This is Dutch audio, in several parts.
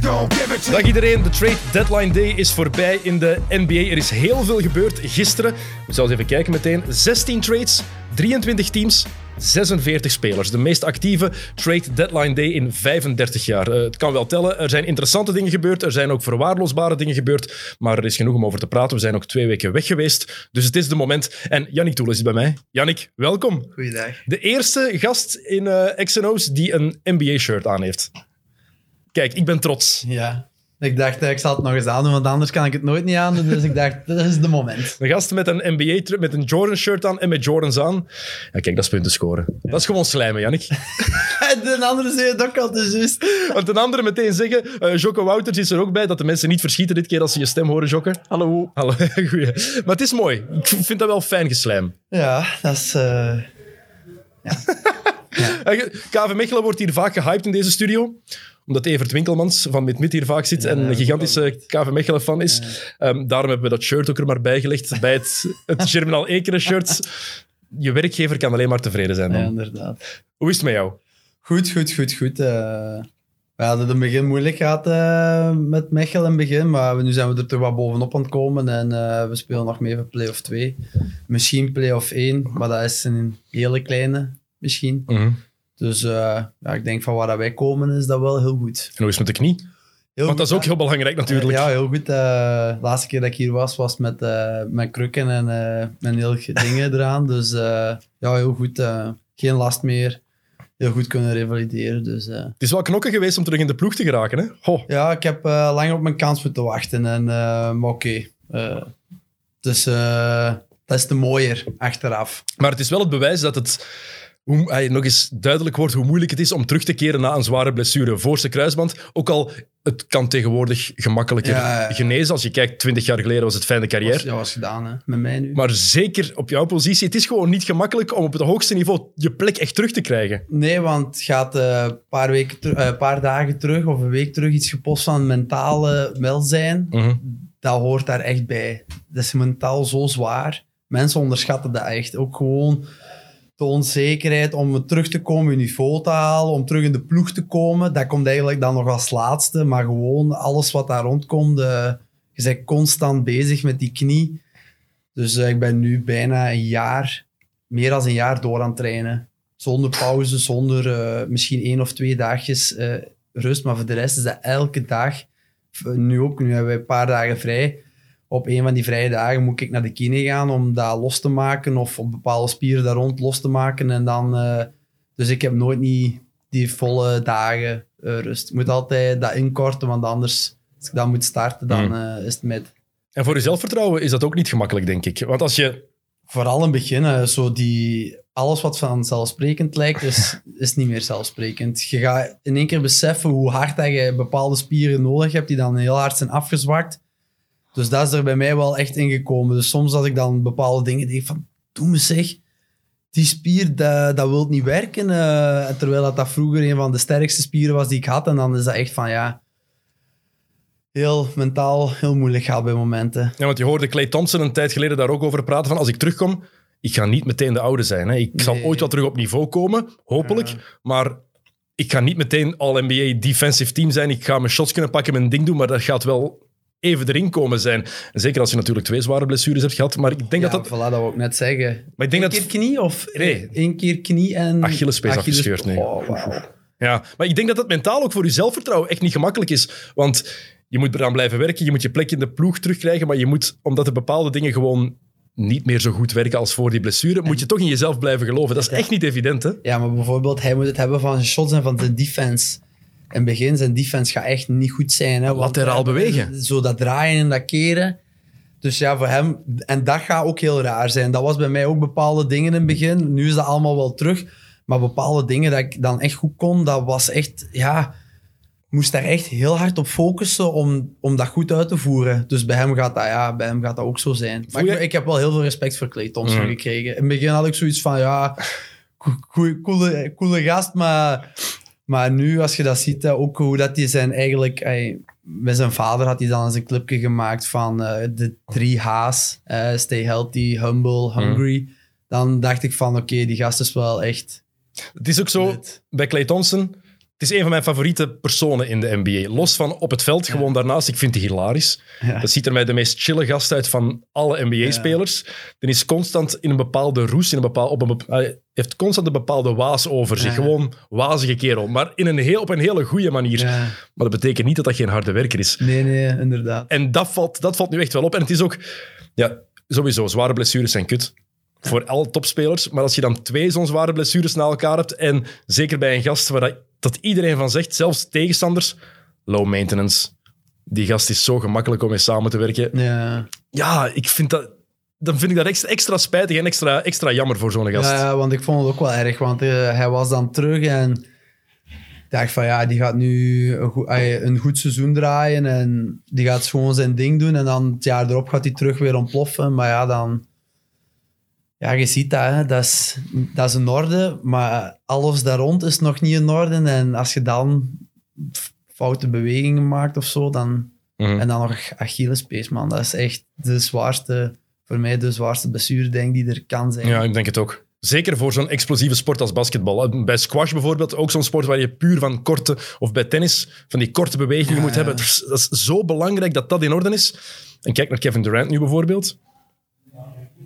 Dag iedereen, de trade deadline day is voorbij in de NBA. Er is heel veel gebeurd gisteren. We zullen eens even kijken meteen. 16 trades, 23 teams, 46 spelers. De meest actieve trade deadline day in 35 jaar. Eh, het kan wel tellen. Er zijn interessante dingen gebeurd. Er zijn ook verwaarloosbare dingen gebeurd. Maar er is genoeg om over te praten. We zijn ook twee weken weg geweest. Dus het is de moment. En Yannick Toel is bij mij. Yannick, welkom. Goeiedag. De eerste gast in eh XNO's die een NBA-shirt aan heeft. Kijk, ik ben trots. Ja. Ik dacht, eh, ik zal het nog eens aandoen, want anders kan ik het nooit niet aandoen. Dus ik dacht, dat is de moment. Een gast met een NBA, met een Jordan-shirt aan en met Jordans aan. Ja, kijk, dat is punten scoren. Dat is gewoon slijmen, Yannick. De andere zei het ook al, dus juist. Want een andere meteen zeggen, eh Jocke Wouters is er ook bij, dat de mensen niet verschieten dit keer als ze je stem horen, Jocke. Hallo. Hallo, goeie. Maar het is mooi. Ik vind dat wel fijn geslijm. Ja, dat is... eh, Eh, KV Mechelen wordt hier vaak gehyped in deze studio omdat Evert Winkelmans van Mid-Mid hier vaak zit en een gigantische KV Mechelen-fan is. Ehm, daarom hebben we dat shirt ook er maar bijgelegd bij het, het Germinal Ekeren shirt. Je werkgever kan alleen maar tevreden zijn dan. ja, inderdaad. Hoe is het met jou? Goed, goed, goed, goed. eh. we hadden het in het begin moeilijk gehad eh, met Mechelen in het begin, maar nu zijn we er toch wat bovenop aan het komen en eh, we spelen nog mee voor play-off 2. Misschien play-off 1, maar dat is een hele kleine, misschien. Mhm. Dus eh, ja, ik denk van waar dat wij komen is dat wel heel goed. En hoe is het met de knie? Heel Want dat is ook heel belangrijk natuurlijk. Ja, heel goed. Eh, de laatste keer dat ik hier was, was met, eh, met krukken en, uh, en heel ge- dingen eraan. Dus ja, heel goed. geen last meer. Heel goed kunnen revalideren. Dus, Het is wel knokken geweest om terug in de ploeg te geraken. Hè? Ho. ja, ik heb eh, lang op mijn kans moeten wachten. En, maar oké. Dus dat is te mooier achteraf. Maar het is wel het bewijs dat het hoe, ay, nog eens duidelijk wordt hoe moeilijk het is om terug te keren na een zware blessure. Voorste kruisband. Ook al het kan tegenwoordig gemakkelijker Ja, ja, ja. genezen. Als je kijkt, 20 jaar geleden was het fijne carrière. Was, ja, was gedaan hè, met mij nu. Maar zeker op jouw positie, het is gewoon niet gemakkelijk om op het hoogste niveau je plek echt terug te krijgen. Nee, want het gaat eh, een paar, weken ter- eh, paar dagen terug of een week terug iets gepost van mentale welzijn. Mhm. Dat hoort daar echt bij. Dat is mentaal zo zwaar. Mensen onderschatten dat echt. Ook gewoon de onzekerheid om terug te komen, je niveau te halen, om terug in de ploeg te komen. Dat komt eigenlijk dan nog als laatste. Maar gewoon alles wat daar rondkomt. eh, je bent constant bezig met die knie. Dus eh, ik ben nu bijna een jaar, meer dan een jaar door aan het trainen. Zonder pauze, zonder eh, misschien één of twee dagjes rust. Maar voor de rest is dat elke dag. Nu ook, nu hebben we een paar dagen vrij. Op een van die vrije dagen moet ik naar de kine gaan om dat los te maken. Of op bepaalde spieren daar rond los te maken. En dan, eh, dus ik heb nooit niet die volle dagen eh, rust. Ik moet altijd dat inkorten, want anders, als ik dat moet starten, dan Mm. eh, is het met En voor je zelfvertrouwen is dat ook niet gemakkelijk, denk ik. Want als je... vooral in het begin, zo die, alles wat vanzelfsprekend lijkt, is, is niet meer zelfsprekend. Je gaat in één keer beseffen hoe hard dat je bepaalde spieren nodig hebt, die dan heel hard zijn afgezwakt. Dus dat is er bij mij wel echt ingekomen. Dus soms als ik dan bepaalde dingen denk van, doe me zeg, die spier, dat, dat wil niet werken. eh, terwijl dat, dat vroeger een van de sterkste spieren was die ik had. En dan is dat echt van, ja, heel mentaal, heel moeilijk gaat bij momenten. Ja, want je hoorde Clay Thompson een tijd geleden daar ook over praten van als ik terugkom, ik ga niet meteen de oude zijn. Hè. Ik zal ooit wel terug op niveau komen, hopelijk. Maar ik ga niet meteen All-NBA defensive team zijn. Ik ga mijn shots kunnen pakken, mijn ding doen, maar dat gaat wel even erin komen zijn. En zeker als je natuurlijk twee zware blessures hebt gehad. Maar ik denk ja, dat dat... voilà, dat wil ik net zeggen. Maar ik denk Eén dat... keer knie of Nee. één keer knie en... Achillespees afgescheurd, nee. Oh. Ja, maar ik denk dat dat mentaal ook voor je zelfvertrouwen echt niet gemakkelijk is. Want je moet eraan blijven werken, je moet je plek in de ploeg terugkrijgen, maar je moet, omdat er bepaalde dingen gewoon niet meer zo goed werken als voor die blessure, moet je toch in jezelf blijven geloven. Dat is echt niet evident, hè? Ja, maar bijvoorbeeld, hij moet het hebben van zijn shots en van zijn defense. In het begin, zijn defense gaat echt niet goed zijn. Hè, want, Lateraal eh, bewegen. Zo dat draaien en dat keren. Dus ja, voor hem... En dat gaat ook heel raar zijn. Dat was bij mij ook bepaalde dingen in het begin. Nu is dat allemaal wel terug. Maar bepaalde dingen dat ik dan echt goed kon, dat was echt... Ja, moest daar echt heel hard op focussen om, om dat goed uit te voeren. Dus bij hem gaat dat, ja, bij hem gaat dat ook zo zijn. Maar ik, ik heb wel heel veel respect voor Clay Thompson Mm. gekregen. In het begin had ik zoiets van, ja, co- co- coole, coole gast, maar, maar nu als je dat ziet, ook hoe dat hij zijn eigenlijk... hij- met zijn vader had hij dan eens een clipje gemaakt van eh, de drie H's. eh, stay healthy, humble, hungry. Dan dacht ik van, oké, die gast is wel echt... Het is ook zo, Lit. bij Clay Thompson, het is een van mijn favoriete personen in de NBA. Los van op het veld, gewoon daarnaast. Ik vind die hilarisch. Ja. Dat ziet er mij de meest chille gast uit van alle NBA-spelers. Die is constant in een bepaalde roes, in een bepaal, op een, heeft constant een bepaalde waas over zich. Gewoon wazige kerel. Maar in een heel, op een hele goede manier. Maar dat betekent niet dat dat geen harde werker is. Nee, nee, inderdaad. En dat valt, dat valt nu echt wel op. En het is ook, ja, sowieso, zware blessures zijn kut. Voor alle topspelers. Maar als je dan twee zo'n zware blessures na elkaar hebt. En zeker bij een gast waar dat, dat iedereen van zegt, zelfs tegenstanders, low maintenance. Die gast is zo gemakkelijk om mee samen te werken. Ja. Ja, ik vind dat, dan vind ik dat extra, extra spijtig en extra, extra jammer voor zo'n gast. Ja, want ik vond het ook wel erg, want eh, hij was dan terug en dacht van ja, die gaat nu een goed, een goed seizoen draaien en die gaat gewoon zijn ding doen en dan het jaar erop gaat hij terug weer ontploffen. Maar ja, dan... Ja, je ziet dat, hè. Dat, is, dat is in orde, maar alles daar rond is nog niet in orde. En als je dan foute bewegingen maakt of zo, dan... Mhm. En dan nog Achillespees, man. Dat is echt de zwaarste, voor mij de zwaarste blessure, denk die er kan zijn. Ja, ik denk het ook. Zeker voor zo'n explosieve sport als basketbal. Bij squash bijvoorbeeld, ook zo'n sport waar je puur van korte... Of bij tennis, van die korte bewegingen Ja, moet hebben. Dat is, dat is zo belangrijk dat dat in orde is. En kijk naar Kevin Durant nu bijvoorbeeld.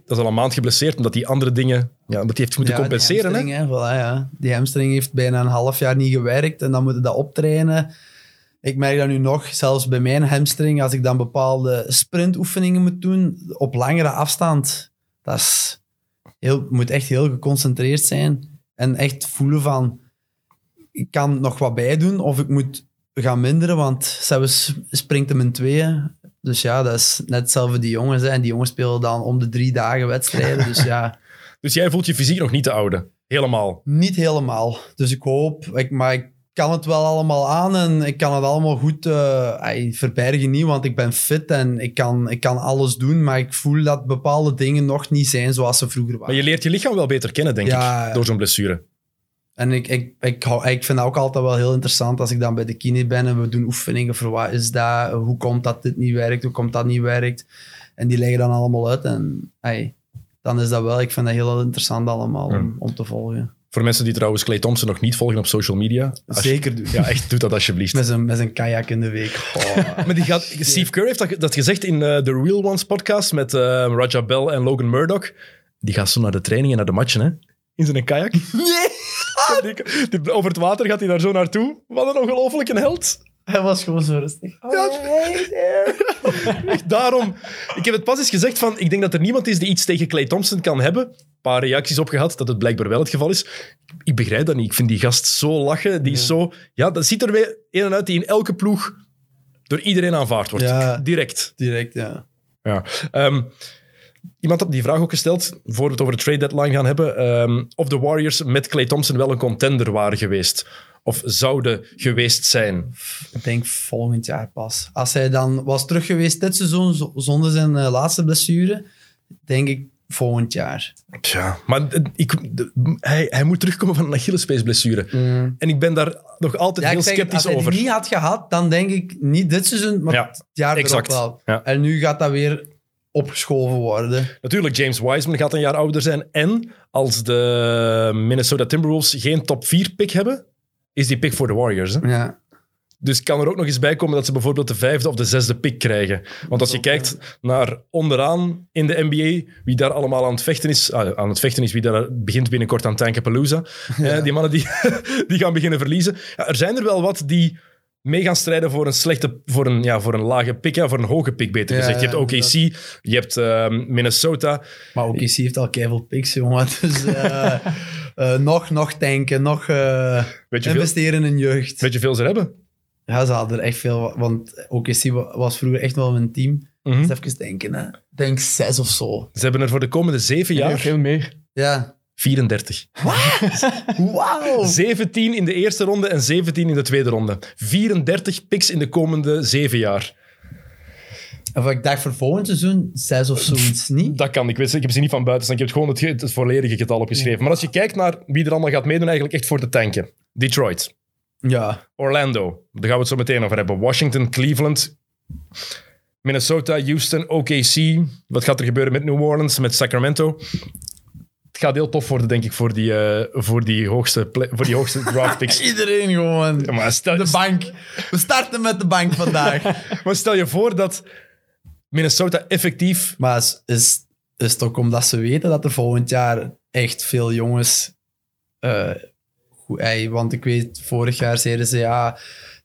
Dat is al een maand geblesseerd, omdat hij andere dingen... Ja, omdat hij heeft moeten Ja, compenseren. Die hè? hamstring, hè. Voilà, ja. Die hamstring heeft bijna een half jaar niet gewerkt en dan moet je dat optrainen. Ik merk dat nu nog, zelfs bij mijn hamstring, als ik dan bepaalde sprintoefeningen moet doen, op langere afstand, dat is heel, moet echt heel geconcentreerd zijn en echt voelen van, ik kan nog wat bij doen of ik moet gaan minderen, want zelfs springt hem in tweeën. Dus ja, dat is net hetzelfde die jongens. Hè. En die jongens spelen dan om de drie dagen wedstrijden. Dus ja, Dus jij voelt je fysiek nog niet te oude. Helemaal. Niet helemaal. Dus ik hoop, ik, maar ik kan het wel allemaal aan en ik kan het allemaal goed eh, verbergen niet, want ik ben fit en ik kan, ik kan alles doen, maar ik voel dat bepaalde dingen nog niet zijn zoals ze vroeger Maar waren. je leert je lichaam wel beter kennen, denk Ja, ik, door zo'n blessure. En ik, ik, ik, hou, ik vind dat ook altijd wel heel interessant als ik dan bij de kine ben en we doen oefeningen voor wat is dat, hoe komt dat dit niet werkt, hoe komt dat niet werkt. En die leggen dan allemaal uit en ay, dan is dat wel, ik vind dat heel interessant allemaal om, om te volgen. Voor mensen die trouwens Clay Thompson nog niet volgen op social media. Zeker doen. Ja, echt, doe dat alsjeblieft. Met zijn, met zijn kajak in de week. Oh. Maar die gaat, Steve Kerr heeft dat, dat gezegd in eh, de Real Ones podcast met eh, Raja Bell en Logan Murdoch. Die gaat zo naar de training en naar de matchen, hè? In zijn kajak. Nee! Die, die- over het water gaat hij daar zo naartoe. Wat een ongelofelijke held. Hij was gewoon zo rustig. Echt daarom. Ik heb het pas eens gezegd van, ik denk dat er niemand is die iets tegen Clay Thompson kan hebben. Een paar reacties op gehad, dat het blijkbaar wel het geval is. Ik begrijp dat niet. Ik vind die gast zo lachen. Die is zo... Ja, dat ziet er weer een en uit die in elke ploeg door iedereen aanvaard wordt. Ja. Direct. Direct, ja. Ja. Ehm, iemand had die vraag ook gesteld, voor we het over de trade deadline gaan hebben, ehm, of de Warriors met Clay Thompson wel een contender waren geweest. Of zouden geweest zijn. Ik denk volgend jaar pas. Als hij dan was terug geweest dit seizoen zo- zonder zijn eh, laatste blessure, denk ik volgend jaar. Tja, maar ik, hij, hij moet terugkomen van een Achillespeesblessure. En ik ben daar nog altijd Ja, heel sceptisch als hij over. die niet had gehad, dan denk ik niet dit seizoen, maar Ja, het jaar exact. erop wel. Ja. En nu gaat dat weer opgeschoven worden. Natuurlijk, James Wiseman gaat een jaar ouder zijn. En als de Minnesota Timberwolves geen top 4 pick hebben, is die pick voor de Warriors. Hè? Ja. Dus kan er ook nog eens bij komen dat ze bijvoorbeeld de vijfde of de zesde pick krijgen. Want als je kijkt naar onderaan in de NBA, wie daar allemaal aan het vechten is, ah, aan het vechten is wie daar begint binnenkort aan Tankapalooza. Eh, die mannen die, die gaan beginnen verliezen. Ja, er zijn er wel wat die mee gaan strijden voor een slechte, voor een, ja, voor een lage pick, ja, voor een hoge pick beter Ja, gezegd. Je hebt OKC, je hebt ehm, Minnesota. Maar is heeft al keihard picks, jongen. Dus nog, nog tanken, nog eh, Weet je, veel, investeren in jeugd. weet je veel ze hebben? Ja, ze hadden er echt veel. Want OKC wa- was vroeger echt wel mijn team. Mhm. Dus even denken, hè. Ik denk zes of zo. Ze hebben er voor de komende zeven Ja, jaar veel meer. Ja, 34. Wauw! 17 in de eerste ronde en 17 in de tweede ronde. 34 picks in de komende zeven jaar. Of ik dacht voor volgend seizoen zes of zoiets niet. Dat kan, ik weet ik heb ze niet van buiten staan. Ik heb gewoon het, het volledige getal opgeschreven. Maar als je kijkt naar wie er allemaal gaat meedoen, eigenlijk echt voor te tanken. Detroit, Ja. Orlando, daar gaan we het zo meteen over hebben. Washington, Cleveland, Minnesota, Houston, OKC. Wat gaat er gebeuren met New Orleans, met Sacramento? Het gaat heel tof worden, denk ik, voor die, eh, voor die hoogste, voor die hoogste draft picks. Iedereen gewoon. Ja, maar, stel, De bank. We starten met de bank vandaag. maar stel je voor dat Minnesota effectief... maar is, is, is het ook omdat ze weten dat er volgend jaar echt veel jongens... eh, goed, ey, want ik weet, vorig jaar zeiden ze ja...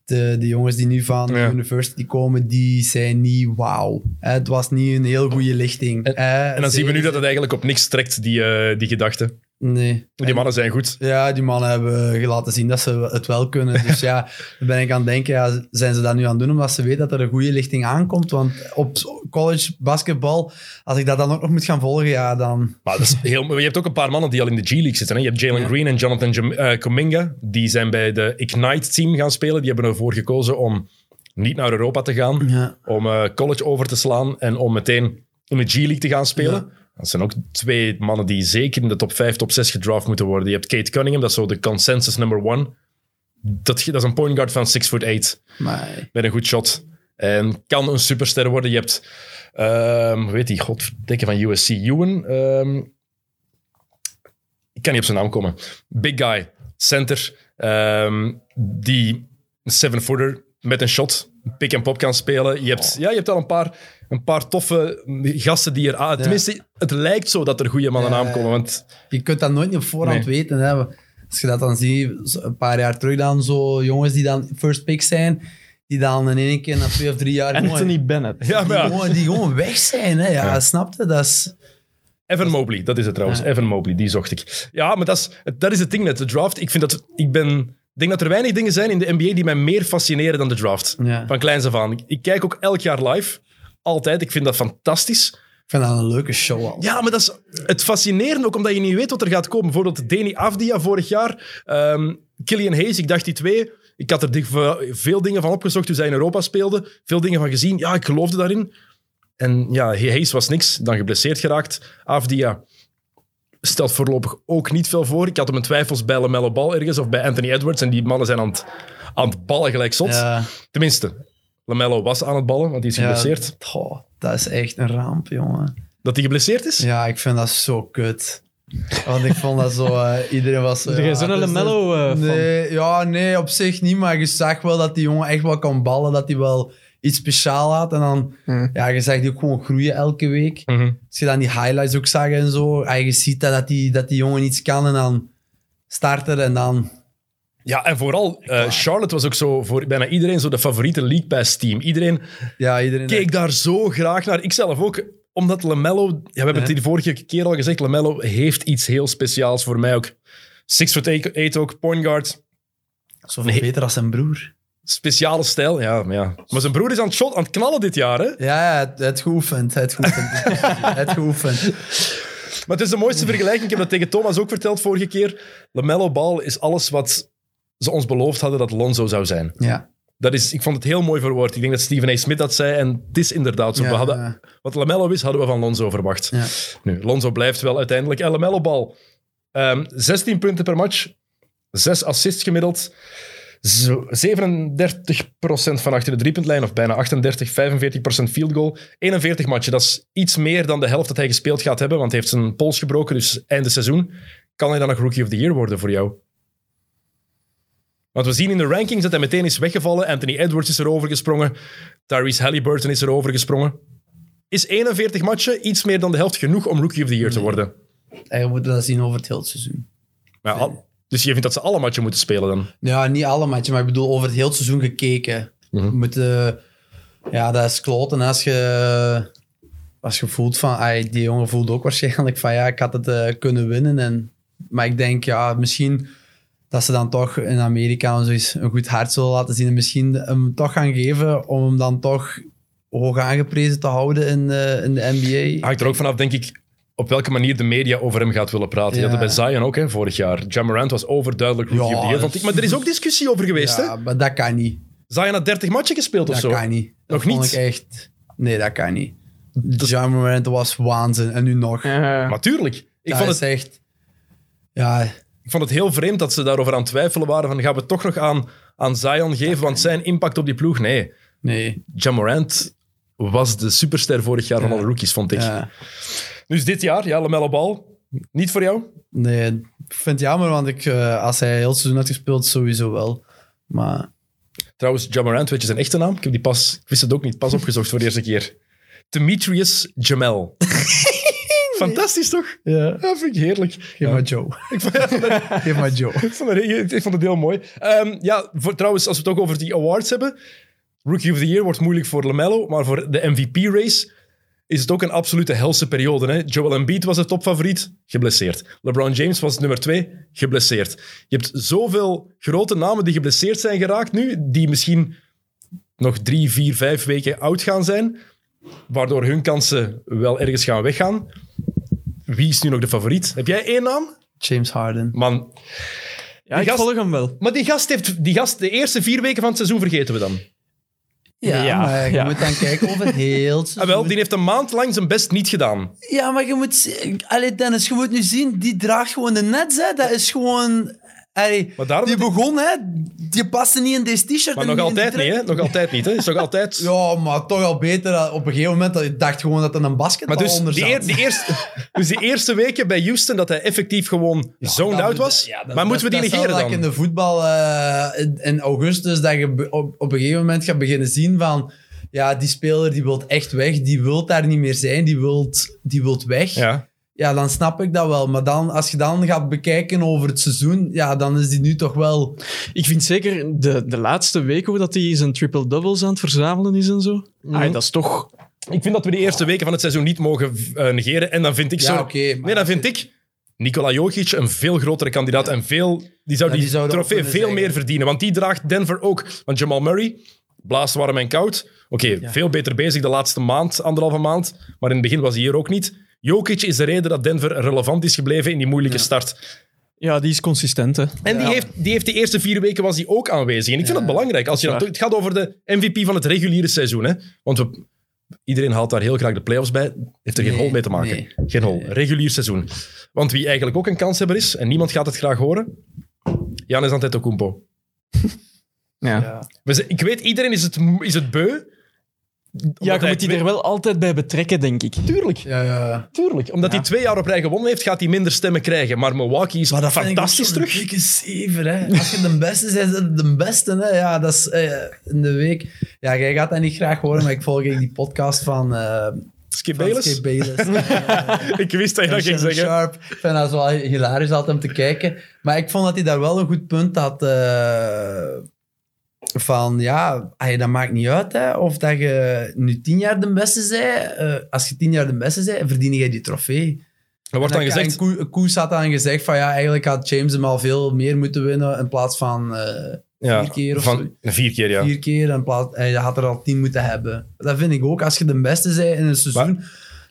De, de jongens die nu van Ja. de university komen, die zijn niet wauw. Het was niet een heel goede lichting. En- dan zien we nu dat het eigenlijk op niks trekt, die, eh, die gedachte. Nee. Die mannen zijn goed. Ja, die mannen hebben laten zien dat ze het wel kunnen. Dus ja, dan ben ik aan het denken, ja, zijn ze dat nu aan het doen omdat ze weten dat er een goede lichting aankomt? Want op college basketbal, als ik dat dan ook nog moet gaan volgen, ja, dan... Maar dat is heel, je hebt ook een paar mannen die al in de G-League zitten. Hè? Je hebt Jalen Green en Jonathan Jam- eh, Kuminga. Die zijn bij de Ignite-team gaan spelen. Die hebben ervoor gekozen om niet naar Europa te gaan. Ja. Om eh, college over te slaan en om meteen in de G-League te gaan spelen. Dat zijn ook twee mannen die zeker in de top 5, top 6 gedraft moeten worden. Je hebt Kate Cunningham, dat is zo de consensus number one. Dat, dat is een point guard van 6 foot 8 Maar met een goed shot. En kan een superster worden. Je hebt, ehm, hoe weet die, godverdikke van USC, Ewan. ehm, ik kan niet op zijn naam komen. Big guy, center, ehm, die een seven-footer met een shot, pick-and-pop kan spelen. Je hebt, ja, je hebt al een paar, een paar toffe gasten die er... aan- Tenminste, het lijkt zo dat er goede mannen Ja, aankomen. Want je kunt dat nooit op voorhand Nee. weten. Hè. Als je dat dan ziet, een paar jaar terug dan zo jongens die dan first pick zijn, die dan in één keer na twee of drie jaar gewoon, Anthony Bennett. ja, die, maar ja. gewoon, die gewoon weg zijn. Hè. Ja, Ja. snap je? Dat is... Evan Mobley, dat is het trouwens. Ja. Evan Mobley, die zocht ik. Ja, maar dat is, dat is het ding met de draft. Ik, vind dat, ik ben, denk dat er weinig dingen zijn in de NBA die mij meer fascineren dan de draft. Ja. Van kleins af aan. Ik, ik kijk ook elk jaar live. Altijd. Ik vind dat fantastisch. Ik vind dat een leuke show al. Ja, maar dat is het fascinerende ook omdat je niet weet wat er gaat komen. Bijvoorbeeld Deni Avdia vorig jaar. ehm Killian Hayes, ik dacht die twee. Ik had er veel dingen van opgezocht toen zij in Europa speelden. Veel dingen van gezien. Ja, ik geloofde daarin. En ja, Hayes was niks. Dan geblesseerd geraakt. Avdia stelt voorlopig ook niet veel voor. Ik had hem in twijfels bij LaMelo Ball ergens of bij Anthony Edwards. En die mannen zijn aan het, aan het ballen gelijk zot. Ja. Tenminste, LaMelo was aan het ballen, want die is Ja, geblesseerd. goh, dat is echt een ramp, jongen. Dat hij geblesseerd is? Ja, ik vind dat zo kut. Want ik vond dat zo... eh, iedereen was... zo, Ben jij ja, zo'n het is- LaMelo, eh, nee, Ja, nee, op zich niet. Maar je zag wel dat die jongen echt wel kan ballen. Dat hij wel iets speciaal had. En dan... Hmm. Ja, je zag die ook gewoon groeien elke week. Mhm. Als je dan die highlights ook zag en zo. En je ziet dat, dat, die, dat die jongen iets kan. En dan starten en dan... Ja, en vooral, eh, Charlotte was ook zo voor bijna iedereen zo de favoriete League Pass team. Iedereen Ja, iedereen... keek daar zo graag naar. Ik zelf ook, omdat LaMelo... Ja, we hebben het hier de vorige keer al gezegd, LaMelo heeft iets heel speciaals voor mij ook. Six foot eight ook, point guard. Zoveel Nee. beter als zijn broer. Speciale stijl, ja, maar ja. Maar zijn broer is aan het, shot, aan het knallen dit jaar, hè? Ja, het geoefend. Het geoefend. het geoefend. Maar het is de mooiste vergelijking. Ik heb dat tegen Thomas ook verteld vorige keer. LaMelo Ball is alles wat ze ons beloofd hadden dat Lonzo zou zijn. Ja. Dat is, ik vond het heel mooi verwoord. Ik denk dat Stephen A. Smith dat zei. En het is inderdaad zo. Ja, we hadden, ja. Wat Lamello is, hadden we van Lonzo verwacht. Ja. Nu, Lonzo blijft wel uiteindelijk. En Lamello bal. Ehm, 16 punten per match. 6 assists gemiddeld. Zo- 37% van achter de driepuntlijn, of bijna 38, 45% field goal. 41 matchen, dat is iets meer dan de helft dat hij gespeeld gaat hebben, want hij heeft zijn pols gebroken, dus einde seizoen. Kan hij dan nog Rookie of the Year worden voor jou? Want we zien in de rankings dat hij meteen is weggevallen. Anthony Edwards is erover gesprongen. Tyrese Halliburton is erover gesprongen. Is 41 matchen iets meer dan de helft genoeg om Rookie of the Year te worden? En we moeten dat zien over het hele seizoen. Maar al- dus je vindt dat ze alle matchen moeten spelen dan? Ja, niet alle matchen, maar ik bedoel over het hele seizoen gekeken. We moeten- ja, dat is kloten als je, als je voelt van... ai, die jongen voelt ook waarschijnlijk van ja, ik had het eh, kunnen winnen. En, maar ik denk, ja, misschien dat ze dan toch in Amerika zoiets een goed hart zullen laten zien. En misschien hem toch gaan geven om hem dan toch hoog aangeprezen te houden in, eh, in de NBA. Hangt er ook vanaf, denk ik, op welke manier de media over hem gaat willen praten. Je had het bij Zion ook, hè, vorig jaar. Jamarant was overduidelijk rookie Ja, of the year, vond dat- ik. Maar er is ook discussie over geweest, Ja, hè? maar dat kan niet. Zion had 30 matchen gespeeld of Dat zo. kan niet. Dat Nog vond niet? ik echt... Nee, dat kan niet. John Morant was waanzin. En nu nog. Natuurlijk. Ik dat vond, is het, echt... Ja, ik vond het heel vreemd dat ze daarover aan het twijfelen waren. Van, gaan we het toch nog aan, aan Zion geven? Want zijn impact op die ploeg? Nee. nee. Jamorant was de superster vorig jaar van Ja. alle rookies, vond ik. Ja. Dus dit jaar, ja, LaMelo Ball. Niet voor jou? Nee, ik vind het jammer, want ik, eh, als hij heel seizoen had gespeeld, sowieso wel. Maar Trouwens, Jamorant, weet je zijn echte naam? Ik, heb die pas, ik wist het ook niet, pas opgezocht voor de eerste keer. Demetrius Jamel. Fantastisch, toch? ja. Ja, vind ik heerlijk. geef maar Joe. Ik vond, Geef maar Joe. ik vond het, ik vond het heel mooi. Ehm, ja, voor, trouwens, als we het ook over die awards hebben. Rookie of the Year wordt moeilijk voor LaMelo, maar voor de MVP-race is het ook een absolute helse periode. Hè? Joel Embiid was de topfavoriet, geblesseerd. LeBron James was nummer twee, geblesseerd. Je hebt zoveel grote namen die geblesseerd zijn geraakt nu, die misschien nog drie, vier, vijf weken oud gaan zijn, waardoor hun kansen wel ergens gaan weggaan. Wie is nu nog de favoriet? Heb jij één naam? James Harden. Man, ja, Die ik gast- volg hem wel. maar die gast heeft die gast de eerste vier weken van het seizoen vergeten we dan. Ja, Ja, maar je ja. moet dan kijken over heel het Ah, wel, die heeft een maand lang zijn best niet gedaan. Ja, maar je moet... Allee, Dennis, je moet nu zien, die draagt gewoon de nets, hè. Dat is gewoon... Allee, die begon, hè. Die paste niet in deze t-shirt. Maar nog altijd niet, hè? Nog altijd niet, hè? Is nog altijd... Ja, maar toch al beter. Op een gegeven moment, dat ik dacht gewoon dat er een basketbal Maar dus onder die, zat. eer- die eerste, dus die eerste weken bij Houston dat hij effectief gewoon zoned dat- out was. ja, dat- maar moeten we die negeren dan? dat in de voetbal eh, in, in augustus, dat je op, op een gegeven moment gaat beginnen zien van... Ja, die speler die wil echt weg. Die wil daar niet meer zijn. Die wil die wilt weg. Ja. Ja. dan snap ik dat wel. Maar dan, als je dan gaat bekijken over het seizoen, ja, dan is die nu toch wel... Ik vind zeker de, de laatste weken hoe dat hij zijn triple-doubles aan het verzamelen is en zo. Ah, dat is toch... Ik vind dat we de eerste weken van het seizoen niet mogen eh, negeren. En dan vind ik Ja, zo... nee, dan vind ik Nikola Jokic een veel grotere kandidaat. En veel, die zou Ja, die, die trofee veel zeggen. meer verdienen. Want die draagt Denver ook. Want Jamal Murray blaast warm en koud. Oké, veel beter bezig de laatste maand, anderhalve maand. Maar in het begin was hij hier ook niet. Jokic is de reden dat Denver relevant is gebleven in die moeilijke start. Ja, die is consistent, hè. En die, Ja. heeft, die heeft de eerste vier weken was hij ook aanwezig. En ik vind Ja, dat belangrijk. Als je dat is het gaat over de MVP van het reguliere seizoen. Hè? Want we, iedereen haalt daar heel graag de playoffs bij. Heeft er geen hol mee te maken. nee. Geen hol. Regulier seizoen. Want wie eigenlijk ook een kanshebber is, en niemand gaat het graag horen, Giannis Antetokounmpo. Ja, Ja. Ik weet, iedereen is het, is het beu. Ja je hij moet die twee- er wel altijd bij betrekken, denk ik. Tuurlijk. Ja, ja. Tuurlijk. Omdat hij twee jaar op rij gewonnen heeft, gaat hij minder stemmen krijgen. Maar Milwaukee is Maar dat ik fantastisch terug. dikke zever, hè. Als je de beste bent, is de beste, hè. Ja, dat is eh, in de week... Ja, jij gaat dat niet graag horen, maar ik volg eigenlijk die podcast van... eh Skip Bayless. Skip Bayless. Ik wist dat je dat ging zeggen. Sharp. Ik vind dat wel hilarisch altijd om te kijken. Maar ik vond dat hij daar wel een goed punt had. eh, van ja, dat maakt niet uit. Hè, of dat je nu tien jaar de beste bent. eh, als je tien jaar de beste bent, verdien jij die trofee. Er wordt dan gezegd... Koe- Koes had dan gezegd van ja, eigenlijk had James hem al veel meer moeten winnen in plaats van eh, Ja, vier keer of van, Vier keer, ja. vier keer. In plaats, hij had er al tien moeten hebben. Dat vind ik ook. Als je de beste bent in een seizoen,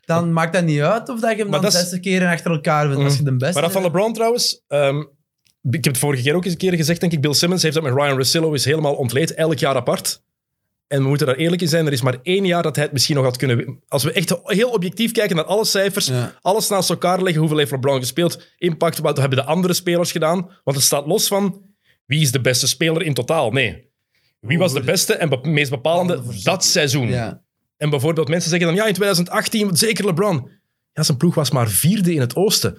dan maakt dat niet uit of dat je hem Maar dan zesde keren achter elkaar. Mm. Als je de beste Maar dat van LeBron trouwens... ehm, ik heb het vorige keer ook eens een keer gezegd, denk ik. Bill Simmons heeft dat met Ryan Russillo is helemaal ontleed. Elk jaar apart. En we moeten daar eerlijk in zijn. Er is maar één jaar dat hij het misschien nog had kunnen... Als we echt heel objectief kijken naar alle cijfers, Ja. alles naast elkaar leggen, hoeveel heeft LeBron gespeeld, impact, wat hebben de andere spelers gedaan? Want het staat los van wie is de beste speler in totaal. Nee. Wie was de beste en be- meest bepalende dat seizoen? Ja. En bijvoorbeeld mensen zeggen dan, ja, in 2018, zeker LeBron. Ja, zijn ploeg was maar vierde in het oosten.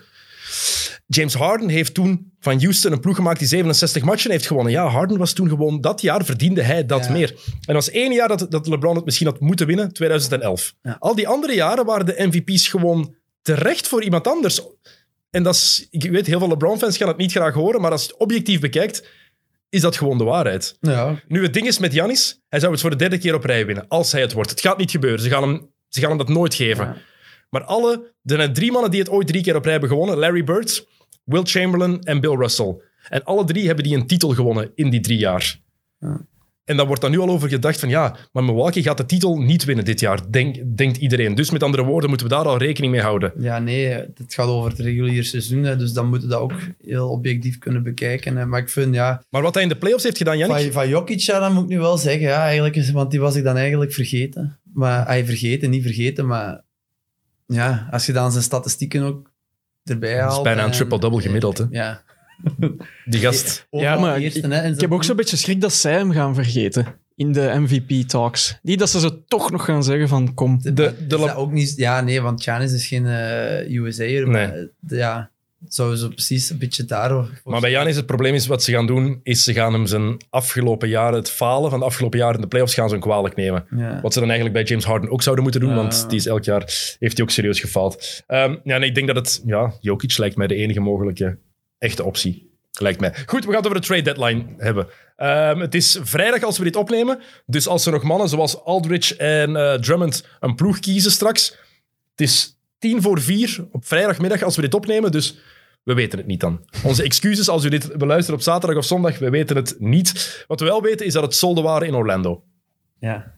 James Harden heeft toen van Houston een ploeg gemaakt die 67 matchen heeft gewonnen. Ja, Harden was toen gewoon, dat jaar verdiende hij dat Ja. meer. En dat was één jaar dat, dat LeBron het misschien had moeten winnen, 2011. Ja. Al die andere jaren waren de MVP's gewoon terecht voor iemand anders. En dat is, ik weet, heel veel LeBron-fans gaan het niet graag horen, maar als je het objectief bekijkt, is dat gewoon de waarheid. Ja. Nu, het ding is met Janis, hij zou het voor de derde keer op rij winnen, als hij het wordt. Het gaat niet gebeuren. Ze gaan hem, ze gaan hem dat nooit geven. Maar alle, er zijn drie mannen die het ooit drie keer op rij hebben gewonnen. Larry Bird, Will Chamberlain en Bill Russell. En alle drie hebben die een titel gewonnen in die drie jaar. Ja. En daar wordt dan nu al over gedacht van ja, maar Milwaukee gaat de titel niet winnen dit jaar, denk, denkt iedereen. Dus met andere woorden moeten we daar al rekening mee houden. Ja, nee, het gaat over het reguliere seizoen, hè, dus dan moeten we dat ook heel objectief kunnen bekijken. Hè. Maar ik vind, ja, Maar wat hij in de playoffs heeft gedaan, Jannik, van, van Jokic, ja, dat moet ik nu wel zeggen, ja, eigenlijk is, want die was ik dan eigenlijk vergeten. Maar hij vergeten, niet vergeten, maar ja, als je dan zijn statistieken ook erbij haalt. bijna een en- triple-double gemiddeld, hè? Ja. die gast. Overal maar eerste, ik- hè, en Ik heb ook zo'n beetje schrik dat zij hem gaan vergeten in de MVP-talks. Niet dat ze ze toch nog gaan zeggen van kom. De, De- la- ook niet, ja, nee, want Giannis is geen eh USA'er, maar eh, ja, zo precies een beetje daar... Maar bij Janis het probleem is, wat ze gaan doen, is ze gaan hem zijn afgelopen jaren, het falen van de afgelopen jaren in de playoffs, gaan ze hem kwalijk nemen. Ja. Wat ze dan eigenlijk bij James Harden ook zouden moeten doen, want die is elk jaar, heeft hij ook serieus gefaald. Ehm, ja, nee, ik denk dat het, ja, Jokic lijkt mij de enige mogelijke echte optie. Lijkt mij. Goed, we gaan het over de trade deadline hebben. Ehm, het is vrijdag als we dit opnemen. Dus als er nog mannen zoals Aldridge en eh, Drummond een ploeg kiezen straks. Het is tien voor vier op vrijdagmiddag als we dit opnemen. Dus we weten het niet dan. Onze excuses als u dit beluistert op zaterdag of zondag. We weten het niet. Wat we wel weten is dat het solden waren in Orlando. ja.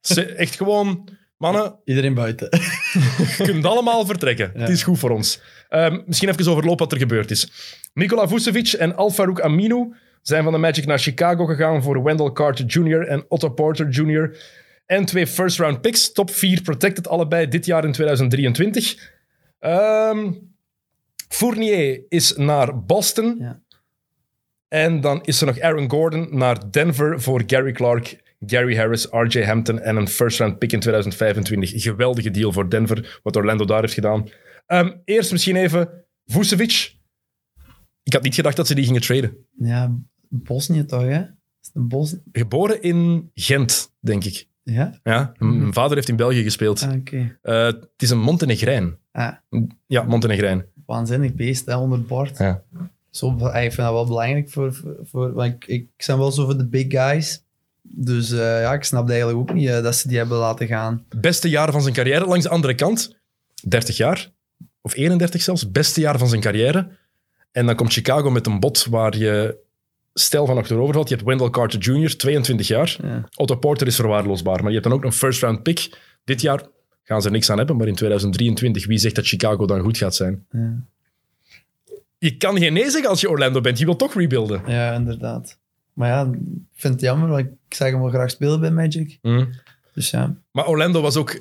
Ze- Echt gewoon, mannen, Iedereen buiten. je kunt allemaal vertrekken. Het is goed voor ons. Ehm, misschien even overlopen wat er gebeurd is. Nikola Vucevic en Al-Farouk Aminu zijn van de Magic naar Chicago gegaan voor Wendell Carter Jr. en Otto Porter Jr. En twee first-round picks, top 4 protected allebei dit jaar in 2023. Ehm, Fournier is naar Boston. Ja. En dan is er nog Aaron Gordon naar Denver voor Gary Clark, Gary Harris, RJ Hampton en een first-round pick in 2025. Geweldige deal voor Denver, wat Orlando daar heeft gedaan. Ehm, eerst misschien even Vucevic. Ik had niet gedacht dat ze die gingen traden. Ja, Bosnië toch, hè? Bos... Geboren in Gent, denk ik. Ja? Ja, m- mijn vader heeft in België gespeeld. Ah. Eh, het is een Montenegrijn. Ah, Ja, Montenegrijn. waanzinnig beest, hè, onder bord. Ja. Zo, ik vind dat wel belangrijk voor... voor, voor want ik, ik ben wel zo voor de big guys. Dus eh, ja, ik snap eigenlijk ook niet eh, dat ze die hebben laten gaan. Beste jaar van zijn carrière. Langs de andere kant, 30 jaar. Of 31 zelfs. Beste jaar van zijn carrière. En dan komt Chicago met een bot waar je stijl van achterover valt. Je hebt Wendell Carter Jr., 22 jaar. Ja. Otto Porter is verwaarloosbaar. Maar je hebt dan ook een first round pick. Dit jaar gaan ze er niks aan hebben. Maar in 2023, wie zegt dat Chicago dan goed gaat zijn? Ja. Je kan geen nee zeggen als je Orlando bent. Je wilt toch rebuilden. Ja, inderdaad. Maar ja, ik vind het jammer, want ik zag hem wel graag spelen bij Magic. Mm. Dus ja, Maar Orlando was ook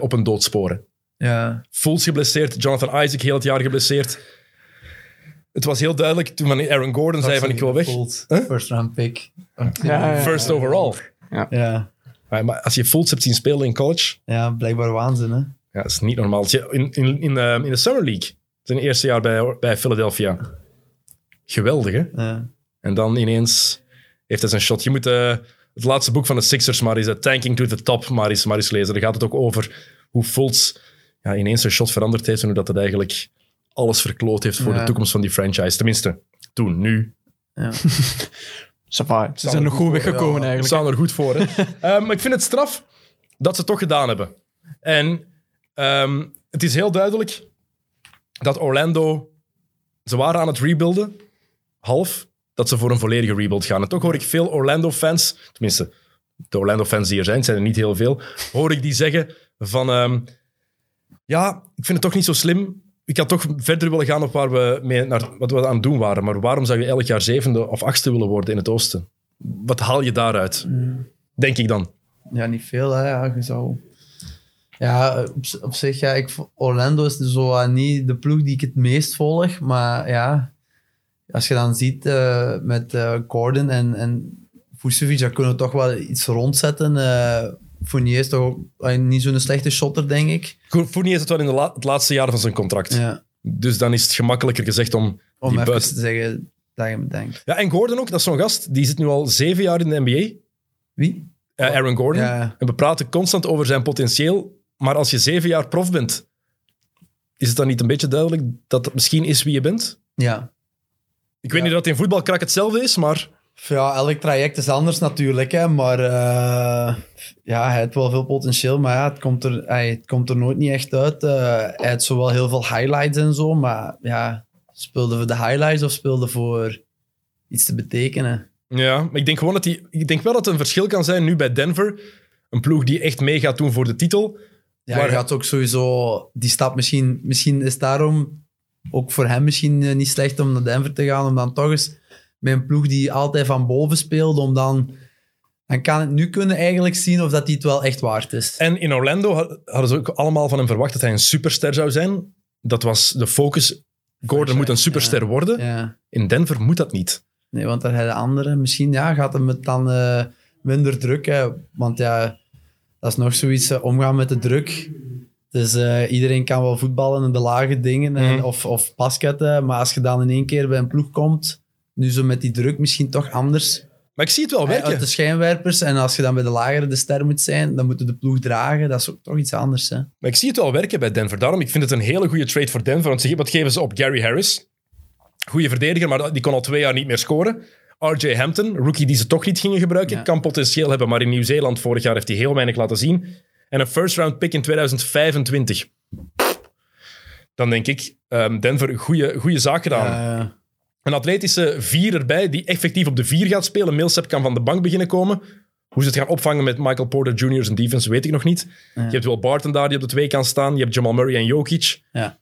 op een doodsporen. ja, Fultz geblesseerd, Jonathan Isaac heel het jaar geblesseerd. Het was heel duidelijk toen Aaron Gordon zei van ik wil weg. Huh? First round pick. Ja, ja. First overall. Ja, Maar maar als je Fultz hebt zien spelen in college, ja blijkbaar waanzin, hè? ja, dat is niet normaal. In, in, in, eh, in de Summer League, zijn eerste jaar bij, bij Philadelphia. Geweldig, hè? Ja. En dan ineens heeft hij zijn shot. Je moet eh, het laatste boek van de Sixers maar eens, eh, Tanking to the Top, maar eens, maar eens lezen. Daar gaat het ook over hoe Fultz ja, ineens zijn shot veranderd heeft en hoe dat het eigenlijk alles verkloot heeft voor Ja. de toekomst van die franchise. Tenminste, toen, nu. Ja. Ze zijn nog goed weggekomen ja. Eigenlijk. staan er goed voor. Hè? Eh, maar ik vind het straf dat ze het toch gedaan hebben. En ehm, het is heel duidelijk dat Orlando... Ze waren aan het rebuilden, half, dat ze voor een volledige rebuild gaan. En toch hoor ik veel Orlando-fans, tenminste, de Orlando-fans die er zijn, het zijn er niet heel veel, hoor ik die zeggen van... ehm, ja, ik vind het toch niet zo slim. Ik had toch verder willen gaan op waar we mee naar, wat we aan het doen waren. Maar waarom zou je elk jaar zevende of achtste willen worden in het oosten? Wat haal je daaruit? Denk ik dan. Ja, niet veel, hè. Ja, je zou... Ja, op, zich, ja, ik, Orlando is zo eh, niet de ploeg die ik het meest volg, maar ja, als je dan ziet eh, met eh, Gordon en, en Vucevic, daar kunnen we toch wel iets rondzetten. Fournier is toch niet zo'n slechte shotter, denk ik. Fournier is het wel in de la- het laatste jaar van zijn contract. Ja, Dus dan is het gemakkelijker gezegd om om die even buiten... te zeggen dat je me denkt. Ja, en Gordon ook, dat is zo'n gast. Die zit nu al zeven jaar in de NBA. Wie? Eh, Aaron Gordon. Ja, En we praten constant over zijn potentieel. Maar als je zeven jaar prof bent, is het dan niet een beetje duidelijk dat misschien is wie je bent? ja. Ik weet niet dat het in voetbalkrak hetzelfde is, maar Ja, elk traject is anders natuurlijk, hè, maar eh, ja, hij heeft wel veel potentieel, maar ja, het, komt er, hij, het komt er nooit niet echt uit. Eh, hij heeft zowel heel veel highlights en zo, maar ja, speelde voor de highlights of speelde voor iets te betekenen? Ja, maar ik denk gewoon dat die, ik denk wel dat een verschil kan zijn nu bij Denver. Een ploeg die echt mee gaat doen voor de titel. Ja, je gaat ook sowieso die stap misschien... Misschien is daarom ook voor hem misschien eh, niet slecht om naar Denver te gaan, om dan toch eens met een ploeg die altijd van boven speelt, om dan... Dan kan het nu kunnen eigenlijk zien of dat die het wel echt waard is. En in Orlando ha- hadden ze ook allemaal van hem verwacht dat hij een superster zou zijn. Dat was de focus. Gordon moet een superster worden. Ja. In Denver moet dat niet. Nee, want daar hebben de anderen misschien ja, gaat hem het dan eh, minder druk. Hè? Want ja, dat is nog zoiets, eh, omgaan met de druk. Dus eh, iedereen kan wel voetballen in de lage dingen en, Mhm. of, of basketten. Maar als je dan in één keer bij een ploeg komt, nu zo met die druk misschien toch anders. Maar ik zie het wel werken. Uit de schijnwijpers. En als je dan bij de lagere de ster moet zijn, dan moet je de ploeg dragen. Dat is ook toch iets anders. Hè? Maar ik zie het wel werken bij Denver. Daarom ik vind het een hele goede trade voor Denver. Want ze- wat geven ze op Gary Harris? Goede verdediger, maar die kon al twee jaar niet meer scoren. RJ Hampton, rookie die ze toch niet gingen gebruiken, Ja. kan potentieel hebben, maar in Nieuw-Zeeland vorig jaar heeft hij heel weinig laten zien. En een first round pick in 2025. Dan denk ik, ehm, Denver, goede, goede zaak gedaan. Eh, Een atletische vier erbij, die effectief op de vier gaat spelen. Millsap kan van de bank beginnen komen. Hoe ze het gaan opvangen met Michael Porter Jr. zijn defense, weet ik nog niet. Je hebt wel Barton daar die op de twee kan staan. Je hebt Jamal Murray en Jokic. ja.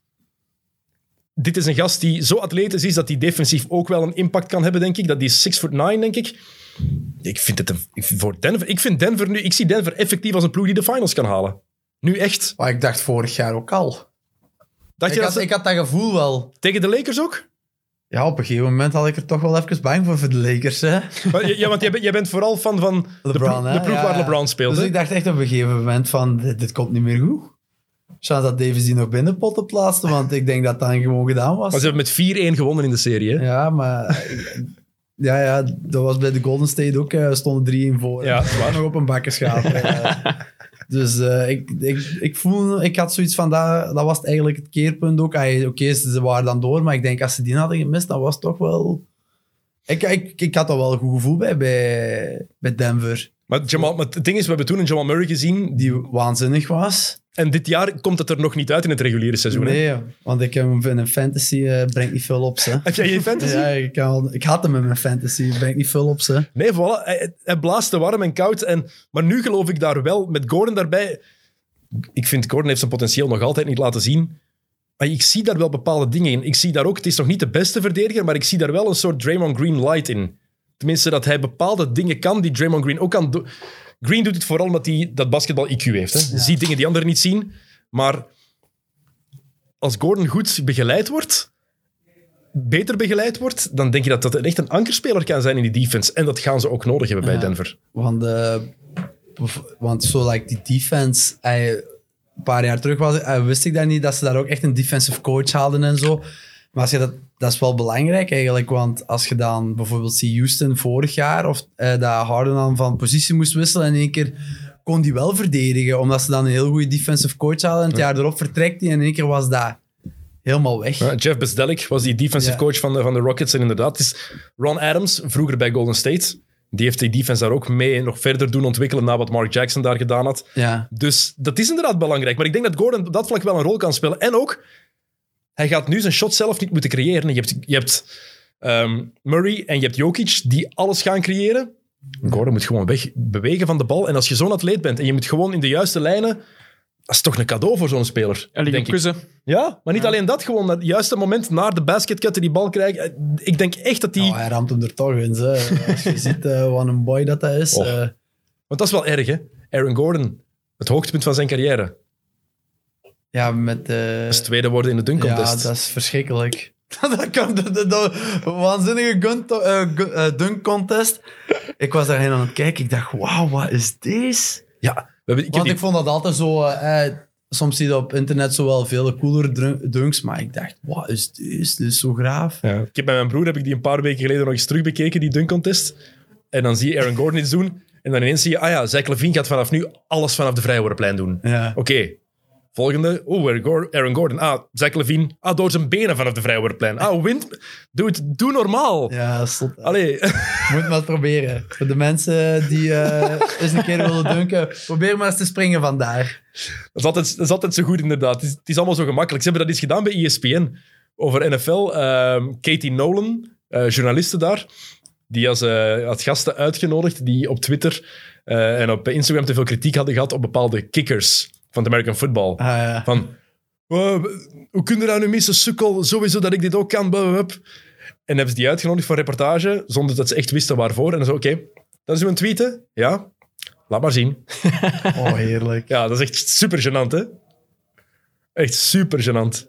Dit is een gast die zo atletisch is dat hij defensief ook wel een impact kan hebben, denk ik. Dat die is 6 foot 9, denk ik. Ik vind het een, ik, voor Denver, ik vind Denver nu, ik zie Denver effectief als een ploeg die de finals kan halen. Nu echt. Maar ik dacht vorig jaar ook al. Dacht Ik je dat had, ze- ik had dat gevoel wel. tegen de Lakers ook? Ja, op een gegeven moment had ik er toch wel even bang voor voor de Lakers. Hè? Ja, want jij bent, jij bent vooral fan van de ploeg, de ploeg Ja, waar. LeBron speelt. Dus ik dacht echt op een gegeven moment van, dit, dit komt niet meer goed. Chance dat Davis die nog binnenpot op laatste, want ik denk dat dat gewoon gedaan was. Maar ze hebben met 4-1 gewonnen in de serie. Hè? Ja, maar... Ja, ja, dat was bij de Golden State ook. eh, stonden 3-1 voor. Ja, nog op een bakkerschaap. eh. dus eh, ik, ik, ik voel... Ik had zoiets van, dat, dat was eigenlijk het keerpunt ook. Oké, ze waren dan door, maar ik denk als ze die hadden gemist, dan was het toch wel... Ik, ik, ik had er wel een goed gevoel bij, bij, bij Denver. Maar, Jamal, maar het ding is, we hebben toen een Jamal Murray gezien. Die waanzinnig was. En dit jaar komt het er nog niet uit in het reguliere seizoen. hè? Nee, want ik heb in een fantasy, eh, brengt niet veel op, ze. Heb jij geen fantasy? Ja, ik, had hem in mijn fantasy, brengt niet veel op, ze. Nee, voilà. Hij, hij blaast te warm en koud. En, maar nu geloof ik daar wel, met Gordon daarbij... Ik vind Gordon heeft zijn potentieel nog altijd niet laten zien. Maar ik zie daar wel bepaalde dingen in. Ik zie daar ook, het is nog niet de beste verdediger, maar ik zie daar wel een soort Draymond Green light in. Tenminste, dat hij bepaalde dingen kan die Draymond Green ook kan doen. Green doet het vooral omdat hij dat basketbal-IQ heeft. Hè. Ziet dingen die anderen niet zien. Maar als Gordon goed begeleid wordt, beter begeleid wordt, dan denk je dat dat echt een ankerspeler kan zijn in die defense. En dat gaan ze ook nodig hebben bij Ja. Denver. Want, eh, want zo like die defense, hij, een paar jaar terug was, eh, wist ik dat niet, dat ze daar ook echt een defensive coach hadden en zo. Maar als je dat, dat is wel belangrijk eigenlijk, want als je dan bijvoorbeeld ziet Houston vorig jaar, of eh, dat Harden dan van positie moest wisselen en in één keer kon die wel verdedigen, omdat ze dan een heel goede defensive coach hadden. En het jaar erop vertrekt hij en in één keer was dat helemaal weg. Ja, Jeff Besdelik was die defensive Ja. coach van de, van de Rockets. En inderdaad, het is Ron Adams, vroeger bij Golden State. Die heeft die defense daar ook mee nog verder doen ontwikkelen na wat Mark Jackson daar gedaan had. Ja. Dus dat is inderdaad belangrijk. Maar ik denk dat Gordon op dat vlak wel een rol kan spelen. En ook, hij gaat nu zijn shot zelf niet moeten creëren. Je hebt, je hebt ehm, Murray en je hebt Jokic die alles gaan creëren. Gordon moet gewoon weg bewegen van de bal. En als je zo'n atleet bent en je moet gewoon in de juiste lijnen... Dat is toch een cadeau voor zo'n speler, En denk ik. kussen. Ja, maar niet alleen dat. Gewoon het juiste moment naar de basket cutten, die bal krijgen. Ik denk echt dat die... Nou, hij ramt hem er toch in. Ze. Als je ziet eh, wat een boy dat dat is. Eh, Want dat is wel erg, hè? Aaron Gordon, het hoogtepunt van zijn carrière. Ja, met... eh, is tweede worden in de dunk Ja, dat is verschrikkelijk. dat kan, de, de, de waanzinnige gun, eh, eh, dunk contest. Ik was daarheen aan het kijken. Ik dacht, wauw, wat is deze? Ja, we hebben, ik heb Want die- ik vond dat altijd zo... eh, soms zie je op internet zo wel vele coolere dru- dunks, maar ik dacht, wat is deze? Dit is zo graaf. ja, ik heb bij mijn broer heb ik die een paar weken geleden nog eens terugbekeken, die dunk contest. En dan zie je Aaron Gordon iets doen. En dan ineens zie je, ah ja, Zach Levine gaat vanaf nu alles vanaf de vrijworplijn doen. Ja. Oké. Volgende. Oeh, Aaron Gor- Aaron Gordon. Ah, Zach Levine. Ah, door zijn benen vanaf de vrijworplijn. Ah, wind. Doe het. Doe normaal. Ja, zot. Allee. Moet maar eens proberen. Voor de mensen die eh, eens een keer willen dunken, probeer maar eens te springen vandaar. Dat is altijd, dat is altijd zo goed, inderdaad. Het is, het is allemaal zo gemakkelijk. Ze hebben dat eens gedaan bij ESPN over NFL. Ehm, Katie Nolan, eh, journaliste daar, Die als, eh, had gasten uitgenodigd die op Twitter en op Instagram te veel kritiek hadden gehad op bepaalde kickers van de American Football. Ah, ja. Van, "Oh, hoe kun je dat nu missen, sukkel? Sowieso dat ik dit ook kan. blablabla." En hebben ze die uitgenodigd voor reportage, zonder dat ze echt wisten waarvoor. En dan zo, oké, dat is uw tweet, hè? Ja, laat maar zien. Oh, heerlijk. Ja, dat is echt super gênant, hè? Echt super gênant.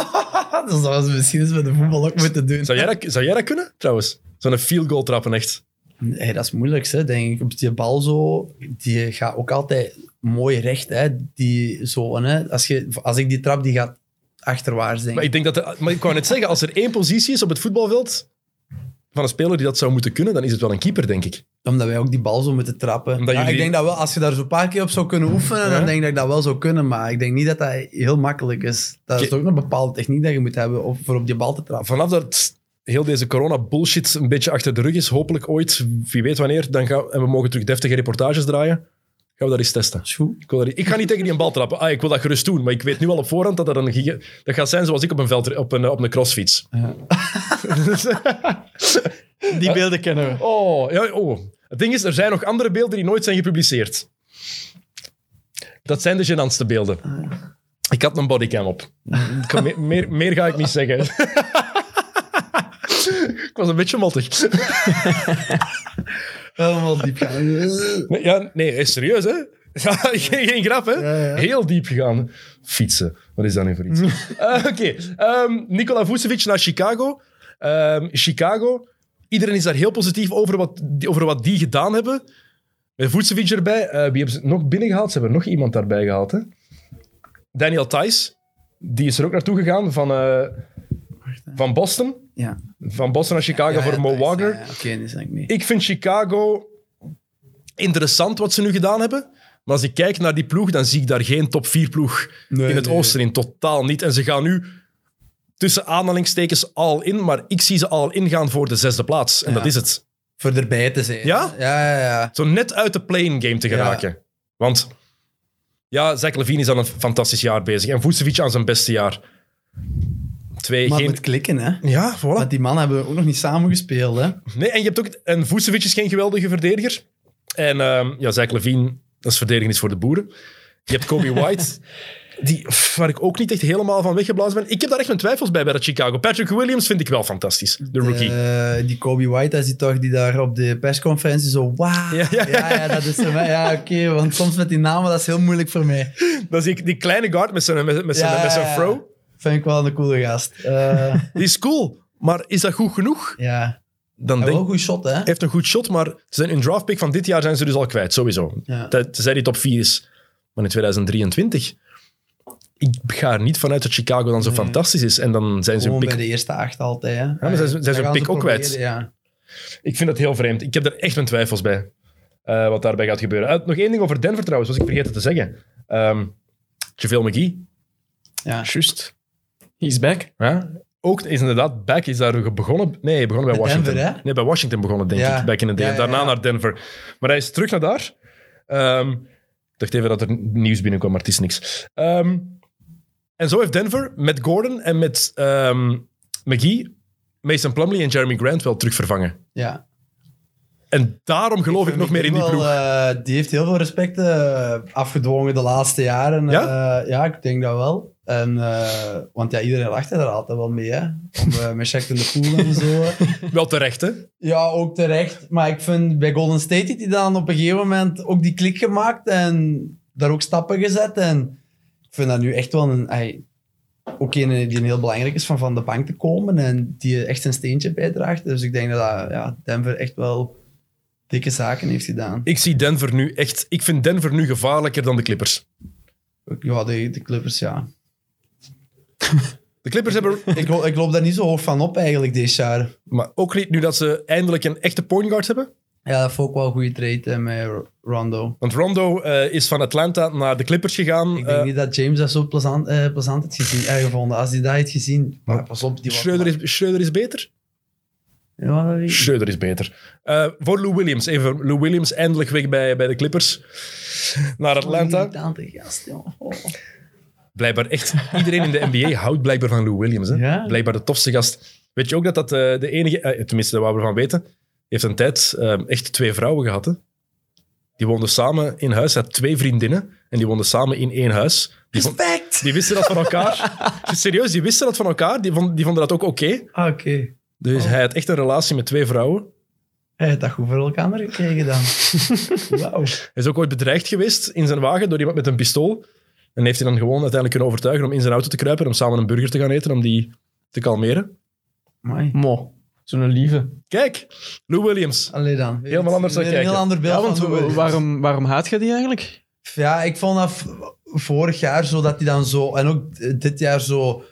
dat zouden ze misschien eens met de voetbal ook moeten doen. Zou jij dat, zou jij dat kunnen, trouwens? Zo'n field goal trappen, echt. Nee, dat is moeilijk, hè, denk ik. Op die bal zo, die gaat ook altijd mooi recht. Hè. Die, zo, hè. Als, je, als ik die trap, die gaat achterwaarts, denk Maar ik. ik denk dat... de- maar ik wou net zeggen, als er één positie is op het voetbalveld van een speler die dat zou moeten kunnen, dan is het wel een keeper, denk ik. Omdat wij ook die bal zo moeten trappen. Ja, jullie- Ik denk dat wel, als je daar zo een paar keer op zou kunnen oefenen, Ja. dan denk ik dat ik dat wel zou kunnen. Maar ik denk niet dat dat heel makkelijk is. Dat is Oké. ook een bepaalde techniek dat je moet hebben om voor op die bal te trappen. Vanaf dat heel deze corona-bullshit een beetje achter de rug is, hopelijk ooit, wie weet wanneer, dan gaan, en we mogen terug deftige reportages draaien, gaan we dat eens testen. is goed. Ik, wil dat, ik ga niet tegen die een bal trappen. Ah, ik wil dat gerust doen, maar ik weet nu al op voorhand dat dat, een, dat gaat zijn zoals ik op een, veld, op een, op een crossfiets. Die beelden kennen we. Oh, ja, oh. Het ding is, er zijn nog andere beelden die nooit zijn gepubliceerd. Dat zijn de gênantste beelden. Ik had een bodycam op. Meer, meer ga ik niet zeggen. ik was een beetje mottig. Helemaal diep gaan. Nee, ja, nee, is serieus, hè? Geen, geen grap, hè? Ja, ja. Heel diep gegaan. Fietsen. Wat is dat nu voor iets? Eh, Oké. Ehm, Nikola Vucevic naar Chicago. Ehm, Chicago. Iedereen is daar heel positief over wat, die- over wat die gedaan hebben. Met Vucevic erbij. Eh, wie hebben ze nog binnengehaald? Ze hebben nog iemand daarbij gehaald, hè? Daniel Thijs. Die is er ook naartoe gegaan van, van Boston. Ja. Van Boston naar Chicago Ja, voor Mo Wagner. Oké, die snap ik niet. Ik vind Chicago interessant wat ze nu gedaan hebben. Maar als ik kijk naar die ploeg, dan zie ik daar geen top 4 ploeg Nee, in het nee. oosten in. Totaal niet. En ze gaan nu tussen aanhalingstekens al in, maar ik zie ze al ingaan voor de zesde plaats. En Ja. dat is het. Voor erbij te zijn. Ja? Ja, ja, ja. Zo net uit de playing game te geraken. Want ja, Zach Levine is aan een fantastisch jaar bezig. En Vucevic aan zijn beste jaar. Twee, Maar geen... moet klikken, hè. Ja, voilà. Want die mannen hebben ook nog niet samen gespeeld, hè. Nee, en je hebt ook... En Vucevic is geen geweldige verdediger. En ehm ja, Zach Levine, dat is verdedigen is voor de boeren. Je hebt Kobe White, die, waar ik ook niet echt helemaal van weggeblazen ben. Ik heb daar echt mijn twijfels bij bij dat Chicago. Patrick Williams vind ik wel fantastisch, de rookie. Eh, die Kobe White, dat is die toch die daar op de persconferentie zo... Wauw. Ja, Ja, ja, ja, dat is... Ja, oké, want soms met die namen, dat is heel moeilijk voor mij. Dat is die, die kleine guard met zijn, met, met zijn, met zijn fro. Vind ik wel een coole gast. Eh, Die is cool, maar is dat goed genoeg? ja. Dan wel een goed shot, hè. Heeft een goed shot, maar ze zijn een draftpick van dit jaar zijn ze dus al kwijt, sowieso. Ja. Te- Tenzij die top 4 is. Maar in 2023... Ik ga er niet vanuit dat Chicago dan zo fantastisch is. En dan zijn ze Gewoon pick bij de eerste acht altijd, hè. Ja, maar zijn ze- zijn ze een pick ook kwijt? Ja. Ik vind dat heel vreemd. Ik heb er echt mijn twijfels bij. eh, wat daarbij gaat gebeuren. Eh, nog één ding over Denver trouwens, was ik vergeten te zeggen. Ehm JaVale McGee. ja. Juist. He's back. Ja? Ook is inderdaad back. Is daar begonnen. Nee, hij begon bij Bij Washington. Denver, hè? Nee, bij Washington begonnen, denk Ja. ik. Back in the day. Ja, ja, Daarna ja. naar Denver. Maar hij is terug naar daar. Ehm, ik dacht even dat er nieuws binnenkwam, maar het is niks. Ehm, en zo heeft Denver met Gordon en met ehm, McGee, Mason Plumlee en Jeremy Grant wel terug vervangen. ja. En daarom geloof ik, nog meer in die wel, ploeg. eh, die heeft heel veel respect eh, afgedwongen de laatste jaren. Ja? Eh, ja, ik denk dat wel. En, want ja, iedereen lachte er altijd wel mee, hè. Om, met Shaq in de pool en zo. Wel terecht, hè? Ja, ook terecht. Maar ik vind bij Golden State heeft hij dan op een gegeven moment ook die klik gemaakt en daar ook stappen gezet. En ik vind dat nu echt wel een... ey, ook een die heel belangrijk is van van de bank te komen en die echt zijn steentje bijdraagt. Dus ik denk dat dat, ja, Denver echt wel dikke zaken heeft gedaan. Ik zie Denver nu echt... Ik vind Denver nu gevaarlijker dan de Clippers. Ja, de, de Clippers, ja. De Clippers hebben... Ik, lo- ik loop daar niet zo hoog van op eigenlijk dit jaar. Maar ook niet nu dat ze eindelijk een echte point guard hebben. Ja, dat vond ik wel een goede trade eh, met Rondo. Want Rondo eh, is van Atlanta naar de Clippers gegaan. Ik denk Eh, niet dat James dat zo plezant, eh, plezant heeft gezien, eh, gevonden. Als hij dat heeft gezien, maar pas op. Die was Schreuder, is, Schreuder is beter? Ja. Schreuder is beter. Eh, voor Lou Williams. Even Lou Williams eindelijk weg bij, bij de Clippers. Naar Atlanta. Gast, joh. Oh. Blijkbaar echt iedereen in de NBA houdt blijkbaar van Lou Williams. Hè? Ja. Blijkbaar de tofste gast. Weet je ook dat dat eh, de enige... eh, tenminste, wat we ervan weten. heeft een tijd echt twee vrouwen gehad. Hè? Die woonden samen in huis. Hij had twee vriendinnen en die woonden samen in één huis. Die, vond- Respect! die wisten dat van elkaar. Serieus, die wisten dat van elkaar. Die, vond, die vonden dat ook oké. Ah, Oké. Dus hij had echt een relatie met twee vrouwen. Hij heeft dat goed voor elkaar gekregen dan. Wauw. Hij is ook ooit bedreigd geweest in zijn wagen door iemand met een pistool. En heeft hij dan gewoon uiteindelijk kunnen overtuigen om in zijn auto te kruipen en om samen een burger te gaan eten, om die te kalmeren. Amai. Mo, zo'n lieve. Kijk, Lou Williams. Allee dan. Helemaal anders dan kijken. Een heel ander beeld Ja, want van waarom, waarom haat je die eigenlijk? Ja, ik vond dat vorig jaar zo dat hij dan zo... En ook dit jaar zo...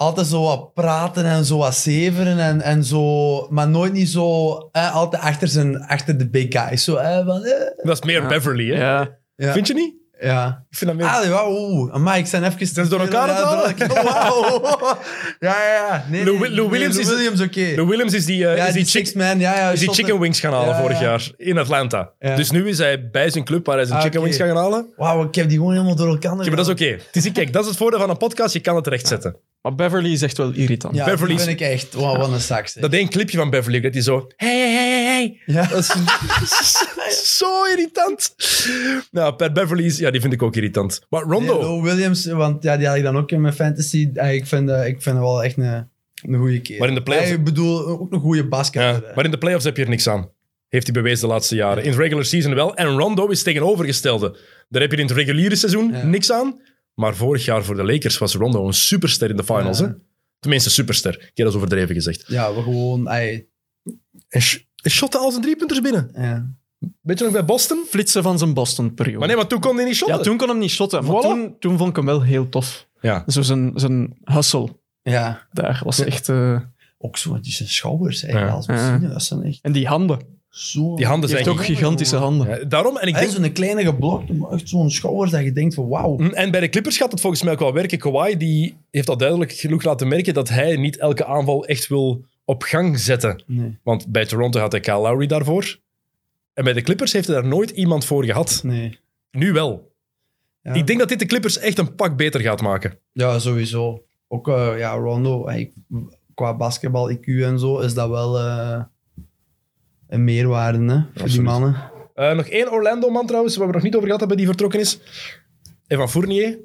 Altijd zo wat praten en zo wat zeveren en, en zo... Maar nooit niet zo... eh, altijd achter, zijn, achter de big guys. Zo, eh, van... eh. Dat is meer Beverly, hè? Ja. Ja. Vind je niet? Ja. Ik vind dat meer... Ah, wauw. oeh. Amai, ik zijn even... Zijn ze door elkaar aan het Ja, Wauw. Ja, ja, ja. Nee, Lou- nee, Lou nee, Williams Lou is- Williams, oké. Lou Williams is die, eh, Ja, is die, die chick- six man, ja, ja. is die chicken wings gaan halen Ja, vorig ja. jaar in Atlanta. Ja. Dus nu is hij bij zijn club waar hij zijn Ah, chicken wings gaat gaan halen. Wauw, ik heb die gewoon helemaal door elkaar. Ja, maar dat is oké. Het is- Kijk, dat is het voordeel van een podcast. Je kan het rechtzetten. Maar Beverly is echt wel irritant. Ja, Beverly is- vind ik echt... Wauw, wat een hè. Dat één clipje van Beverly, dat hij zo... Hey, hey, hey, hey, hey. Ja. Dat is zo irritant. Nou, Pat Beverly, is, ja, die vind ik ook irritant. Maar Rondo... Nee, Lou Williams, want ja, die had ik dan ook in mijn fantasy. Ja, ik, vind, eh, ik vind hem wel echt een, een goede keer. Maar in de playoffs- Ik bedoel, ook een goede basket. Ja, maar in de playoffs heb je er niks aan. Heeft hij bewezen de laatste jaren. In de regular season wel. En Rondo is tegenovergestelde. Daar heb je in het reguliere seizoen Ja. niks aan. Maar vorig jaar voor de Lakers was Rondo een superster in de finals. Ja. Hè? Tenminste, superster. Ik heb dat is overdreven gezegd. Ja, we gewoon... ey, En sh- en shotte al zijn driepunters binnen. ja. Weet je nog bij Boston? Flitsen van zijn Boston-periode. Maar nee, maar toen kon hij niet shotten. ja, toen kon hem niet shotten. Maar Voilà. toen, toen vond ik hem wel heel tof. Ja. Zo zijn, zijn hustle ja, daar was echt... eh, ook zo, die zijn schouders, Ja. als we Ja. zien, dat zijn echt en die handen. Zo... Die handen zijn ook gigantische handen. Ja, daarom, en ik Hij denk... is zo'n kleine geblokte, maar echt zo'n schouders dat je denkt van wauw. Mm, En bij de Clippers gaat het volgens mij ook wel werken. Kawhi die heeft al duidelijk genoeg laten merken dat hij niet elke aanval echt wil op gang zetten. Nee, Want bij Toronto had hij Kyle Lowry daarvoor. En bij de Clippers heeft hij daar nooit iemand voor gehad. nee. Nu wel. Ja. Ik denk dat dit de Clippers echt een pak beter gaat maken. Ja, sowieso. Ook eh, ja, Rondo, qua basketbal IQ en zo, is dat wel eh, een meerwaarde hè, voor die mannen. Eh, nog één Orlando-man trouwens, waar we nog niet over gehad hebben, die vertrokken is. Evan Fournier.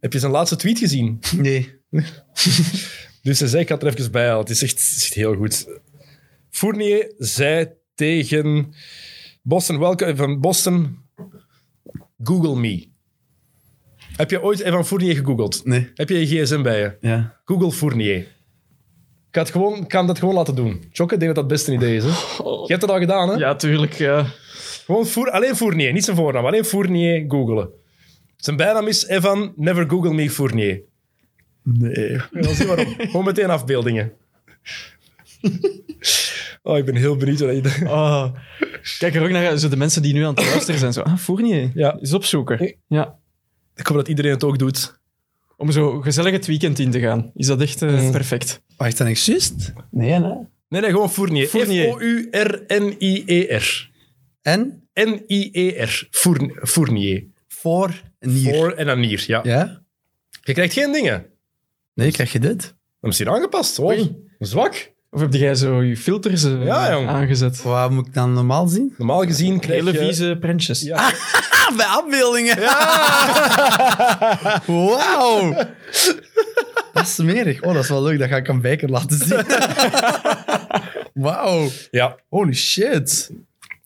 Heb je zijn laatste tweet gezien? Nee. Dus hij zei, ik ga het er even bij halen. Het is echt, het is echt heel goed. Fournier zei tegen Boston, welke, van Boston, Google me. Heb je ooit Evan Fournier gegoogeld? Nee. Heb je je gsm bij je? Ja. Google Fournier. Ik ga, het gewoon, ik kan dat gewoon laten doen. Chokke, ik denk dat dat het beste idee is. Hè? Je hebt het al gedaan, hè? Ja, tuurlijk. Ja. Gewoon Four, alleen Fournier, niet zijn voornaam. Alleen Fournier googelen. Zijn bijnaam is Evan Never Google Me Fournier. Nee. Ja, zie waarom. Gewoon meteen afbeeldingen. Oh, ik ben heel benieuwd. wat je- Ah. Kijk er ook naar zo de mensen die nu aan het luisteren zijn. Zo, ah, Fournier. Ja. Is opzoeken. Ja. Ik hoop dat iedereen het ook doet. Om zo gezellig het weekend in te gaan. Is dat echt eh, perfect. Wacht, dan ik juist? Nee, nee. Nee, nee, gewoon Fournier. Fournier. F-O-U-R-N-I-E-R. En? N-I-E-R. Fourn- Fournier. Voor Nier. Voor en dan Nier, ja. Ja? Je krijgt geen dingen. Nee, krijg je dit? Dan is hier aangepast. Oei. zwak. Of heb jij zo je filters eh, Ja, jong. aangezet? Wat moet ik dan normaal zien? Normaal gezien krijg Hele je... vieze prentjes. Ja. Ah, bij afbeeldingen. Wauw. Dat is smerig. Oh, dat is wel leuk. Dat ga ik aan Bijker laten zien. Wauw. ja. Holy shit.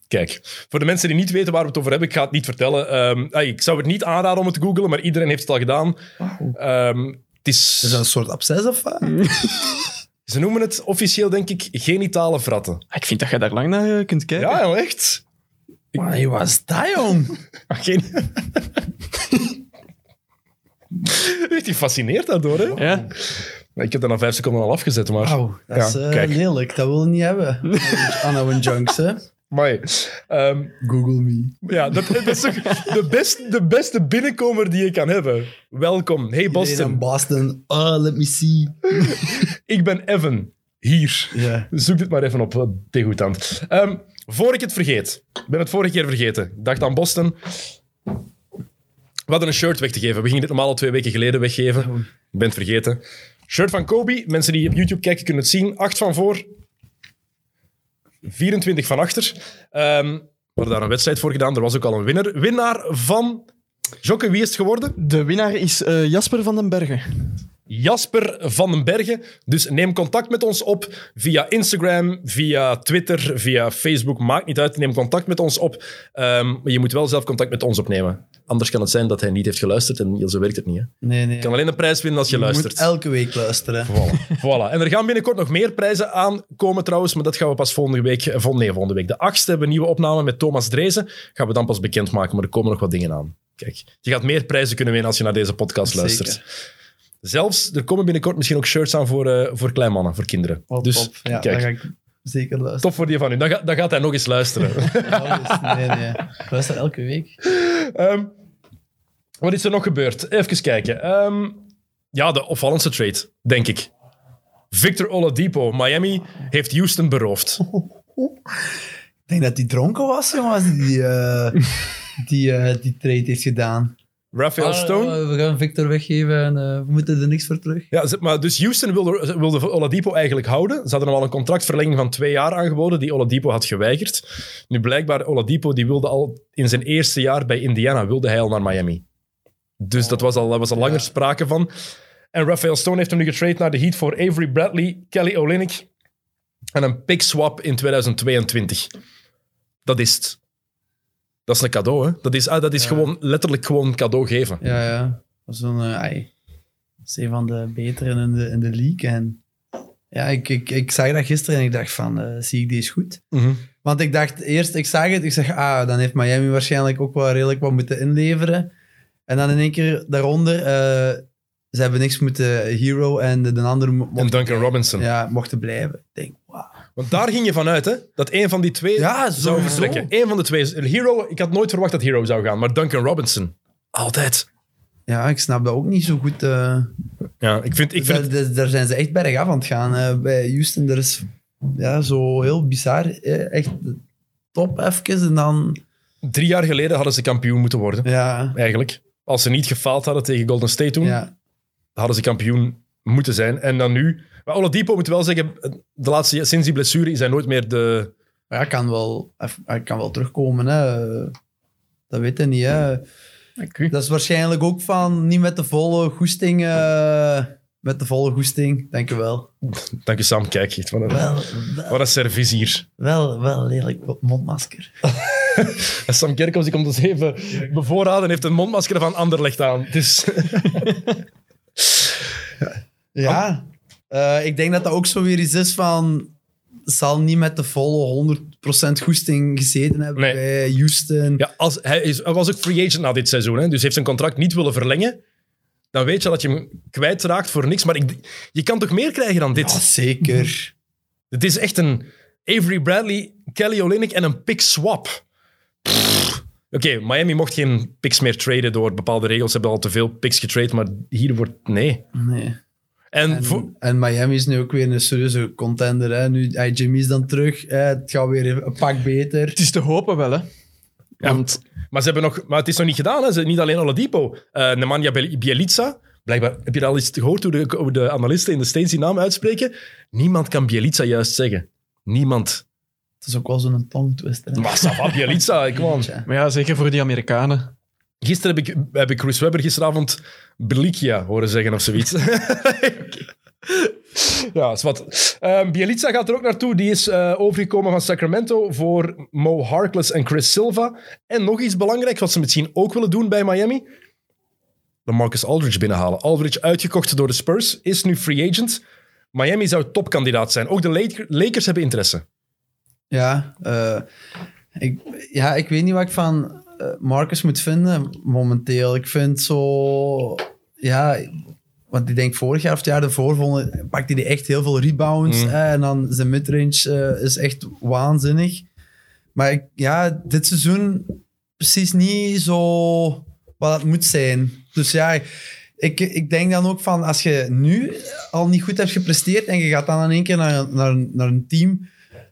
Kijk, voor de mensen die niet weten waar we het over hebben, ik ga het niet vertellen. Ehm, ah, ik zou het niet aanraden om het te googlen, maar iedereen heeft het al gedaan. Ehm, het is, Is dat een soort absces of wat? Ze noemen het officieel, denk ik, genitale vratten. Ah, Ik vind dat je daar lang naar eh, kunt kijken. Ja, joh, echt. Wat is dat, jong? Ah, Geen... Echt gefascineerd daardoor, hè? Ja. Ik heb dat na vijf seconden al afgezet, maar... Wauw, dat is Ja, eh, kijk. lelijk. Dat wil je niet hebben. Aan een junks, hè? Maar, ehm, Google me. ja, dat, dat is toch de, best, de beste binnenkomer die je kan hebben. Welkom. Hey Boston. Boston, Boston. Oh, let me see. ik ben Evan. Hier. Zoek dit maar even op, eh, degoutant. Ehm voor ik het vergeet. Ik ben het vorige keer vergeten. Ik dacht aan Boston. We hadden een shirt weg te geven. We gingen dit normaal al twee weken geleden weggeven. Ik ben het vergeten. Shirt van Kobe. Mensen die op YouTube kijken kunnen het zien. Acht van voor. 24 van achter. Ehm we daar een wedstrijd voor gedaan. Er was ook al een winnaar. Winnaar van... Jokke, wie is het geworden? De winnaar is eh, Jasper van den Bergen. Jasper van den Bergen. Dus neem contact met ons op via Instagram, via Twitter, via Facebook. Maakt niet uit. Neem contact met ons op. Ehm, maar je moet wel zelf contact met ons opnemen. Anders kan het zijn dat hij niet heeft geluisterd en zo werkt het niet. Hè. Nee, nee. Je kan alleen een prijs winnen als je, je luistert. moet elke week luisteren. Voilà. voilà. En er gaan binnenkort nog meer prijzen aankomen trouwens, maar dat gaan we pas volgende week... eh, Nee, volgende week. De achtste hebben we een nieuwe opname met Thomas Drezen. Gaan we dan pas bekendmaken, maar er komen nog wat dingen aan. Kijk, je gaat meer prijzen kunnen winnen als je naar deze podcast Zeker. Zelfs, er komen binnenkort misschien ook shirts aan voor, eh voor kleinmannen, voor kinderen. Dus top. Ja, kijk, dan ga ik zeker luisteren. tof voor die van u. Dan, ga- dan gaat hij nog eens luisteren. Nee, nee. Ik luister elke week. Ehm, wat is er nog gebeurd? Even kijken. Ehm, ja, de opvallendste trade, denk ik. Victor Oladipo, Miami, heeft Houston beroofd. Ik denk dat hij dronken was, jongen, als hij die, eh, die, eh, die trade heeft gedaan. Raphael Stone. Ah, we gaan Victor weggeven en eh, we moeten er niks voor terug. Ja, maar dus Houston wilde, wilde Oladipo eigenlijk houden. Ze hadden hem al een contractverlenging van twee jaar aangeboden, die Oladipo had geweigerd. Nu blijkbaar, Oladipo die wilde al in zijn eerste jaar bij Indiana, wilde hij al naar Miami. Dus dat was al, was al langer Ja. sprake van. En Raphael Stone heeft hem nu getrade naar de Heat voor Avery Bradley, Kelly Olynyk en een pick swap in 2022. Dat is het. Dat is een cadeau, hè? Dat is, ah, dat is Ja. gewoon letterlijk gewoon een cadeau geven. Ja, ja. Dat is een, ai, dat is een van de betere in de, in de league. En ja, ik, ik, ik zag dat gisteren en ik dacht van, eh, zie ik deze goed? Mhm. Want ik dacht eerst, ik zag het, ik zeg, ah, dan heeft Miami waarschijnlijk ook wel redelijk wat moeten inleveren. En dan in één keer daaronder, eh, ze hebben niks moeten hero en de, de andere En Duncan Robinson. ja, mochten blijven. Ik denk. Want daar ging je vanuit, hè? Dat een van die twee Ja, zou vertrekken. Eén van de twee. Hero, ik had nooit verwacht dat Hero zou gaan, maar Duncan Robinson. Altijd. Ja, ik snap dat ook niet zo goed. eh. Ja, ik vind, ik vind Daar- zijn ze echt bergaf aan het gaan. eh, bij Houston, er is ja, zo heel bizar. echt top even en dan... drie jaar geleden hadden ze kampioen moeten worden, Ja, eigenlijk. Als ze niet gefaald hadden tegen Golden State toen, ja. hadden ze kampioen moeten zijn. En dan nu... Maar Oladipo moet wel zeggen, de laatste, sinds die blessure is hij nooit meer de... Maar hij kan wel, hij kan wel terugkomen. Hè. Dat weet je niet. Hè. Dat is waarschijnlijk ook van niet met de volle goesting. eh, met de volle goesting, denk je wel. Dank je Sam, kijk. echt, Wat een, Wel, wel, wat een servies hier. wel, wel lelijk mondmasker. Sam Kerkhoffs die komt ons even bevoorraden en heeft een mondmasker van Anderlecht aan. Dus... Ja, eh, ik denk dat dat ook zo weer iets is van... Zal niet met de volle 100% goesting gezeten hebben Nee. bij Houston. Ja, als, hij, is, hij was ook free agent na dit seizoen, hè, dus heeft zijn contract niet willen verlengen. Dan weet je dat je hem kwijtraakt voor niks. Maar ik, je kan toch meer krijgen dan dit? Ja, zeker. Het is echt een Avery Bradley, Kelly Olynyk en een pick swap. Oké, Miami mocht geen picks meer traden door bepaalde regels. Ze hebben al te veel picks getrade, maar hier wordt... Nee. Nee. En, En, voor- en Miami is nu ook weer een serieuze contender. Hè. Nu, hey, Jimmy is dan terug. Hè. Het gaat weer een pak beter. Het is te hopen wel, hè. Want maar, ze hebben nog, maar het is nog niet gedaan. Hè. Ze, niet alleen Oladipo. Eh Nemanja Biel- Bielica. Blijkbaar, heb je al eens gehoord hoe de, hoe de analisten in de States die naam uitspreken? Niemand kan Bielica juist zeggen. Niemand. Het is ook wel zo'n tongtwister. Maar ça va, Bielica, come on. Tja. maar ja, zeker voor die Amerikanen. Gisteren heb ik, heb ik Chris Webber gisteravond Belicia horen zeggen of zoiets. ja, is wat. Ehm Bielica gaat er ook naartoe. Die is eh, overgekomen van Sacramento voor Mo Harkless en Chris Silva. En nog iets belangrijks, wat ze misschien ook willen doen bij Miami. De Marcus Aldridge binnenhalen. Aldridge uitgekocht door de Spurs, is nu free agent. Miami zou topkandidaat zijn. Ook de Lak- Lakers hebben interesse. Ja, eh, ik, ja, ik weet niet wat ik van Marcus moet vinden momenteel. Ik vind zo... Ja, want ik denk vorig jaar of het jaar ervoor pakte hij echt heel veel rebounds. Mm. hè, en dan zijn midrange eh, is echt waanzinnig. Maar ik, ja, dit seizoen precies niet zo wat het moet zijn. Dus ja, ik, ik denk dan ook van als je nu al niet goed hebt gepresteerd en je gaat dan in één keer naar, naar, naar een team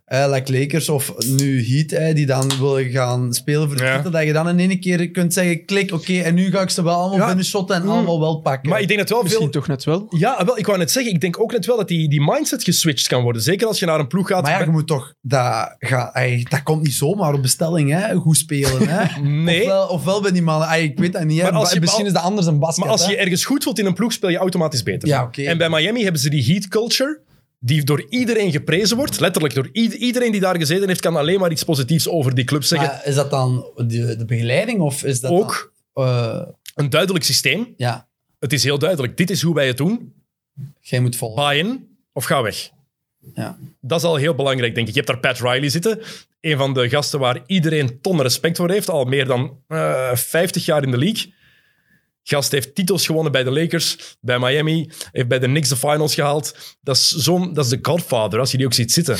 eh, like Lakers of nu Heat, eh, die dan willen gaan spelen voor de Ja. titel, dat je dan in één keer kunt zeggen, klik, oké, en nu ga ik ze wel allemaal Ja. binnen shotten en allemaal wel pakken. Maar ik denk dat wel Misschien veel... toch net wel. Ja, wel, ik wou net zeggen, ik denk ook net wel dat die, die mindset geswitcht kan worden. Zeker als je naar een ploeg gaat. Maar ja, je moet toch... Dat, ga, ey, dat komt niet zomaar op bestelling, hè? Goed spelen, hè? Nee. Ofwel, ofwel bij die mannen... ey, ik weet dat niet, hè? Maar als je- Misschien is dat anders een basket, Maar als hè? je ergens goed voelt in een ploeg, speel je automatisch beter. Ja, oké. En bij Miami hebben ze die heat culture, die door iedereen geprezen wordt. Letterlijk door iedereen die daar gezeten heeft, kan alleen maar iets positiefs over die club zeggen. Maar is dat dan de, de begeleiding of is dat ook dan... eh, een duidelijk systeem. ja, Het is heel duidelijk. Dit is hoe wij het doen. jij moet volgen. Buy in of ga weg. Ja. Dat is al heel belangrijk, denk ik. Je hebt daar Pat Riley zitten. Een van de gasten waar iedereen ton respect voor heeft. Al meer dan eh 50 jaar in de league. Gast heeft titels gewonnen bij de Lakers, bij Miami. Heeft bij de Knicks de finals gehaald. Dat is, zo'n, dat is de godfather, als je die ook ziet zitten.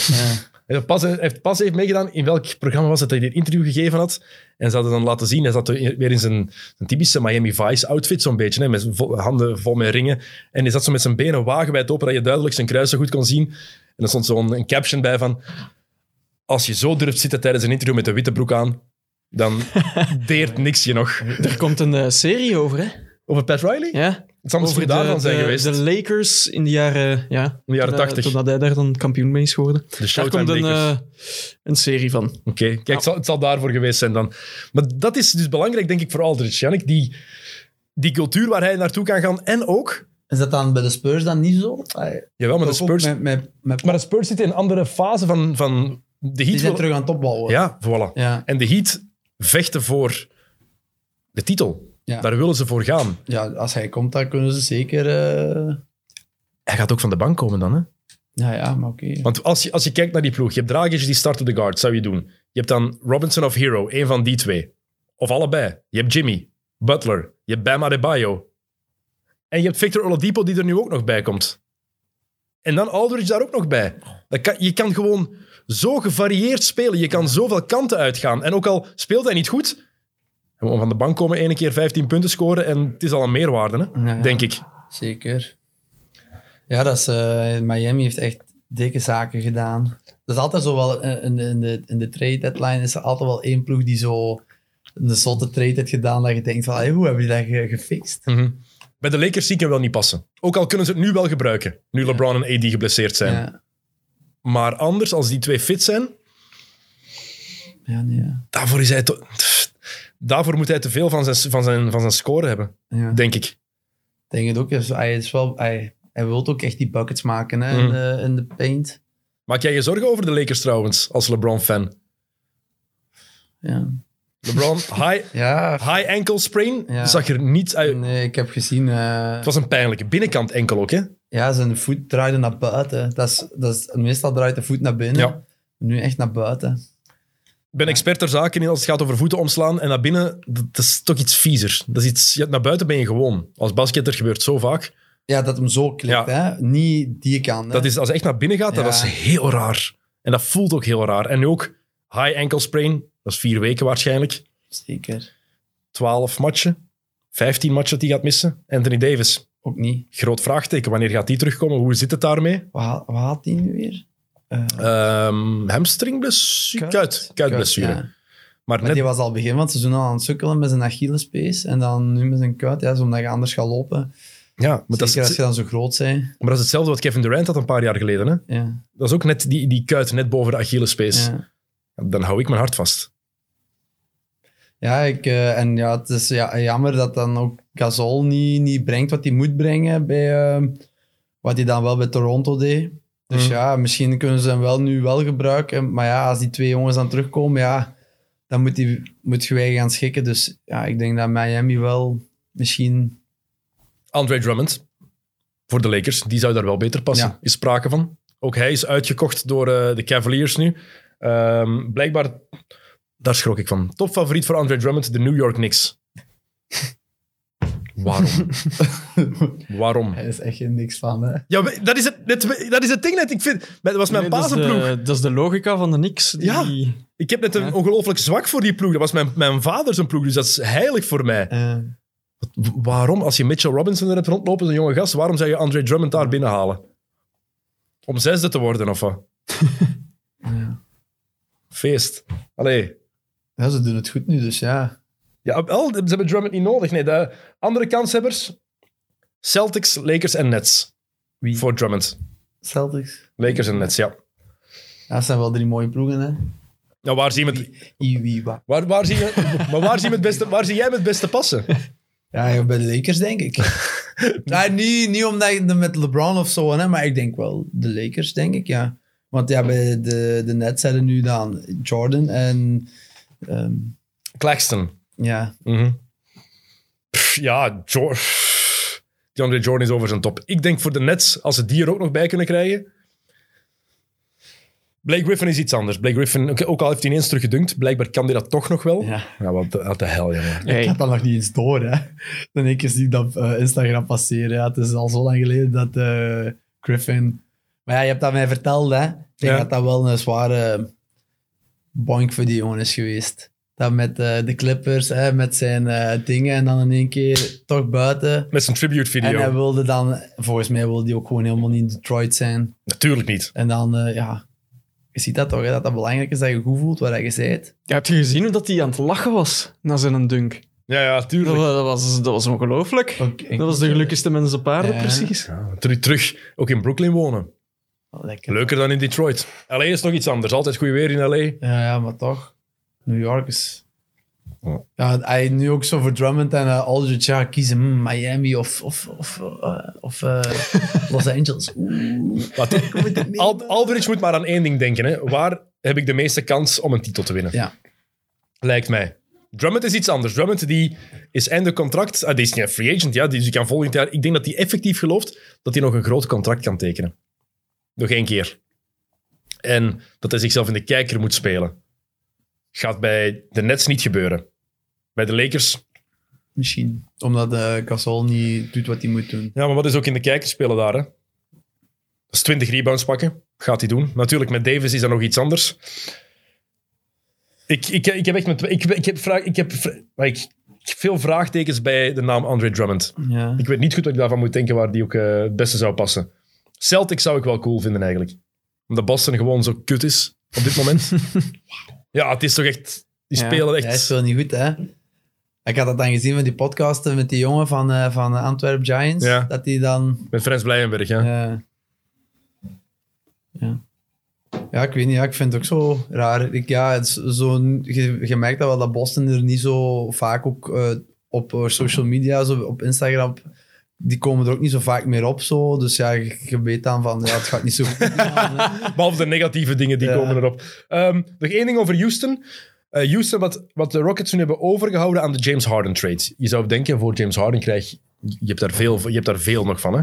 Hij heeft pas, heeft pas heeft meegedaan. In welk programma was het dat hij dit interview gegeven had? En ze hadden dan laten zien. Hij zat er weer in zijn, zijn typische Miami Vice outfit, zo'n beetje. Hè, met handen vol met ringen. En hij zat zo met zijn benen wagenwijd open, dat je duidelijk zijn kruis zo goed kon zien. En er stond zo'n een caption bij van... Als je zo durft zitten tijdens een interview met een witte broek aan, dan deert niks je nog. Er komt een eh, serie over, hè? Over Pat Riley? Ja. Het zal misschien de, daarvan zijn geweest. de Lakers in de jaren, ja, In de jaren toen, eh, 80. Totdat hij daar dan kampioen mee is geworden. De Daar komt een, Lakers. eh, een serie van. Oké, kijk, het zal, het zal daarvoor geweest zijn dan. Maar dat is dus belangrijk, denk ik, voor Aldridge. Jannik, die, die cultuur waar hij naartoe kan gaan. En ook, Is dat dan bij de Spurs dan niet zo? Jawel, maar de Spurs, Met, met, met, maar de Spurs zitten in een andere fase van, van de die Heat. zijn wil- terug aan het opbouwen. ja, voilà. Ja, En de Heat vechten voor de titel. Ja. Daar willen ze voor gaan. ja, als hij komt, dan kunnen ze zeker... eh, Hij gaat ook van de bank komen dan, hè? Ja, ja, maar oké. Want als je, als je kijkt naar die ploeg, je hebt Dragic die start op de guard, zou je doen. Je hebt dan Robinson of Hero, een van die twee. Of allebei. Je hebt Jimmy, Butler, je hebt Bam Adebayo. En je hebt Victor Oladipo die er nu ook nog bij komt. En dan Aldridge daar ook nog bij. Dat kan, je kan gewoon zo gevarieerd spelen. Je kan zoveel kanten uitgaan. En ook al speelt hij niet goed, gewoon van de bank komen, ene keer 15 punten scoren en het is al een meerwaarde, hè? Ja, ja. denk ik. Zeker. Ja, dat is, eh, Miami heeft echt dikke zaken gedaan. Dat is altijd zo wel, eh, in de, in de, in de trade deadline is er altijd wel één ploeg die zo een zotte trade heeft gedaan dat je denkt van, hey, hoe hebben die dat ge- gefixt? Mhm. Bij de Lakers zie ik hem wel niet passen. Ook al kunnen ze het nu wel gebruiken, nu LeBron en AD geblesseerd zijn. Maar anders, als die twee fit zijn, ja, nee, ja. daarvoor, is hij te- daarvoor moet hij te veel van zijn, van zijn, van zijn score hebben, ja. denk ik. Ik denk het ook. Hij, is wel, hij, hij wil ook echt die buckets maken hè, in, Mhm. de, in de paint. Maak jij je zorgen over de Lakers trouwens, als LeBron-fan? Ja, LeBron, high, ja high ankle sprain, zag er niet uit. nee, ik heb gezien... eh, Het was een pijnlijke binnenkant enkel ook, hè? Ja, zijn voet draaide naar buiten. Dat is, dat is, meestal draait de voet naar binnen. Ja. Nu echt naar buiten. Ik ben expert ter zake in als het gaat over voeten omslaan. En naar binnen, dat is toch iets viezer. Dat is iets, ja, naar buiten ben je gewoon. Als basketter gebeurt zo vaak. Ja, dat hem zo klikt, hè? Niet die kant. Hè? Dat is, als het echt naar binnen gaat, dat is heel raar. En dat voelt ook heel raar. En nu ook high ankle sprain, dat is vier weken waarschijnlijk. Zeker. 12 matchen, 15 matchen hij gaat missen. Anthony Davis, Ook niet. groot vraagteken. Wanneer gaat die terugkomen? Hoe zit het daarmee? Wat, wat had hij nu weer? Ehm hamstringblessure? Kuit. Kuitblessure. ja. Maar Maar net, die was al begin van het seizoen al aan het sukkelen met zijn Achillespees. En dan nu met zijn kuit, ja, zo omdat je anders gaat lopen. ja, maar dat, is, Zeker als je dan zo groot bent. maar dat is hetzelfde wat Kevin Durant had een paar jaar geleden. Hè? Ja. Dat is ook net die, die kuit net boven de Achillespees. Ja. Dan hou ik mijn hart vast. Ja, ik, eh, en ja, het is ja, jammer dat dan ook Gasol niet, niet brengt wat hij moet brengen bij eh, wat hij dan wel bij Toronto deed. Dus Mhm. ja, misschien kunnen ze hem wel nu wel gebruiken. Maar ja, als die twee jongens dan terugkomen, ja, dan moet, hij, moet je weer gaan schikken. Dus ja, ik denk dat Miami wel misschien... Andre Drummond voor de Lakers, die zou daar wel beter passen. Ja. Is sprake van. Ook hij is uitgekocht door eh, de Cavaliers nu. Ehm, blijkbaar, daar schrok ik van. Topfavoriet voor Andre Drummond, de New York Knicks. Waarom? Waarom? Hij is echt niks van, hè. Ja, dat is het, dat is het ding net. Ik vind, dat was mijn Nee, dat, is de, dat is de logica van de Knicks. Die, Ja. Ik heb net een Ja. ongelooflijk zwak voor die ploeg. Dat was mijn, mijn vader zijn ploeg, dus dat is heilig voor mij. Waarom, als je Mitchell Robinson er hebt rondlopen, een jonge gast, waarom zou je Andre Drummond daar binnenhalen? Om zesde te worden, of wat? ja. feest. Allee. Ja, ze doen het goed nu, dus ja. Ja, wel, ze hebben Drummond niet nodig. Nee, de andere kanshebbers... Celtics, Lakers en Nets. Wie? Voor Drummond. Celtics. Lakers en Nets, ja. Ja, dat zijn wel drie mooie ploegen, hè. Nou, waar zie je het, I, wie, wat. waar, waar zie je, maar waar zie, je het beste, waar zie jij het beste passen? Ja, bij de Lakers, denk ik. ja, niet, niet omdat je met LeBron of zo, hè, maar ik denk wel de Lakers, denk ik, ja. Want ja, bij de, de Nets er nu dan Jordan en... ehm, Claxton. ja, Mhm. Pff, ja, DeAndre Jordan is over zijn top. Ik denk voor de Nets, als ze die er ook nog bij kunnen krijgen... Blake Griffin is iets anders. Blake Griffin, ook- ook al heeft hij ineens teruggedunkt, blijkbaar kan hij dat toch nog wel. ja. Ja, wat de, wat de hel, jongen. Ik had dat nog niet eens door, hè. Dan ik eens die op eh, Instagram passeren. Ja, het is al zo lang geleden dat eh, Griffin... Maar ja, je hebt dat mij verteld, hè. Ik denk Ja. dat dat wel een zware boink voor die jongen is geweest. Dat met eh, de Clippers, hè, met zijn eh, dingen en dan in één keer toch buiten. Met zijn tribute video. En hij wilde dan... Volgens mij wilde hij ook gewoon helemaal niet in Detroit zijn. Natuurlijk niet. En dan, eh, ja... Je ziet dat toch, hè, dat dat belangrijk is dat je goed voelt waar je bent. ja, heb je gezien hoe dat hij aan het lachen was na zijn dunk? Ja, ja, tuurlijk. dat was, dat was ongelooflijk. Dat was de gelukkigste mens op aarde, Ja. precies. Ja, terug, terug ook in Brooklyn wonen. Lekker. Leuker dan in Detroit. LA is nog iets anders. Altijd goed weer in LA. Ja, ja, maar toch. New York is... Ja. Ja, hij nu ook zo voor Drummond en uh, Aldridge, ja, kiezen hmm, Miami of, of, of, eh, of eh, Los Angeles. Wat, Aldridge moet maar aan één ding denken. Hè. Waar heb ik de meeste kans om een titel te winnen? Ja. Lijkt mij. Drummond is iets anders. Drummond die is einde contract. Ah, die is niet een free agent, ja, die, dus die kan volgend jaar... Ik denk dat hij effectief gelooft dat hij nog een groot contract kan tekenen. Nog één keer. En dat hij zichzelf in de kijker moet spelen. Gaat bij de Nets niet gebeuren. Bij de Lakers... Misschien. Omdat uh, Gasol niet doet wat hij moet doen. Ja, maar wat is ook in de kijker spelen daar, hè? Dat is 20 rebounds pakken. Gaat hij doen. Natuurlijk, met Davis is dat nog iets anders. Ik, ik, ik heb echt met, ik, ik heb, vraag, ik, heb, ik, veel vraagtekens bij de naam Andre Drummond. Ja. Ik weet niet goed wat ik daarvan moet denken waar die ook eh, het beste zou passen. Celtic zou ik wel cool vinden eigenlijk. Omdat Boston gewoon zo kut is op dit moment. ja, het is toch echt... Die Ja, spelen Hij echt... speelt niet goed, hè. Ik had dat dan gezien van die podcasten met die jongen van, eh van Antwerp Giants. Ja. Dat die dan... Met Frans Blijenberg, ja. Ja. Ja. Ja, ik weet niet. Ja, ik vind het ook zo raar. Ik, ja, het is zo, je, je merkt dat wel dat Boston er niet zo vaak ook eh, op eh, social media, zo op Instagram, die komen er ook niet zo vaak meer op. Zo. Dus ja, je, weet dan van, ja, het gaat niet zo goed. Behalve de negatieve dingen, die Ja. komen erop. Ehm, nog één ding over Houston. Eh, Houston, wat, wat de Rockets nu hebben overgehouden aan de James Harden trade. Je zou denken, voor James Harden krijg je... Je hebt daar veel, je hebt daar veel nog van, hè.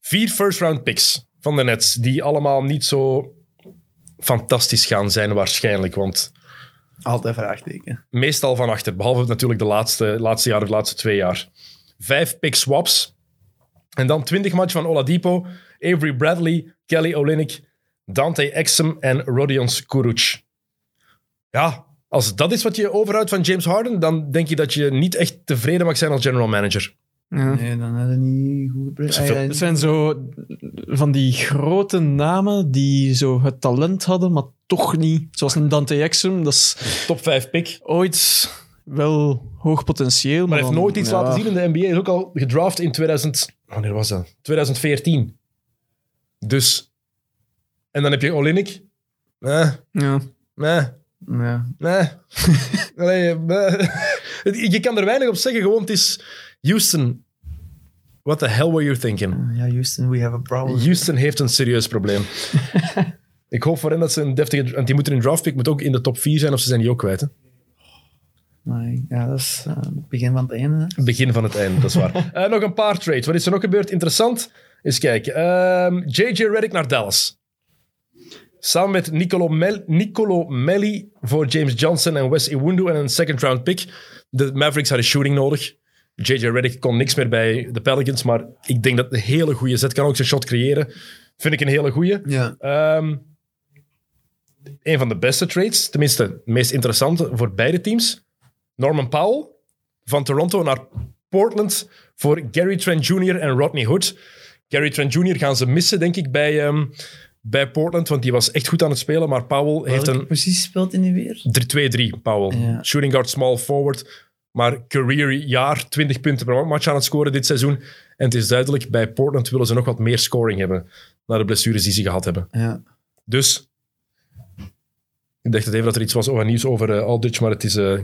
Vier first-round picks van de Nets, die allemaal niet zo fantastisch gaan zijn waarschijnlijk, want Altijd vraagteken. meestal van achter, behalve natuurlijk de laatste, laatste jaar of de laatste twee jaar. Vijf pick swaps. En dan 20 match van Oladipo, Avery Bradley, Kelly Olynyk, Dante Exum en Rodion Kuruc. Ja, als dat is wat je overhoudt van James Harden, dan denk je dat je niet echt tevreden mag zijn als general manager. Ja. Nee, dan hadden niet goed Het zijn zo van die grote namen die zo het talent hadden, maar toch niet. Zoals een Dante Exum, dat is Top 5 pick. ooit wel hoog potentieel. Maar, Maar hij heeft nooit iets ja. laten zien in de NBA. Hij is ook al gedraft in 2000... Wanneer was dat? 2014. Dus... En dan heb je Olynyk. Eh, Ja. eh. ja. Nee. Allee, nee. Je kan er weinig op zeggen, gewoon het is Houston. What the hell were you thinking? ja, Houston, we have a problem. Houston heeft een serieus probleem. Ik hoop voor hen dat ze een deftige... Want die moeten in draft pick moet ook in de top 4 zijn, of ze zijn die ook kwijt. Hè? Nee, ja, dat is eh, het begin van het einde. hè. Begin van het einde, dat is waar. Eh, nog een paar trades. Wat is er nog gebeurd? Interessant. Eens kijken. Ehm, JJ Redick naar Dallas. Samen met Nicolo, Mel Nicolo Melli voor James Johnson en Wes Iwundu en een second round pick. De Mavericks hadden shooting nodig. JJ Redick kon niks meer bij de Pelicans, maar ik denk dat een hele goede zet kan ook zijn shot creëren. Vind ik een hele goede. Ja. Ehm, een van de beste trades, tenminste het meest interessante voor beide teams. Norman Powell van Toronto naar Portland voor Gary Trent Jr. en Rodney Hood. Gary Trent Jr. gaan ze missen, denk ik, bij, ehm, bij Portland, want die was echt goed aan het spelen. Maar Powell heeft een positie speelt hij nu weer? 3-2-3, Powell. Ja. Shooting guard, small forward. Maar career jaar, 20 punten per match aan het scoren dit seizoen. En het is duidelijk, bij Portland willen ze nog wat meer scoring hebben. Na de blessures die ze gehad hebben. Ja. Dus, ik dacht even dat er iets was over nieuws over eh, Aldridge, maar het is eh,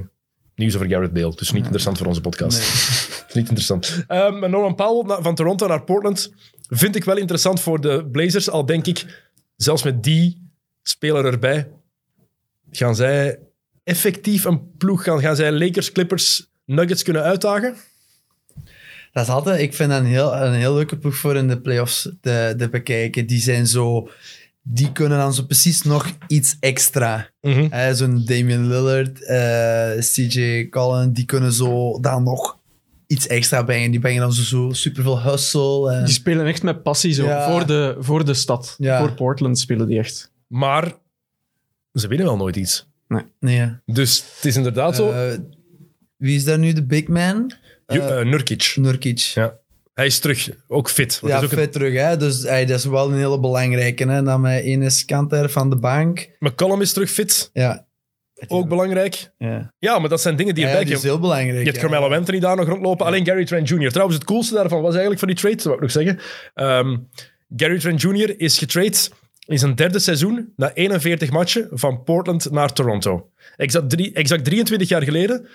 nieuws over Garrett Bale. Dus niet interessant voor onze podcast. niet interessant. Ehm, Norman Powell van Toronto naar Portland vind ik wel interessant voor de Blazers. Al denk ik, zelfs met die speler erbij, gaan zij effectief een ploeg gaan, gaan zij Lakers, Clippers, Nuggets kunnen uitdagen? Dat is altijd, ik vind dat een heel, een heel leuke ploeg voor in de playoffs te, te bekijken. Die zijn zo, die kunnen dan zo precies nog iets extra. Eh, Zo'n Damian Lillard, eh, CJ Collin, die kunnen zo dan nog iets extra brengen. Die brengen dan zo, zo superveel hustle. En, Die spelen echt met passie zo. Ja. Voor, de, voor de stad. Ja. Voor Portland spelen die echt. Maar ze winnen wel nooit iets. nee, ja. Dus het is inderdaad zo. Eh, wie is daar nu de big man? Eh, Nurkic. Nurkic. Ja. Hij is terug. Ook fit. Ja, hij is ook vet terug. Hè? Dus hey, dat is wel een hele belangrijke. Hè? Dan met Enes Kanter van de bank. McCollum is terug fit. Ja. Ook belangrijk. Ja, Ja, maar dat zijn dingen die ja, erbij die is heel belangrijk. Je hebt ja. Carmelo Anthony daar nog rondlopen. Alleen Gary Trent Jr. Trouwens, het coolste daarvan was eigenlijk van die trade, dat wou ik nog zeggen. Ehm, Gary Trent Jr. is getrade in zijn derde seizoen na 41 matchen van Portland naar Toronto. Exact, drie, exact 23 jaar geleden,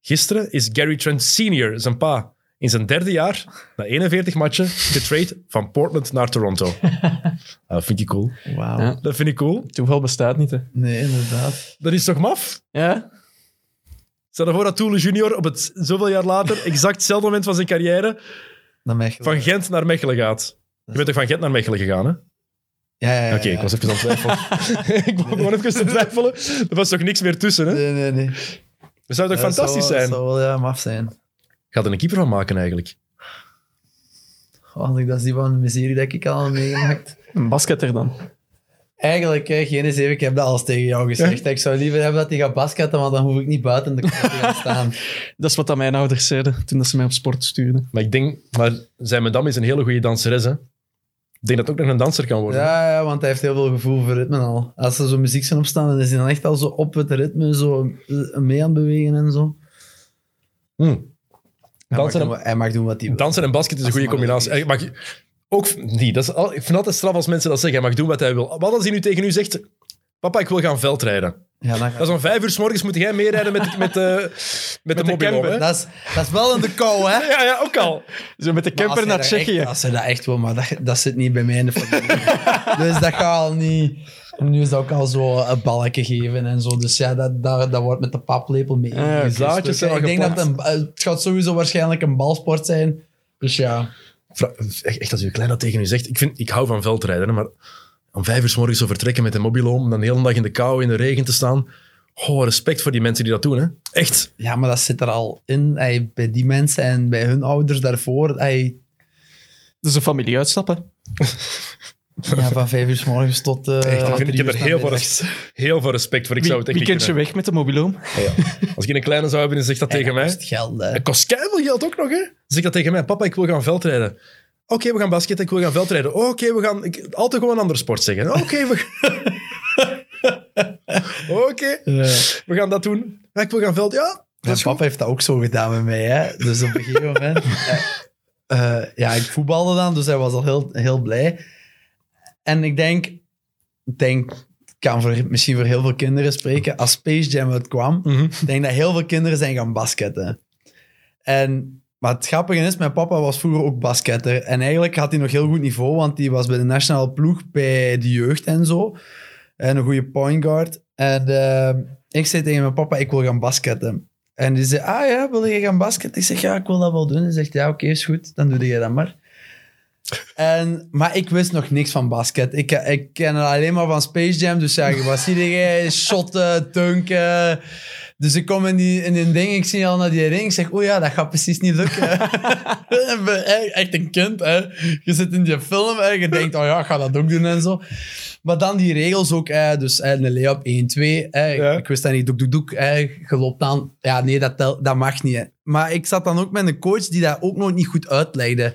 gisteren, is Gary Trent Sr., zijn pa, in zijn derde jaar, na 41 matchen, getrade van Portland naar Toronto. Ah, dat vind ik cool. Wauw. Ja. Dat vind ik cool. Toeval bestaat niet, hè. Nee, inderdaad. Dat is toch maf? Ja? Stel je voor dat Toele junior op het zoveel jaar later, exact hetzelfde moment van zijn carrière, van Gent naar Mechelen gaat. Je bent toch van Gent naar Mechelen gegaan, hè? Ja, ja, ja. Oké, ik was even aan het twijfelen. ik was gewoon even te twijfelen. Er was toch niks meer tussen, hè? Nee, nee, nee. Dat zou toch Dat fantastisch zou, zijn? Dat zou wel ja, maf zijn. Gaat er een keeper van maken, eigenlijk? Oh, dat zie van de miserie dat ik al heb meegemaakt. Een basketter dan. Eigenlijk, hè, geen eens even, ik heb dat al eens tegen jou gezegd. Ik zou liever hebben dat hij gaat basketten, want dan hoef ik niet buiten de kant te gaan staan. Dat is wat dat mijn ouders zeiden toen dat ze mij op sport stuurden. Maar ik denk... Maar zijn madame is een hele goede danseres, hè? Ik denk dat het ook nog een danser kan worden. Ja, ja, want hij heeft heel veel gevoel voor ritme al. Als er zo muziek zijn opstaan, dan is hij dan echt al zo op het ritme, zo eh, mee aan het bewegen en zo. Hm. Hij, mag Dansen, doen, wat- hij mag doen wat hij wil. dansen en basket is een goede combinatie. Hij mag ook niet. Dat is al, ik vind het altijd straf als mensen dat zeggen. Hij mag doen wat hij wil. Wat als hij nu tegen u zegt... Papa, ik wil gaan veldrijden. Ja, dan Dat is om vijf uur s morgens moet jij meerijden met, met, de met, de de hè? dat, is, dat is wel in de kou, hè? Ja, ja, ook al. Zo met de camper naar Tsjechië. echt- Als hij dat echt wil, maar dat, dat zit niet bij mij in de familie. dus dat gaat al niet... En nu is dat ook al zo een balkje geven en zo. Dus ja, dat, dat, dat wordt met de paplepel mee. Ja, Dus zaadjes zijn al Ik denk dat het, een, het gaat sowieso waarschijnlijk een balsport zijn. Dus ja... Echt, echt als je klein dat tegen u zegt. Ik, vind, ik hou van veldrijden, hè, maar om vijf uur s morgens zo vertrekken met een mobiloom, dan de hele dag in de kou, in de regen te staan. Oh, respect voor die mensen die dat doen. Hè. Echt. Ja, maar dat zit er al in. Ey, bij die mensen en bij hun ouders daarvoor. ey, Dat is een familie uitstappen. Ja, van vijf uur s morgens tot... eh, Echt, ik, vind, ik heb er heel veel, namiddags. res- heel veel respect voor. Ik Wie, zou het wie kent je weg met de mobiloom? Ja. Als ik een kleine zou hebben en zegt dat tegen dat mij. kost geld, hè. Het kost geld ook nog, hè? Zeg dat tegen mij. Papa, ik wil gaan veldrijden. Oké, we gaan basketten. Ik wil gaan veldrijden. Oké, we gaan... Ik, altijd gewoon een andere sport zeggen. Oké, we Oké, we gaan dat doen. Ja, ik wil gaan veld... Ja, Mijn goed. papa heeft dat ook zo gedaan met mij. Hè? Dus op een gegeven moment... eh, ja, ik voetbalde dan, dus hij was al heel, heel blij. En ik denk... Ik denk... Ik kan voor, misschien voor heel veel kinderen spreken. Als Space Jam uitkwam, Mhm. ik denk dat heel veel kinderen zijn gaan basketten. En... Maar het grappige is, mijn papa was vroeger ook basketter. En eigenlijk had hij nog heel goed niveau, want hij was bij de nationale ploeg bij de jeugd en zo. En een goede point guard. En eh, ik zei tegen mijn papa, ik wil gaan basketten. En die zei, ah ja, wil je gaan basketten? Ik zeg, ja, ik wil dat wel doen. Hij zegt, ja, oké, is goed. Dan doe je dat maar. En, maar ik wist nog niks van basket. Ik, ik ken alleen maar van Space Jam. Dus ja, wat zie je? Shotten, dunken. Dus ik kom in die, in die ding, ik zie al naar die ring. Ik zeg, oh ja, dat gaat precies niet lukken. Echt een kind, hè. Je zit in die film en je denkt, oh ja, ik ga dat ook doen en zo. Maar dan die regels ook, hè, dus hè, een lay-up 1-2. Hè, Ja. Ik wist dat niet, doek, doek, doek. Hè, je loopt aan. Ja, nee, dat, tel- dat mag niet. Hè. Maar ik zat dan ook met een coach die dat ook nog niet goed uitlegde.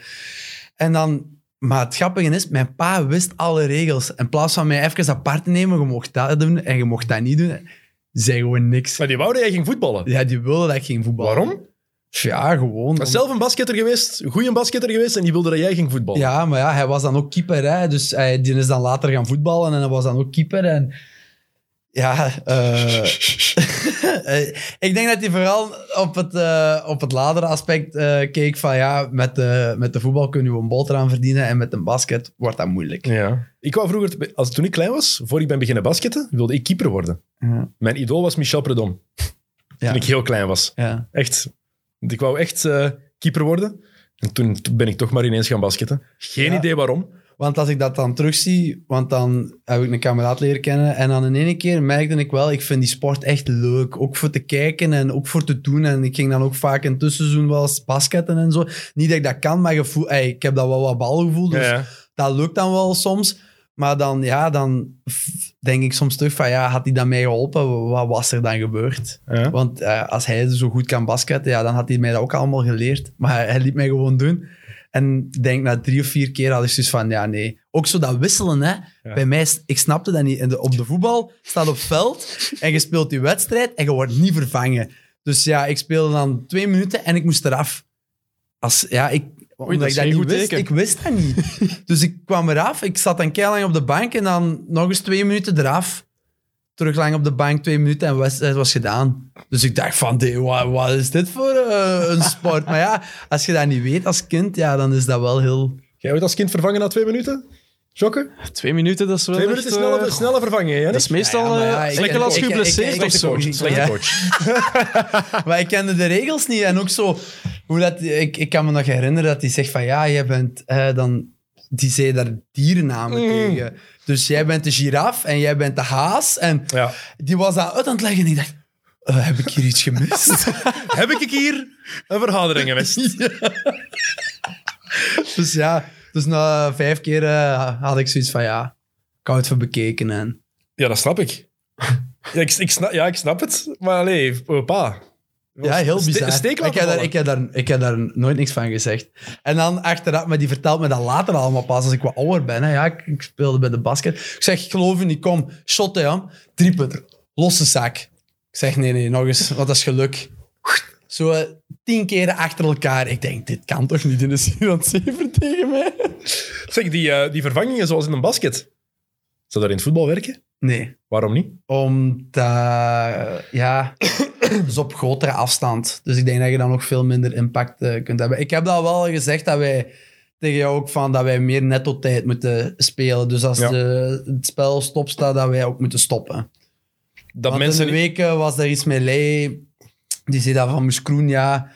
En dan Maar het grappige is, mijn pa wist alle regels. In plaats van mij even apart te nemen, je mocht dat doen en je mocht dat niet doen, zei gewoon niks. Maar die wou dat jij ging voetballen. Ja, die wilde dat ik ging voetballen. Waarom? Ja, gewoon. Hij is zelf een basketter geweest, een goede basketter geweest, en die wilde dat jij ging voetballen. Ja, maar ja, hij was dan ook keeper. Hè? Dus hij, die is dan later gaan voetballen en hij was dan ook keeper. En ja, eh, eh, ik denk dat hij vooral op het, eh, op het latere aspect eh, keek van ja, met de, met de voetbal kunnen we een boterham verdienen en met een basket wordt dat moeilijk. Ja. Ik wou vroeger, als, toen ik klein was, voor ik ben beginnen basketten, wilde ik keeper worden. Ja. Mijn idool was Michel Predom, Ja. toen ik heel klein was. Ja. Echt. Ik wou echt eh, keeper worden. En toen, toen ben ik toch maar ineens gaan basketten. Geen Ja. idee waarom. Want als ik dat dan terugzie, want dan heb ik een kameraad leren kennen en dan in één keer merkte ik wel, ik vind die sport echt leuk. Ook voor te kijken en ook voor te doen. En ik ging dan ook vaak in het tussenseizoen wel eens basketten en zo. Niet dat ik dat kan, maar gevoel, ey, ik heb dat wel wat balgevoel. Dus Ja, ja. dat lukt dan wel soms. Maar dan, ja, dan denk ik soms terug van, ja, had hij dan mij geholpen? Wat was er dan gebeurd? Ja. Want eh, als hij zo goed kan basketten, ja, dan had hij mij dat ook allemaal geleerd. Maar hij liet mij gewoon doen. En denk na drie of vier keer had ik zoiets van, ja, nee. Ook zo dat wisselen, hè. Bij mij, ik snapte dat niet. De, op de voetbal staat op veld en je speelt die wedstrijd en je wordt niet vervangen. Dus ja, ik speelde dan twee minuten en ik moest eraf. Als, ja, ik, omdat dat ik dat niet goed wist. teken. Ik wist dat niet. dus ik kwam eraf. Ik zat dan lang op de bank en dan nog eens twee minuten eraf. Terug lang op de bank, twee minuten en wedstrijd was gedaan. Dus ik dacht van, "Dit- wat, wat is dit voor eh, een sport? maar ja, als je dat niet weet als kind, ja, dan is dat wel heel... Jij wordt als kind vervangen na twee minuten? Jokken? Twee minuten, dat is wel Twee echt, minuten snelle, snelle vervanging, hè? Dat is meestal Ja, ja, eh, enkel ik- als je geblesseerd of zo. Slechte Ja. coach. Maar ik kende de regels niet. En ook zo, hoe dat, ik, ik kan me nog herinneren dat hij zegt van, ja, jij bent eh, dan... Die zei daar dierennamen tegen. Dus jij bent de giraf en jij bent de haas. En Ja. die was dat uit aan het leggen en ik dacht, eh, heb ik hier iets gemist? Heb ik hier een vergadering gemist? dus ja, dus na vijf keer eh, had ik zoiets van, ja, ik hou het voor bekeken. En, Ja, dat snap ik. Ja, ik, ik snap, ja, ik snap het. Maar nee, pa. Ja, heel bizar. ik, heb daar, ik, heb daar, ik heb daar nooit niks van gezegd. En dan achteraf, maar die vertelt me dat later allemaal pas, als ik wat ouder ben. Hè. Ja, ik, ik speelde bij de basket. Ik zeg, ik geloof je niet, kom, shot hè, Jan. Drie punten, losse zak. Ik zeg, nee, nee, nog eens, want dat is geluk. Zo eh, tien keren achter elkaar. Ik denk, dit kan toch niet in de 4 aan 7 tegen mij? Zeg, die, eh, die vervangingen zoals in een basket. Zou dat in het voetbal werken? Nee. Waarom niet? Omdat, ja, dus op grotere afstand. Dus ik denk dat je dan nog veel minder impact eh, kunt hebben. Ik heb dat wel gezegd dat wij tegen jou ook van dat wij meer netto-tijd moeten spelen. Dus als Ja. de, het spel stop staat, dat wij ook moeten stoppen. Dat Want mensen in de weken was er iets met Lei. Die zei dat van Moeskroen, ja...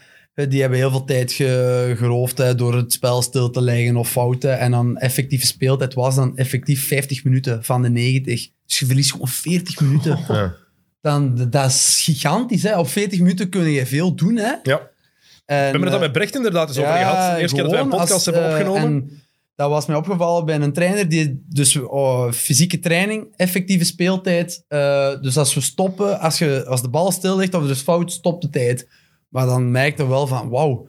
Die hebben heel veel tijd ge, geroofd hè, door het spel stil te leggen of fouten. En dan effectieve speeltijd was dan effectief 50 minuten van de 90. Dus je verliest gewoon 40 minuten. Ja. Dan, dat is gigantisch. Hè? Op 40 minuten kun je veel doen. Hè? ja. We En, hebben het al met Brecht inderdaad eens over gehad. De eerste keer dat wij een podcast als, hebben eh, opgenomen. en dat was mij opgevallen bij een trainer die dus oh, fysieke training, effectieve speeltijd. eh, dus als we stoppen, als, je, als de bal stil ligt of er is fout, stopt de tijd. Maar dan merkte wel van, wauw,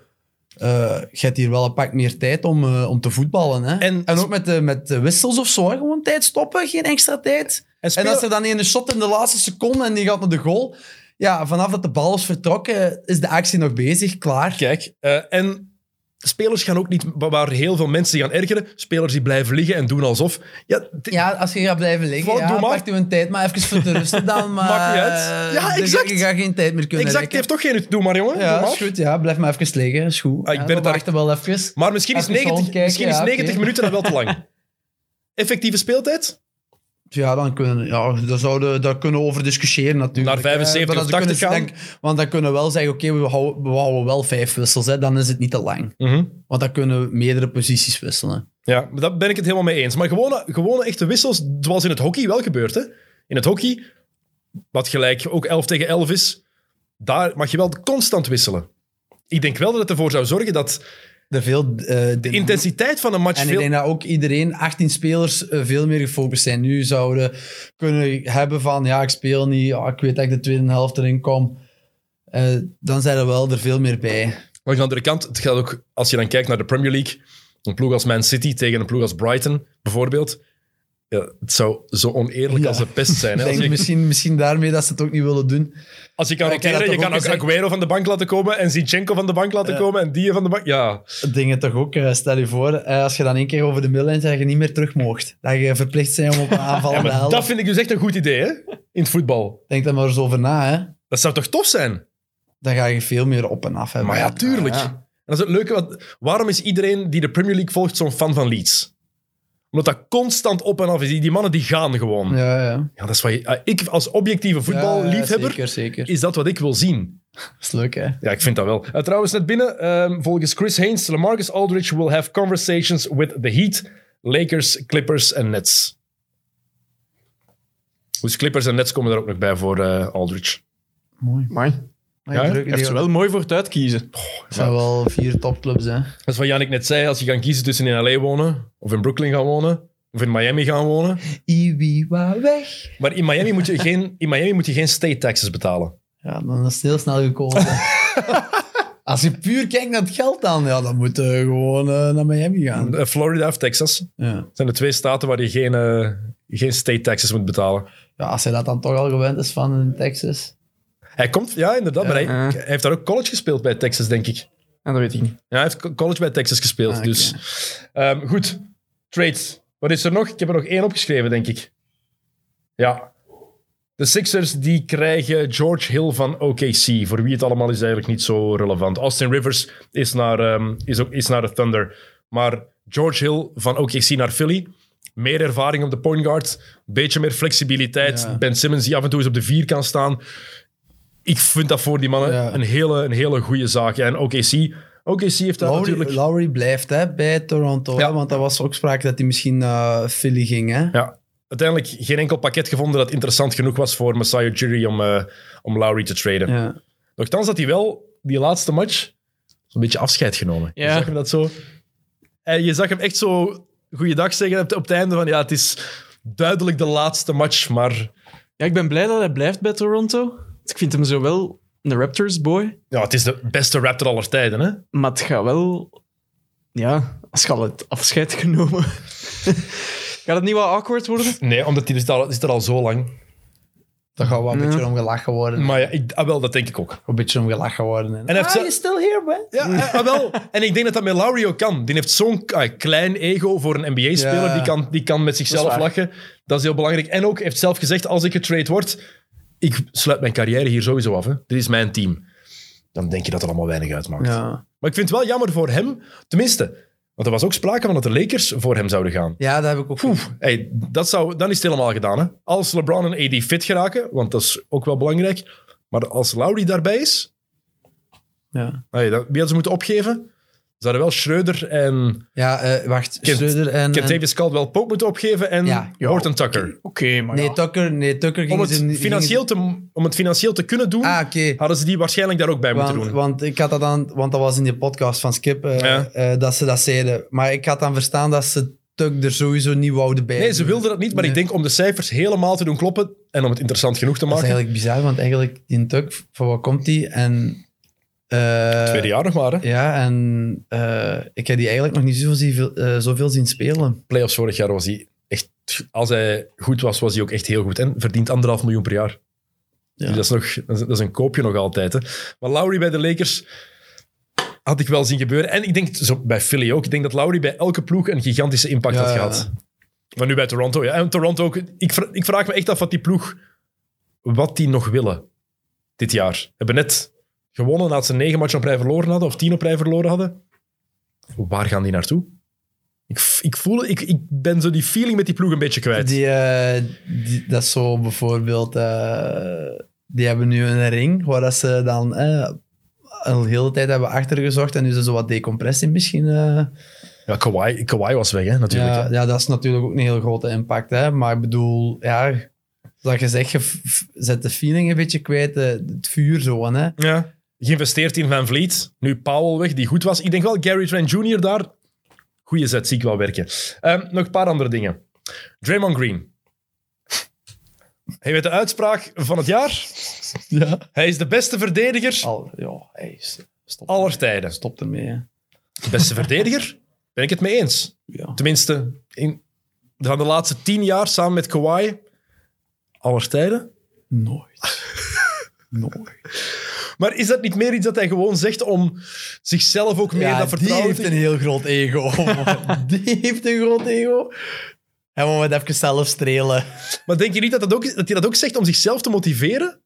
eh, je hebt hier wel een pak meer tijd om, eh, om te voetballen. Hè? En- En, ook met de, met de wissels of zo, hè, gewoon tijd stoppen, geen extra tijd. En als er dan een shot in de laatste seconde en die gaat naar de goal, ja, vanaf dat de bal is vertrokken, is de actie nog bezig, klaar. Kijk, eh, en spelers gaan ook niet, waar heel veel mensen gaan ergeren, spelers die blijven liggen en doen alsof. Ja, Ja, als je gaat blijven liggen, Voilà, ja, doe maar. pak je een tijd maar even voor te rusten dan. Maar, Maakt niet uit. eh, Ja, exact. Je gaat geen tijd meer kunnen exact, rekken. heeft toch geen... Doe maar, jongen. Ja, maar. is goed. Ja, blijf maar even liggen. Is goed. Ah, ik ja, ben we het daar- wachten wel even. Maar misschien is Even 90, rondkijken, misschien is ja, 90 oké. minuten dan wel te lang. Effectieve speeltijd? Ja, dan kunnen, ja, daar zouden daar kunnen we over discussiëren natuurlijk. Naar 75 Eh, of maar dan 80 kunnen ze denk- want dan kunnen we wel zeggen, oké, we, houden, we houden wel vijf wissels. Hè, dan is het niet te lang. Want dan kunnen we meerdere posities wisselen. Ja, daar ben ik het helemaal mee eens. Maar gewone, gewone echte wissels, zoals in het hockey wel gebeurt. Hè? In het hockey, wat gelijk ook 11 tegen 11 is, daar mag je wel constant wisselen. Ik denk wel dat het ervoor zou zorgen dat Er veel, eh, de intensiteit van een match En ik veel... denk dat ook iedereen, 18 spelers, eh, veel meer gefocust zijn. Nu zouden kunnen hebben van, ja, ik speel niet, ja, ik weet dat ik de tweede helft erin kom. Eh, dan zijn er wel er veel meer bij. Maar aan de andere kant, het gaat ook, als je dan kijkt naar de Premier League, Een ploeg als Man City tegen een ploeg als Brighton, bijvoorbeeld. Ja, het zou zo oneerlijk als de pest zijn. Ik Hè? Als, je, misschien, misschien daarmee dat ze het ook niet willen doen. als je kan Ik roteren, je kan ook ook gezegd. Aguero van de bank laten komen en Zinchenko van de bank laten komen en die van de bank. Ja, Dingen toch ook, eh, stel je voor, eh, als je dan één keer over de middellijn dat je niet meer terug moogt. Dat je verplicht bent om op een aanval te helpen. dat vind ik dus echt een goed idee hè? in het voetbal. Denk daar maar eens over na, hè. Dat zou toch tof zijn? Dan ga je veel meer op en af hebben. Maar ja, tuurlijk. Ja. En dat is het leuke. Wat, waarom is iedereen die de Premier League volgt zo'n fan van Leeds? Omdat dat constant op en af is. Die, die mannen die gaan gewoon. Ja. Ja, ja. dat is wat je, ah, ik als objectieve voetballiefhebber, Ja, zeker, zeker. is dat wat ik wil zien. Dat is leuk, hè. Ja, ik vind dat wel. Uh, trouwens, net binnen, ehm, volgens Chris Haynes, Lamarcus Aldridge will have conversations with the Heat, Lakers, Clippers en Nets. Dus Clippers en Nets komen er ook nog bij voor eh, Aldridge. Mooi. Amai. Maar Ja, Hij heeft er wel mooi voor het uitkiezen. Het zijn wel vier topclubs, hè. Dat is wat Janik net zei, als je kan kiezen tussen in LA wonen, of in Brooklyn gaan wonen, of in Miami gaan wonen. Iwiwa weg. Maar in Miami moet je geen, in Miami moet je geen state taxes betalen. Ja, dan is het heel snel gekomen. Als je puur kijkt naar het geld dan, ja, dan moet je gewoon eh, naar Miami gaan. Eh, Florida of Texas Ja. zijn de twee staten waar je geen, eh, geen state taxes moet betalen. ja, als hij dat dan toch al gewend is van in Texas. Hij komt, ja, inderdaad, maar hij, Ja. hij heeft daar ook college gespeeld bij Texas, denk ik. En dat weet ik niet. Ja, hij heeft co- college bij Texas gespeeld. Ah. Dus Ehm, goed, trades. Wat is er nog? Ik heb er nog één opgeschreven, denk ik. Ja. De Sixers die krijgen George Hill van OKC. Voor wie het allemaal is eigenlijk niet zo relevant. Austin Rivers is naar, ehm, is ook, is naar de Thunder. Maar George Hill van OKC naar Philly. Meer ervaring op de point guard. Beetje meer flexibiliteit. Ja. Ben Simmons die af en toe eens op de vier kan staan. Ik vind dat voor die mannen Ja. een, hele, een hele goede zaak. En OKC, OKC heeft daar Lowry, natuurlijk... Lowry blijft hè, bij Toronto, Ja. hè, want er was ook sprake dat hij misschien naar Philly ging. Hè? Ja, uiteindelijk geen enkel pakket gevonden dat interessant genoeg was voor Masai Ujiri om, eh, om Lowry te traden. Ja. Nochtans had hij wel die laatste match een beetje afscheid genomen. Je Ja. zag hem dat zo... En je zag hem echt zo goeiedag zeggen op, op het einde van ja, het is duidelijk de laatste match, maar Ja, ik ben blij dat hij blijft bij Toronto. Ik vind hem zo wel een Raptors boy. ja, het is de beste Raptor aller tijden. Hè? Maar het gaat wel... Ja, als je al het afscheid genomen... gaat het niet wat awkward worden? Nee, omdat hij is er al, is er al zo lang. Daar gaat wel een Ja. beetje om gelachen worden. Maar ja, ik, ah, wel, dat denk ik ook. Een beetje om gelachen worden. En ah, you still here, man? Ja, ah, wel. En ik denk dat dat met Lowry ook kan. Die heeft zo'n ah, klein ego voor een NBA-speler. Ja. Die, kan, die kan met zichzelf Dat lachen. Dat is heel belangrijk. En ook heeft zelf gezegd, als ik getrade word, ik sluit mijn carrière hier sowieso af. Hè. Dit is mijn team. Dan denk je dat er allemaal weinig uitmaakt. Ja. Maar ik vind het wel jammer voor hem. Tenminste, want er was ook sprake van dat de Lakers voor hem zouden gaan. ja, dat heb ik ook. Hey, dat zou, dan is het helemaal gedaan. Hè. Als LeBron en AD fit geraken, want dat is ook wel belangrijk. Maar als Lowry daarbij is, Ja, hey, dan, wie hadden ze moeten opgeven? Ze hadden wel Schreuder en ja eh, wacht. Kent- Schreuder en... en- Kentavious Caldwell Pope moeten opgeven en Ja. Horton Tucker. Oké, maar Nee, ja. Tucker, nee, Tucker ging Om het, ze niet- financieel te, om het financieel te kunnen doen, Ah, oké. hadden ze die waarschijnlijk daar ook bij moeten doen. want ik had dat dan, want dat was in die podcast van Skip, eh, Ja. eh, dat ze dat zeiden. Maar ik had dan verstaan dat ze Tuck er sowieso niet wouden bij. Nee, ze wilden dat niet, maar Nee. ik denk om de cijfers helemaal te doen kloppen en om het interessant genoeg te Dat is maken. eigenlijk bizar, want eigenlijk die Tuck, van wat komt die? En, eh, Tweede jaar nog maar, hè. Ja, en eh, ik heb die eigenlijk nog niet zoveel, zien- eh, zoveel zien spelen. Playoffs vorig jaar was hij echt... Als hij goed was, was hij ook echt heel goed. En verdient anderhalf miljoen per jaar. Ja. Dus dat is, nog, dat is- dat is een koopje nog altijd. Hè. Maar Lowry bij de Lakers had ik wel zien gebeuren. En ik denk, zo bij Philly ook, ik denk dat Lowry bij elke ploeg een gigantische impact Ja, had gehad. Maar nu bij Toronto, ja. En Toronto ook. Ik, ik vraag me echt af wat die ploeg, wat die nog willen dit jaar. Hebben net gewonnen nadat ze negen matchen op rij verloren hadden, of tien op rij verloren hadden. Waar gaan die naartoe? Ik, ik voel, ik, ik ben zo die feeling met die ploeg een beetje kwijt. Die, eh, die, dat is zo bijvoorbeeld, eh, die hebben nu een ring waar dat ze dan eh, al de hele tijd hebben achtergezocht en nu is er zo wat decompressie misschien. eh. Ja, Kawhi, Kawhi was weg, hè, natuurlijk. ja, dat is natuurlijk ook een heel grote impact. Hè? Maar ik bedoel, ja, zoals je zegt, je zet de feeling een beetje kwijt, eh, het vuur zo. Hè? Ja. Geïnvesteerd in Van Vliet. Nu Powell weg, die goed was. Ik denk wel Gary Trent Jr. daar. Goeie zet, zie ik wel werken. Ehm, nog een paar andere dingen. Draymond Green. Hij weet de uitspraak van het jaar. Ja. Hij is de beste verdediger Al, ja, hey, s- stop, aller tijden. stop ermee. Hè. Beste verdediger? Ben ik het mee eens. Ja. Tenminste, in, van de laatste tien jaar samen met Kawhi, aller tijden. Nooit. Nooit. Maar is dat niet meer iets dat hij gewoon zegt om zichzelf ook meer Ja, dat die vertrouwen heeft te een heel groot ego. die heeft een groot ego. Hij moet het even zelf strelen. Maar denk je niet dat, dat, ook, dat hij dat ook zegt om zichzelf te motiveren?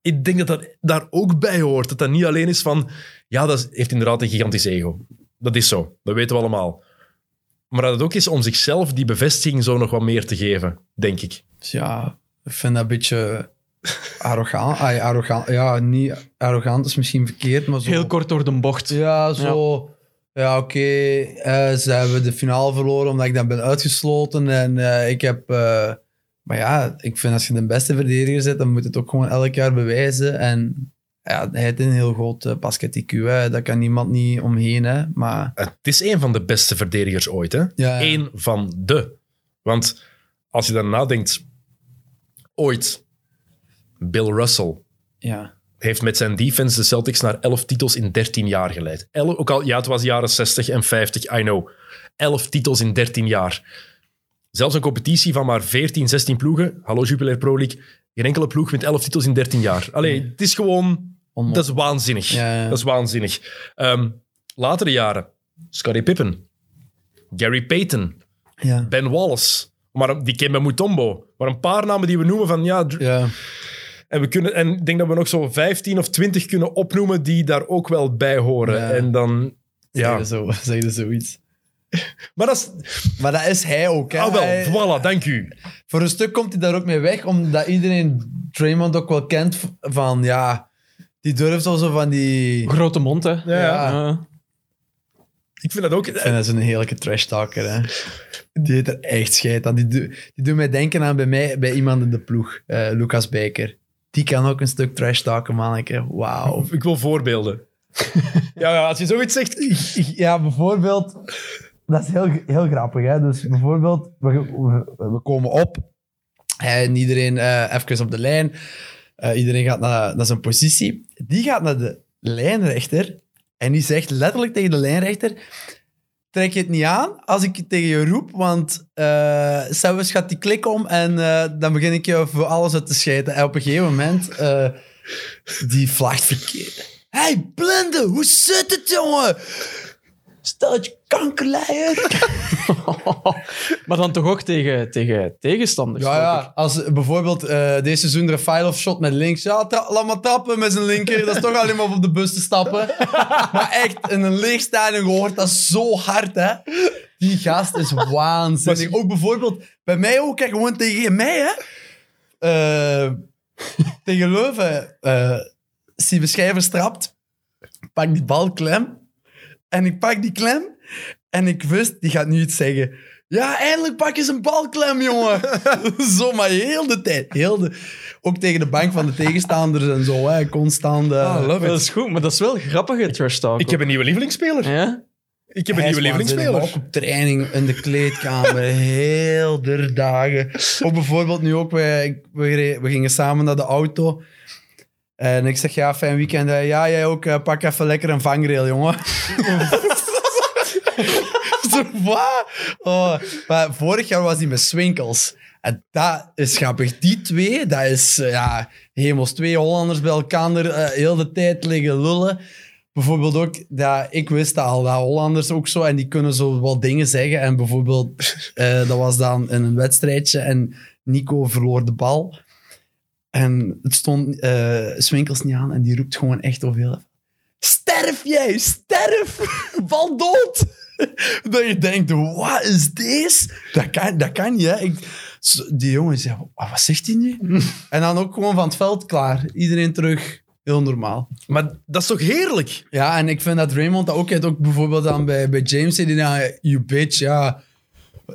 Ik denk dat dat daar ook bij hoort. Dat dat niet alleen is van... Ja, dat heeft inderdaad een gigantisch ego. Dat is zo. Dat weten we allemaal. Maar dat het ook is om zichzelf die bevestiging zo nog wat meer te geven, denk ik. Ja, ik vind dat een beetje arrogant. Ay, arrogant. Ja, niet arrogant is misschien verkeerd, maar zo... Heel kort door de bocht. Ja, zo... Ja, oké. eh, ze hebben de finale verloren omdat ik dan ben uitgesloten. En eh, ik heb... eh, maar ja, ik vind als je de beste verdediger zet, dan moet je het ook gewoon elk jaar bewijzen. En ja, hij heeft een heel groot uh, basket IQ. Hè. Daar kan niemand niet omheen. Hè. Maar Het is een van de beste verdedigers ooit, hè? ja, ja. Eén van de. Want als je dan nadenkt... Ooit, Bill Russell ja. Heeft met zijn defense de Celtics naar 11 titels in 13 jaar geleid. Elf, ook al, ja, het was jaren 60 en 50, I know. 11 titels in 13 jaar. Zelfs een competitie van maar 14, 16 ploegen. Hallo Jupiler Pro League. Geen enkele ploeg met 11 titels in 13 jaar. Allee, het is gewoon... Dat is waanzinnig. Ja, ja. Dat is waanzinnig. Ehm, latere jaren. Scottie Pippen. Gary Payton. ja. Ben Wallace. Maar die Kemba Mutombo. Maar een paar namen die we noemen van... Ja. En, we kunnen, en ik denk dat we nog zo 15 of 20 kunnen opnoemen die daar ook wel bij horen. Ja. En dan... Zeg Ja. je zo, zeg je zoiets. Maar dat is... Maar dat is hij ook. Hè. Ah wel, Hij- voilà, dank u. voor een stuk komt hij daar ook mee weg, omdat iedereen Draymond ook wel kent van, ja, die durft al zo van die... Grote mond, hè. Ja. Ja. Ik vind dat ook... vind dat zo'n heerlijke trash talker, hè. Die heeft er echt scheid aan. Die, do- die doet mij denken aan bij mij, bij iemand in de ploeg, eh, Lucas Beker. Die kan ook een stuk trash talken, manneke. Wauw. Ik wil voorbeelden. ja, ja, als je zoiets zegt... Ja, bijvoorbeeld... Dat is heel, heel grappig, hè. Dus bijvoorbeeld, we, we, we komen op en iedereen eh even op de lijn. Eh, iedereen gaat naar, naar zijn positie. Die gaat naar de lijnrechter en die zegt letterlijk tegen de lijnrechter... Trek je het niet aan als ik tegen je roep, want uh, zelfs gaat die klik om en eh, dan begin ik je voor alles uit te scheiden. En op een gegeven moment, eh, die vlagt verkeerd. hey, blinde, hoe zit het, jongen? Stel dat je kankerleier. Maar dan toch ook tegen, tegen tegenstanders. Ja, ja. Als bijvoorbeeld eh, deze seizoen er een file-off shot met links. Ja, tra- laat maar trappen met zijn linker. Dat is toch alleen maar om op de bus te stappen. maar echt, in een leeg stadion hoort dat zo hard, hè. Die gast is waanzinnig. Ook bijvoorbeeld, bij mij ook, hè, gewoon tegen mij, hè. Eh, tegen Leuven. eh Steven Schijvers trapt. Pak die bal klem. En ik pak die klem. En ik wist, die gaat nu iets zeggen. Ja, eindelijk pak je zijn balklem, jongen. zo, maar heel de tijd. Heel de, ook tegen de bank van de tegenstanders en zo. Hè, constant. eh, Ah, love it. Dat is goed, maar dat is wel grappige trash talk. Ik heb een nieuwe lievelingsspeler. Ja? Ik heb een nieuwe lievelingsspeler. Ook op training, in de kleedkamer, heel de dagen. Ook bijvoorbeeld nu ook, wij, we gingen samen naar de auto. En ik zeg, ja, fijn weekend. Ja, jij ook, eh, pak even lekker een vangrail, jongen. Zo, wat? Oh, maar vorig jaar was hij met Swinkels. En dat is grappig. Die twee, dat is, eh, ja, hemels, twee Hollanders bij elkaar eh, heel de tijd liggen lullen. Bijvoorbeeld ook, dat, ik wist dat al, dat Hollanders ook zo, en die kunnen zo wat dingen zeggen. En bijvoorbeeld, dat was dan in een wedstrijdje en Nico verloor de bal. En het stond eh Swinkels niet aan en die roept gewoon echt over Sterf jij, sterf! Val dood! dat je denkt, wat is deze? Dat kan, dat kan niet, hè. Ik, die jongen zei, "Wat- zegt hij nu? en dan ook gewoon van het veld klaar. Iedereen terug, heel normaal. Maar dat is toch heerlijk? Ja, en ik vind dat Raymond dat ook heeft. Ook bijvoorbeeld dan bij, bij James zei hij dan, you bitch, ja.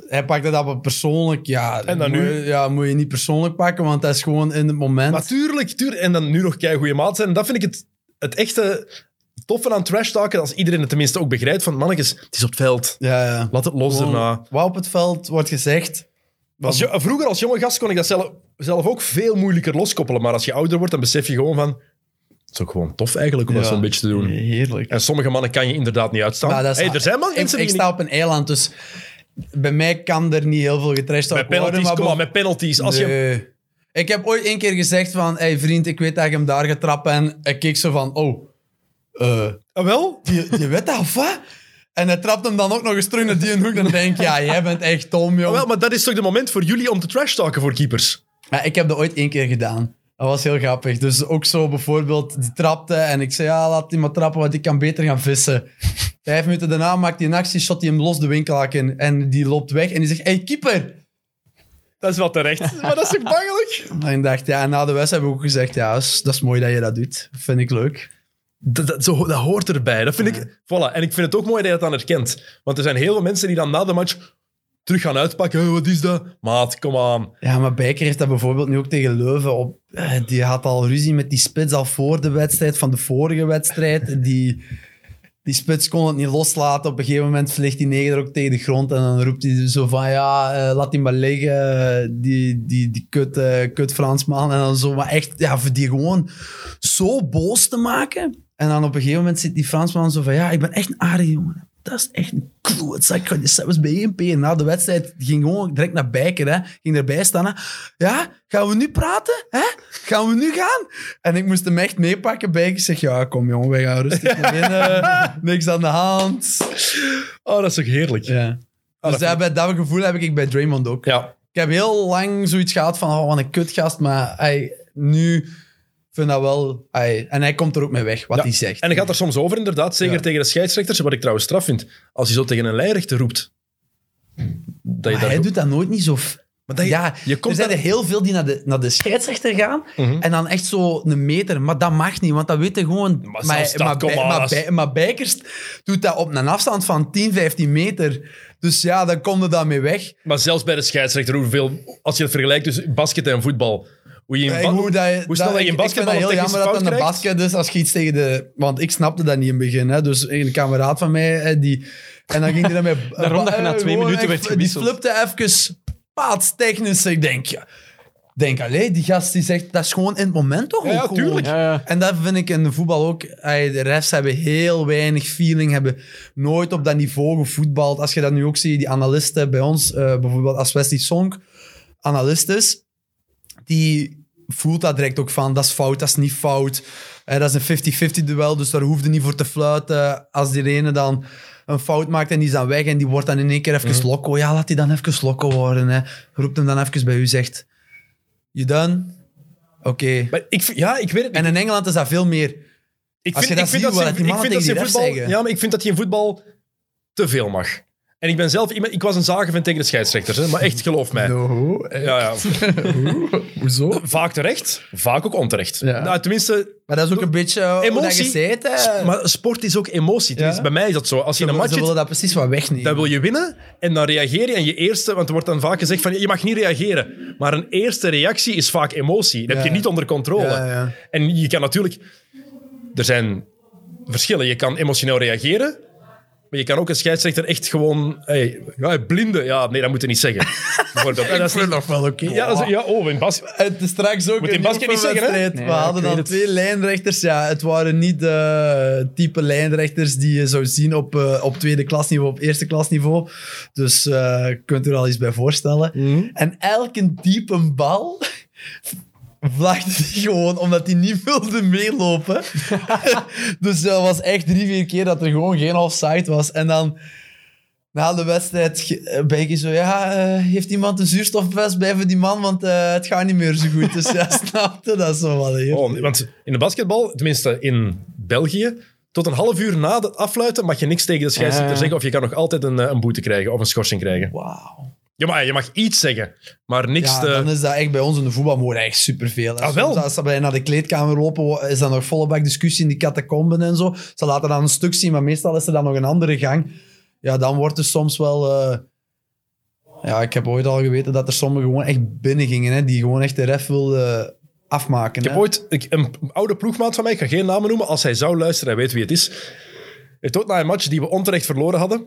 Hij pakt dat op persoonlijk, ja. En dan moet, nu? je- Ja, moet je niet persoonlijk pakken, want dat is gewoon in het moment. Natuurlijk, tuurlijk. En dan nu nog kei goede maat zijn. En dat vind ik het, het echte toffe aan trash talken. Als iedereen het tenminste ook begrijpt van mannetjes, het is op het veld. Ja, ja. Laat het los Gewoon daarna. Wat op het veld wordt gezegd. Als je, vroeger als jonge gast kon ik dat zelf, zelf ook veel moeilijker loskoppelen. Maar als je ouder wordt, dan besef je gewoon van... is ook gewoon tof eigenlijk om dat zo'n beetje te doen. Heerlijk. En sommige mannen kan je inderdaad niet uitstaan. Hey, er zijn man ik, ik sta op een eiland, dus bij mij kan er niet heel veel getrashed met op worden. penalties, maar kom bij- maar, met penalties. Als je. Ik heb ooit één keer gezegd van, hey vriend, ik weet dat ik hem daar ga trappen. En ik keek zo van, oh, eh, Ah, wel? je, je weet dat of wat? En hij trapt hem dan ook nog eens terug naar die hoek. Dan denk ik, ja, jij bent echt dom, Ah, joh. wel, maar dat is toch de moment voor jullie om te trash talken voor keepers? Ja, ik heb dat ooit één keer gedaan. Dat was heel grappig. Dus ook zo bijvoorbeeld, die trapte en ik zei, ja, laat die maar trappen, want ik kan beter gaan vissen. Vijf minuten daarna maakt hij een actie, shot hij hem los de winkelhak in. En die loopt weg en die zegt, hey, keeper! Dat is wel terecht. maar dat is toch bangelijk? En ik dacht, ja, en na de wedstrijd hebben we ook gezegd, ja, dat is, dat is mooi dat je dat doet. Vind ik leuk. Dat, dat, zo, dat hoort erbij. Dat vind ik... Voilà. En ik vind het ook mooi dat je dat dan herkent. Want er zijn heel veel mensen die dan na de match terug gaan uitpakken. "Hey, wat is dat? Maat, kom aan. Ja, maar Bijker heeft dat bijvoorbeeld nu ook tegen Leuven op. eh, Die had al ruzie met die spits al voor de wedstrijd van de vorige wedstrijd. Die, die spits kon het niet loslaten. Op een gegeven moment vliegt die neger ook tegen de grond. En dan roept hij zo van, ja, eh, laat die maar liggen. Die, die, die kut, eh, kut Fransman. En dan zo, maar echt, ja, voor die gewoon zo boos te maken. En dan op een gegeven moment zit die Fransman zo van, ja, ik ben echt een aardige jongen. Dat is echt een klootzak. Ik die zelfs bij 1P. En na de wedstrijd ging gewoon direct naar Bijker. Hè. Ging erbij staan. Hè. Ja, gaan we nu praten? Hè? Gaan we nu gaan? En ik moest hem echt meepakken. Bijker zegt, ja, kom jongen, wij gaan rustig naar binnen. Niks aan de hand. Oh, dat is toch heerlijk. Ja. dat Dus dat, dat gevoel heb ik bij Draymond ook. Ja. Ik heb heel lang zoiets gehad van, oh, wat een kutgast. Maar hij, nu vind dat wel... hij- en hij komt er ook mee weg, wat Ja. hij zegt. En dan gaat er soms over, inderdaad. Zeker Ja. tegen de scheidsrechters. Wat ik trouwens straf vind. Als je zo tegen een lijnrechter roept. Dat je Maar dat hij doet dat nooit niet zo... f- Maar dat je- ja, je komt er zijn daar- er heel veel die naar de, naar de scheidsrechter gaan Mhm. en dan echt zo een meter. Maar dat mag niet, want dat weten gewoon... Maar zelfs dat, kom Bij- maar, maar, als- bij- maar Bijkers doet dat op een afstand van 10, 15 meter. Dus ja, dan komt er daarmee weg. Maar zelfs bij de scheidsrechter, hoeveel... Als je het vergelijkt tussen basket en voetbal. Hoe, je in Eh, hoe, dat, hoe snel dat je in ik- basketbal Ik vind heel jammer dat een krijgt. basket is als je iets tegen de... Want ik snapte dat niet in het begin. Hè. Dus een kameraad van mij, eh, die... En dan ging hij daarmee... Daarom dat je na eh, twee minuten werd gewisseld. Die flipte even paadstechnisch. Ik denk, ja... Denk, allee, die gast die zegt, dat is gewoon in het moment toch Ja, ja, tuurlijk. Ja, ja. En dat vind ik in de voetbal ook. De refs hebben heel weinig feeling, hebben nooit op dat niveau gevoetbald. Als je dat nu ook ziet, die analisten bij ons, eh, bijvoorbeeld als Wesley Sonk analist is, die voelt dat direct ook van, dat is fout, dat is niet fout. Eh, dat is een 50-50 duel, dus daar hoefde niet voor te fluiten. Als die ene dan een fout maakt en die is dan weg en die wordt dan in één keer even lokko. Ja, laat die dan even lokko worden. Hè. Roept hem dan even bij u, zegt, you done? Oké. Maar ik, ja, ik weet het niet. En in Engeland is dat veel meer. Ik Als vind, je ik dat vind ziet, dat wat ze, die ik vind dat ze die refs voetbal, zeggen. ja, maar ik vind dat je in voetbal te veel mag. En ik ben zelf iemand, ik was een zagenvent tegen de scheidsrechters, hè, maar echt geloof mij. No. Ja, ja. Hoezo? Vaak terecht, vaak ook onterecht. Ja. Nou, tenminste, Maar dat is ook een beetje hoe dat emotie. Maar sport is ook emotie. Ja. Bij mij is dat zo. Als je een Ze match willen zit, dat precies wat wegnemen. dan wil je winnen en dan reageer je en je eerste, want er wordt dan vaak gezegd van je mag niet reageren, maar een eerste reactie is vaak emotie. Dat heb je niet onder controle. Ja, ja. En je kan natuurlijk, er zijn verschillen. Je kan emotioneel reageren, maar je kan ook een scheidsrechter echt gewoon, hey, ja, blinde, ja, nee, dat moet je niet zeggen. Bijvoorbeeld. En dat is niet- nog wel oké. ja, dat is- ja, oh, in bas. Het is straks ook Moet in een basket niet zeggen, hè? oefenwedstrijd. Nee, We ja, hadden ik dan weet twee lijnrechters. Ja, het waren niet de type lijnrechters die je zou zien op, eh, op tweede klasniveau, op eerste klasniveau. Dus eh, je kunt er al iets bij voorstellen. Mhm. En elke diepe bal vlagde hij gewoon omdat hij niet wilde meelopen. dus dat was echt drie, vier keer dat er gewoon geen offside was. En dan na de wedstrijd eh, ben ik zo, ja, eh, heeft iemand een zuurstofvest bij voor die man, want eh, het gaat niet meer zo goed. Dus ja, snapte dat zo wel heel. Oh, want in de basketbal, tenminste in België, tot een half uur na het afluiten mag je niks tegen de scheidsrechter Ja. zeggen of je kan nog altijd een, een boete krijgen of een schorsing krijgen. Wauw. Ja, maar je mag iets zeggen, maar niks Ja, te... dan is dat echt bij ons in de voetbal mooi echt superveel. hè. Ah, wel? Soms als ze bij naar de kleedkamer lopen, is dat nog volle bak discussie in die catacomben en zo. Ze laten dan een stuk zien, maar meestal is er dan nog een andere gang. Ja, dan wordt er soms wel... eh, Ja, ik heb ooit al geweten dat er sommigen gewoon echt binnen gingen, hè, die gewoon echt de ref wilden afmaken. Ik heb hè. ooit ik, een oude ploegmaat van mij, ik ga geen namen noemen, als hij zou luisteren, hij weet wie het is, heeft ook na een match die we onterecht verloren hadden,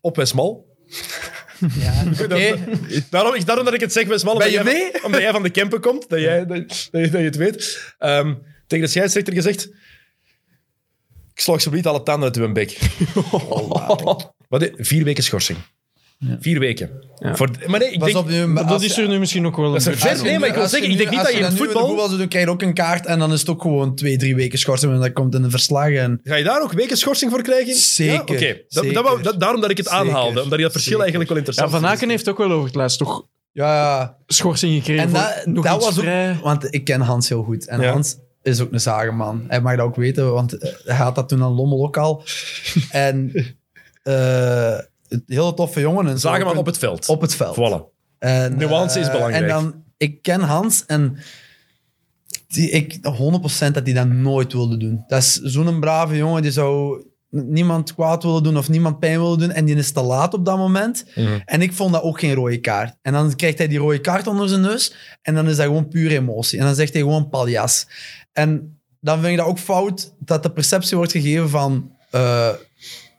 op Westmal. Ja, oké. Daarom, daarom dat ik het zeg, Ben omdat, je jij, mee? omdat jij van de Kempen komt, dat, jij, dat, dat, je, dat je het weet. Ehm, tegen de scheidsrechter gezegd... Ik slag zo niet alle tanden uit uw bek. Wat, vier weken schorsing. Vier weken. Ja. Voor, maar nee, ik Pas denk... op, nu, Dat is je- er nu misschien ook wel een ver- nee, maar ik wil zeggen, ik denk nu- niet als dat je in nu voetbal- zou doen, krijg je ook een kaart en dan is het ook gewoon twee, drie weken schorsing en dat komt in de verslagen. En... Ga je daar ook weken schorsing voor krijgen? Zeker, Ja? Oké, dat, dat, daarom dat ik het Zeker, aanhaalde. Omdat je dat verschil zeker. eigenlijk wel Ja, interessant Van vind. Aken heeft ook wel over het laatst toch Ja, ja. schorsing gekregen En dat, nog dat was ook... vrij... Want ik ken Hans heel goed. En Ja. Hans is ook een zagenman. Hij mag dat ook weten, want eh, hij had dat toen aan Lommel ook al. en eh een hele toffe jongen. En zo. Zagenman op het veld. Op het veld. Voilà. En, Nuance is eh, belangrijk. En dan, ik ken Hans en die, ik 100% dat hij dat nooit wilde doen. Dat is zo'n brave jongen, die zou niemand kwaad willen doen of niemand pijn willen doen. En die is te laat op dat moment. Mhm. En ik vond dat ook geen rode kaart. En dan krijgt hij die rode kaart onder zijn neus. En dan is dat gewoon puur emotie. En dan zegt hij gewoon paljas. En dan vind ik dat ook fout dat de perceptie wordt gegeven van... eh,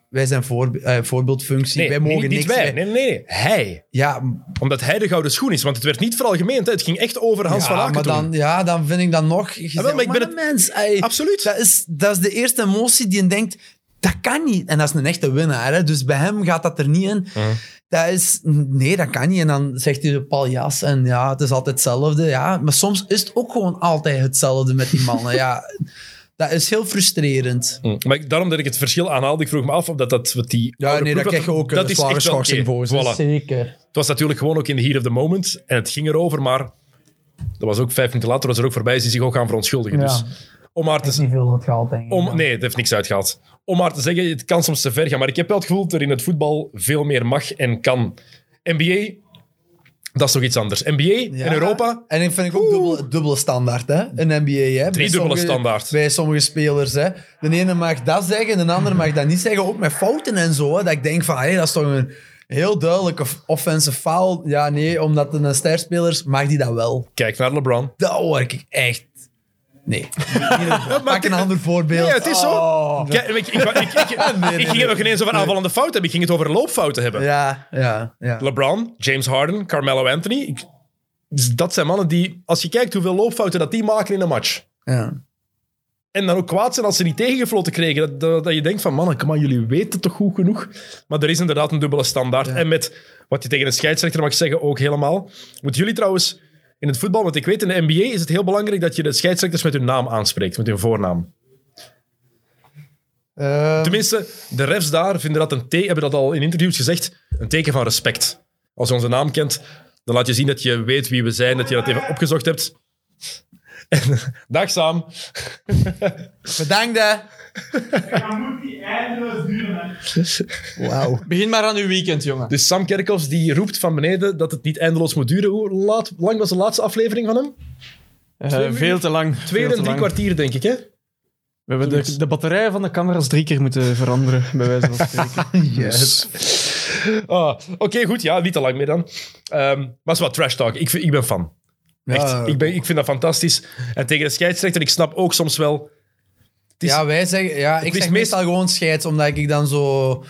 wij zijn voorbe- eh, voorbeeldfunctie, Nee, wij mogen niet, niet niks. wij. Nee, nee, nee. Hij. Ja, Omdat hij de gouden schoen is. Want het werd niet veralgemeend. hè. Het ging echt over Hans ja, van Aken maar toen. dan, ja, dan vind ik dat nog... Je wel, maar ik ben een mens. ey, Absoluut. dat, is, dat is de eerste emotie die je denkt, dat kan niet. En dat is een echte winnaar. Hè? Dus bij hem gaat dat er niet in. Dat is... Nee, dat kan niet. En dan zegt hij paljas en ja, het is altijd hetzelfde. Ja, maar soms is het ook gewoon altijd hetzelfde met die mannen. ja, dat is heel frustrerend. Hm. Maar ik- daarom dat ik het verschil aanhaalde, ik vroeg me af of dat, dat wat die... Ja, nee, had- krijg je ook dat een is zware schorsing voor. Voilà. Zeker. Het was natuurlijk gewoon ook in de heat of the moment. En het ging erover, maar dat was ook vijf minuten later, was er ook voorbij, is hij zich ook gaan verontschuldigen. Ja. Dus om maar te, Niet veel het gehaald, denk ik. om, nee, het heeft niks uitgehaald. Om maar te zeggen, het kan soms te ver gaan. Maar ik heb wel het gevoel dat er in het voetbal veel meer mag en kan. NBA, dat is toch iets anders. NBA Ja, in Europa, En ik vind ik ook dubbele, dubbele standaard, hè? Een NBA, hè? Bij dubbele sommige- standaard. Bij sommige spelers, hè? De ene mag dat zeggen, de andere mag dat niet zeggen. Ook met fouten en zo, hè? Dat ik denk van, hé, dat is toch een heel duidelijke offensive foul. Ja, nee, omdat een sterspeler is, mag die dat wel. kijk naar LeBron. Dat hoor ik echt... Nee. Pak een ander voorbeeld. Nee, het is zo. Oh. Ik, ik, ik, ik, ik, Nee, nee, ik ging het nog ineens over aanvallende fouten hebben. Ik ging het over loopfouten hebben. Ja, ja, ja. LeBron, James Harden, Carmelo Anthony. Dus dat zijn mannen die, als je kijkt hoeveel loopfouten dat die maken in een match. ja. En dan ook kwaad zijn als ze niet tegengefloten kregen. Dat, dat, dat je denkt van, mannen, kom aan, jullie weten toch goed genoeg? Maar er is inderdaad een dubbele standaard. En met wat je tegen een scheidsrechter mag zeggen, ook helemaal. Moeten jullie trouwens in het voetbal, want ik weet in de NBA is het heel belangrijk dat je de scheidsrechters met hun naam aanspreekt, met hun voornaam. Eh, Tenminste, de refs daar vinden dat een te- hebben dat al in interviews gezegd, een teken van respect. Als je onze naam kent, dan laat je zien dat je weet wie we zijn, dat je dat even opgezocht hebt. En, dag Sam. bedankt, hè. Wauw. Begin maar aan uw weekend, jongen. Dus Sam Kerkhoffs die roept van beneden dat het niet eindeloos moet duren. Hoe laat, lang was de laatste aflevering van hem? Eh, veel te lang. Twee en drie lang. kwartier, denk ik, hè? We hebben de, de batterijen van de camera's drie keer moeten veranderen, bij wijze van spreken. Yes. Ah, Oké, goed. Ja, niet te lang meer dan. Ehm, maar is wat trash talk. Ik, ik ben fan. Echt. Ja. ik, ben, ik vind dat fantastisch. En tegen de scheidsrechter, ik snap ook soms wel... Is- Ja, wij zeggen... Ja, ik is zeg meest- meestal gewoon scheids, omdat ik dan zo...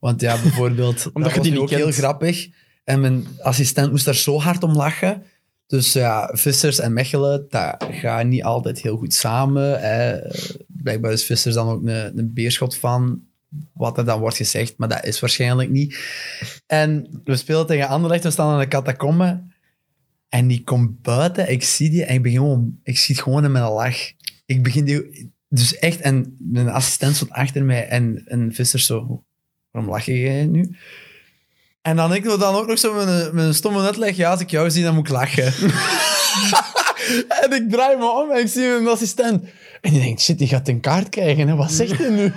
Want ja, bijvoorbeeld... Omdat je dat was die niet ook heel grappig. En mijn assistent moest daar zo hard om lachen. Dus ja, Vissers en Mechelen, dat gaat niet altijd heel goed samen. Hè. Blijkbaar is Vissers dan ook een, een beerschot van wat er dan wordt gezegd, maar dat is waarschijnlijk niet. En we spelen tegen Anderlecht, we staan aan de catacombe. En die komt buiten, ik zie die en ik begin gewoon, ik schiet gewoon in met een lach. Ik begin die, dus echt, en mijn assistent stond achter mij en, en Visser zo, waarom lach jij nu? En dan ik dan ook nog zo met een, een stomme uitleg, ja, als ik jou zie, dan moet ik lachen. en ik draai me om en ik zie mijn assistent. En die denkt, shit, die gaat een kaart krijgen, hè? wat zegt hij nu?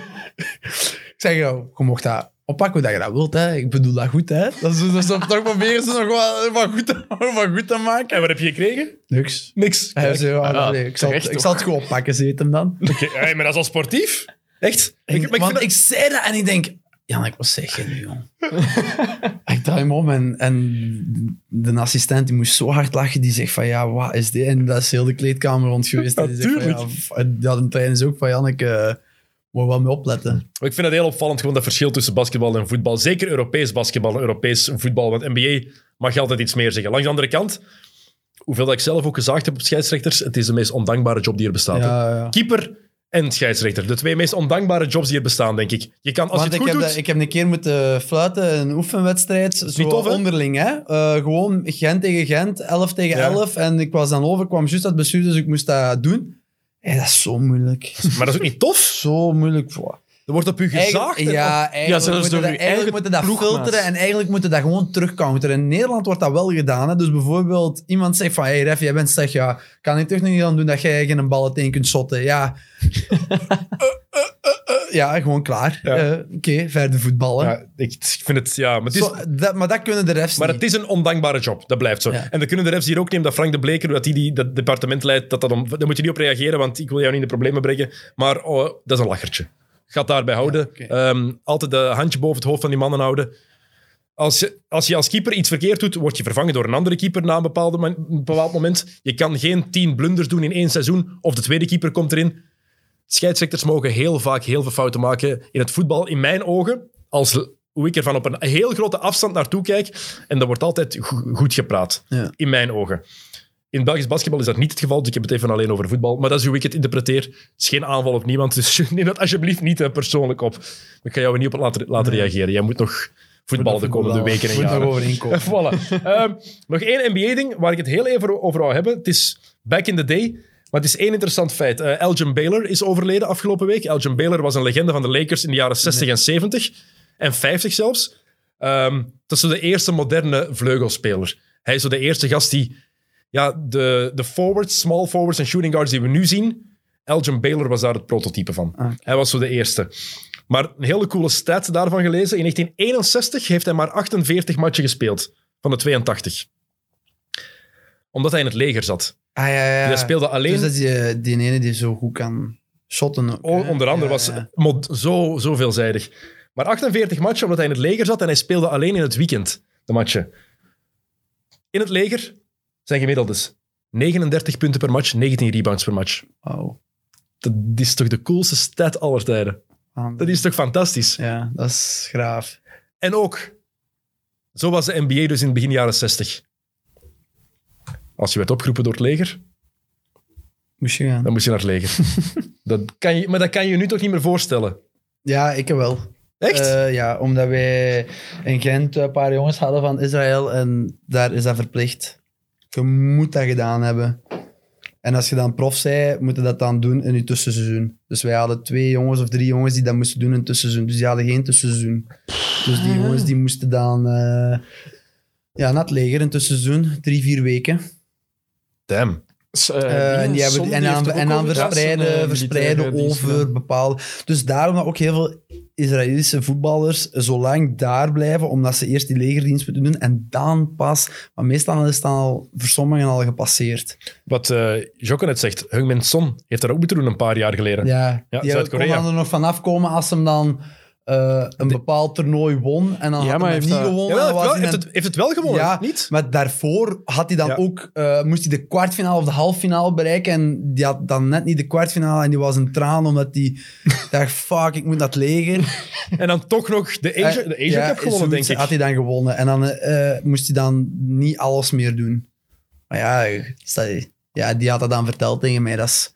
ik zeg, jou, je mocht dat oppakken hoe dat je dat wilt, hè. ik bedoel dat goed, hè. Dat is, dat toch proberen ze nog wat, wat, goed te, wat goed te maken. En wat heb je gekregen? Niks. Niks. Hij zei, ja, Ja, nee, ik, zal, ik het gewoon oppakken, ze het hem dan. Oké, hey, maar dat is al sportief. Echt? En- Ik- maar ik want ik, zei dat en ik denk, Janek, wat zeg je nu, ik draai me om en, en de assistent die moest zo hard lachen. Die zegt van, ja, wat is dit? En dat is heel de kleedkamer rond geweest. En die zegt van, ja, ja, de trainer is ook van, Janek, eh moet wel mee opletten. Ik vind het heel opvallend, gewoon dat verschil tussen basketbal en voetbal. Zeker Europees basketbal en Europees voetbal. Want NBA mag je altijd iets meer zeggen. Langs de andere kant, hoeveel dat ik zelf ook gezaagd heb op scheidsrechters, het is de meest ondankbare job die er bestaat. hè. Ja, ja. Keeper en scheidsrechter. De twee meest ondankbare jobs die er bestaan, denk ik. Je kan, als Want je het ik goed heb, doet... dat- ik heb een keer moeten fluiten, een oefenwedstrijd. Zo tof, onderling, hè. Eh, gewoon Gent tegen Gent, 11 tegen Ja. 11. En ik was dan over, kwam juist uit het bestuur, dus ik moest dat doen. Hey, dat is zo moeilijk. Maar dat is ook niet tof. zo moeilijk. Wow. Er wordt op u gezaagd. Ja, eigenlijk zelfs moeten door dat, eigenlijk moeten filteren en eigenlijk moeten dat gewoon terugcounteren. In Nederland wordt dat wel gedaan. Hè? Dus bijvoorbeeld iemand zegt van, hey Ref, jij bent slecht. Ja, kan ik toch niet aan doen dat jij geen bal tegen kunt shotten? Ja. Ja, gewoon klaar. Ja. Eh, Oké, verder voetballen. Ja, ik vind het... Ja, maar het is, Zo, dat, maar dat kunnen de refs Maar niet. het is een ondankbare job, dat blijft zo. Ja. En dan kunnen de refs hier ook nemen dat Frank de Bleker, dat hij die, dat departement leidt, dat dat om, daar moet je niet op reageren, want ik wil jou niet in de problemen brengen. Maar oh, dat is een lachertje. Gaat daarbij houden. Ehm, altijd de handje boven het hoofd van die mannen houden. Als je, als je als keeper iets verkeerd doet, word je vervangen door een andere keeper na een, bepaalde, man- een bepaald moment. Je kan geen tien blunders doen in één seizoen, of de tweede keeper komt erin. Scheidsrechters mogen heel vaak heel veel fouten maken in het voetbal. In mijn ogen, als hoe ik er van op een heel grote afstand naartoe kijk. En dat wordt altijd go- goed gepraat. Ja. In mijn ogen. In Belgisch basketbal is dat niet het geval, dus ik heb het even alleen over voetbal. Maar dat is hoe ik het interpreteer. Het is geen aanval op niemand, dus neem dat alsjeblieft niet eh, persoonlijk op. Ik ga jou er niet op laten, laten reageren. Jij moet nog voetballen de komende weken en Moet nog jaren. overeenkomen. Voilà. Ehm, nog één NBA-ding waar ik het heel even over wou hebben. Het is back in the day, maar het is één interessant feit. Eh, Elgin Baylor is overleden afgelopen week. Elgin Baylor was een legende van de Lakers in de jaren 60 en 70 en 50 zelfs. Ehm, dat is zo de eerste moderne vleugelspeler. Hij is zo de eerste gast die ja, de, de forwards, small forwards en shooting guards die we nu zien, Elgin Baylor was daar het prototype van. Ah. Hij was zo de eerste. Maar een hele coole stat daarvan gelezen. In 1961 heeft hij maar 48 matchen gespeeld van de 82. Omdat hij in het leger zat. Ah, ja, ja. Hij speelde alleen... Dus dat is die, die ene die zo goed kan shotten. ook, O- hè? onder andere was mod- zo, zo veelzijdig. Maar 48 matchen omdat hij in het leger zat en hij speelde alleen in het weekend de matchen. In het leger zijn gemiddeldes 39 punten per match, 19 rebounds per match. Wauw. Dat is toch de coolste stat aller tijden? Dat is toch fantastisch? Ja, dat is graaf. En ook, zo was de NBA dus in het begin jaren 60. Als je werd opgeroepen door het leger, Moest je gaan. dan moest je naar het leger. dat kan je, maar dat kan je je nu toch niet meer voorstellen? Ja, ik wel. Echt? Eh, ja, omdat wij in Gent een paar jongens hadden van Israël en daar is dat verplicht. Je moet dat gedaan hebben. En als je dan prof zei, moet je dat dan doen in je tussenseizoen. Dus wij hadden twee jongens of drie jongens die dat moesten doen in het tussenseizoen. Dus die hadden geen tussenseizoen. Dus die jongens die moesten dan eh, ja, naar het leger in het tussenseizoen, drie, vier weken. Damn. S- Eh, eh, en, die hebben, Son, en die dan, er en verspreiden, verspreiden over bepaalde... Dus daarom dat ook heel veel Israëlische voetballers zo lang daar blijven, omdat ze eerst die legerdienst moeten doen en dan pas... Maar meestal is het dan al voor sommigen al gepasseerd. Wat eh Jokke net zegt, Heung-Min Son heeft dat ook moeten doen een paar jaar geleden. Ja, Ja, die Zuid-Korea. er nog vanaf komen als hem dan eh, een bepaald toernooi won en dan Ja, had maar hij niet dat- gewonnen. Dan heeft, wel- heeft, het, heeft het wel gewonnen, Ja, niet? Maar daarvoor had hij dan Ja. ook, eh, moest hij de kwartfinale of de halffinale bereiken. En die had dan net niet de kwartfinale. En die was een traan omdat hij dacht: fuck, ik moet dat leger. En dan toch nog de Asia, de Asia Ja, Cup gewonnen, denk ik. Had hij dan gewonnen. En dan eh, moest hij dan niet alles meer doen. Maar ja, ja, die had dat dan verteld tegen mij. Dat is,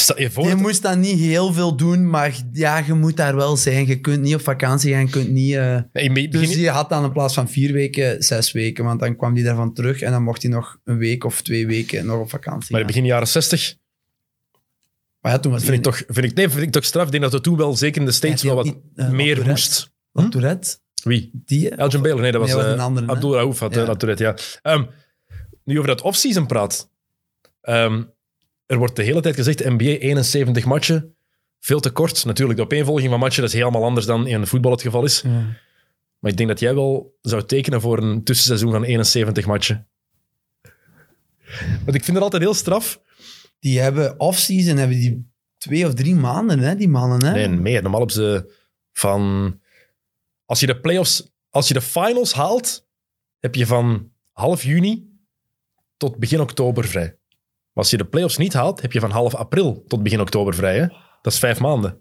stel je voor, je moest dan niet heel veel doen, maar ja, je moet daar wel zijn. Je kunt niet op vakantie gaan, je kunt niet... eh, Nee, in het dus begin- die had dan in plaats van vier weken, zes weken. Want dan kwam hij daarvan terug en dan mocht hij nog een week of twee weken nog op vakantie maar in begin jaren 60 Maar ja, toen was vind ik, toch, vind, ik, nee, vind ik toch straf. Ik denk dat het toen wel, zeker in de States, Ja, wel die wat niet, eh, meer Tourette. moest. Wat Tourette? Wie? Die? hè? Elgin Baylor? Nee, dat was, Nee, dat was eh, een andere? Abdul Raouf had Ja. eh, dat Tourette, ja. Ehm, nu over dat offseason praat. Ehm, er wordt de hele tijd gezegd, NBA 71 matchen, veel te kort. Natuurlijk, de opeenvolging van matchen dat is helemaal anders dan in voetbal het geval is. Maar ik denk dat jij wel zou tekenen voor een tussenseizoen van 71 matchen. Want ik vind het altijd heel straf. Die hebben off-season hebben die twee of drie maanden, hè, die mannen. Hè? Nee, meer. Normaal hebben ze van... Als je de playoffs... Als je de finals haalt, heb je van half juni tot begin oktober vrij. Maar als je de playoffs niet haalt, heb je van half april tot begin oktober vrij. Hè? Dat is vijf maanden.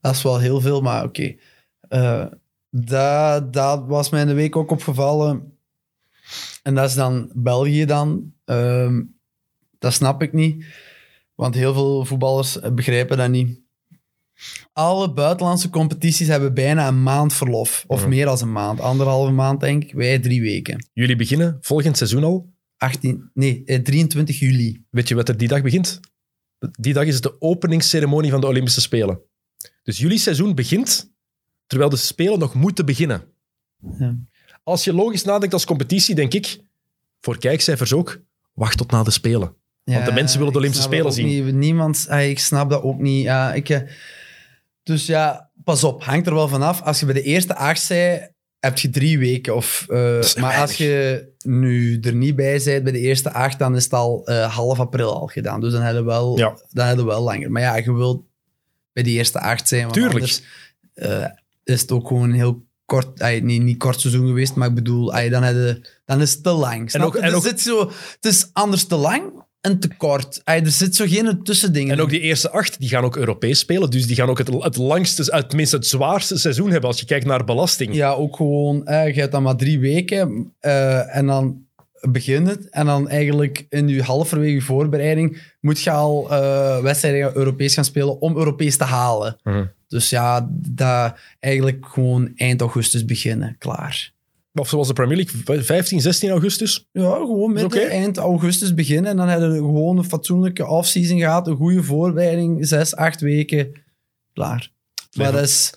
Dat is wel heel veel, maar oké. Eh, dat, dat was mij in de week ook opgevallen. En dat is dan België dan. Ehm, dat snap ik niet. Want heel veel voetballers begrijpen dat niet. Alle buitenlandse competities hebben bijna een maand verlof. Of Mhm. meer dan een maand. Anderhalve maand, denk ik. Wij drie weken. Jullie beginnen volgend seizoen al. 18, nee, eh, 23 juli. Weet je wat er die dag begint? Die dag is het de openingsceremonie van de Olympische Spelen. Dus jullie seizoen begint terwijl de Spelen nog moeten beginnen. Ja. Als je logisch nadenkt als competitie, denk ik, voor kijkcijfers ook, wacht tot na de Spelen. Want de mensen willen de Olympische Spelen ook Niet. Niemand, ah, ik snap dat ook niet. Ja, ik, eh, dus ja, pas op, hangt er wel vanaf. Als je bij de eerste acht zei, heb je drie weken. Of, eh, maar als je nu er niet bij bent bij de eerste acht, dan is het al eh, half april al gedaan. Dus dan hebben we wel, Ja. dan hebben we wel langer. Maar ja, je wilt bij de eerste acht zijn. Want Tuurlijk. Anders eh, is het ook gewoon een heel kort, ay, niet, niet kort seizoen geweest, maar ik bedoel, ay, dan, je- dan is het te lang. Snap ook- en zit zo, het is anders te lang en te kort. Ay, er zit zo geen tussendingen. En ook die eerste acht, die gaan ook Europees spelen. Dus die gaan ook het, het langste, het, tenminste het zwaarste seizoen hebben als je kijkt naar belasting. Ja, ook gewoon, eh, je hebt dan maar drie weken eh, en dan begint het. En dan eigenlijk in je halverwege je voorbereiding moet je al eh, wedstrijden Europees gaan spelen om Europees te halen. Mhm. Dus ja, dat eigenlijk gewoon eind augustus beginnen, klaar. Of zoals de Premier League, 15, 16 augustus. Ja, gewoon midden, eind augustus beginnen. En dan hebben we gewoon een fatsoenlijke offseason gehad. Een goede voorbereiding. Zes, acht weken. Klaar. Maar dat is...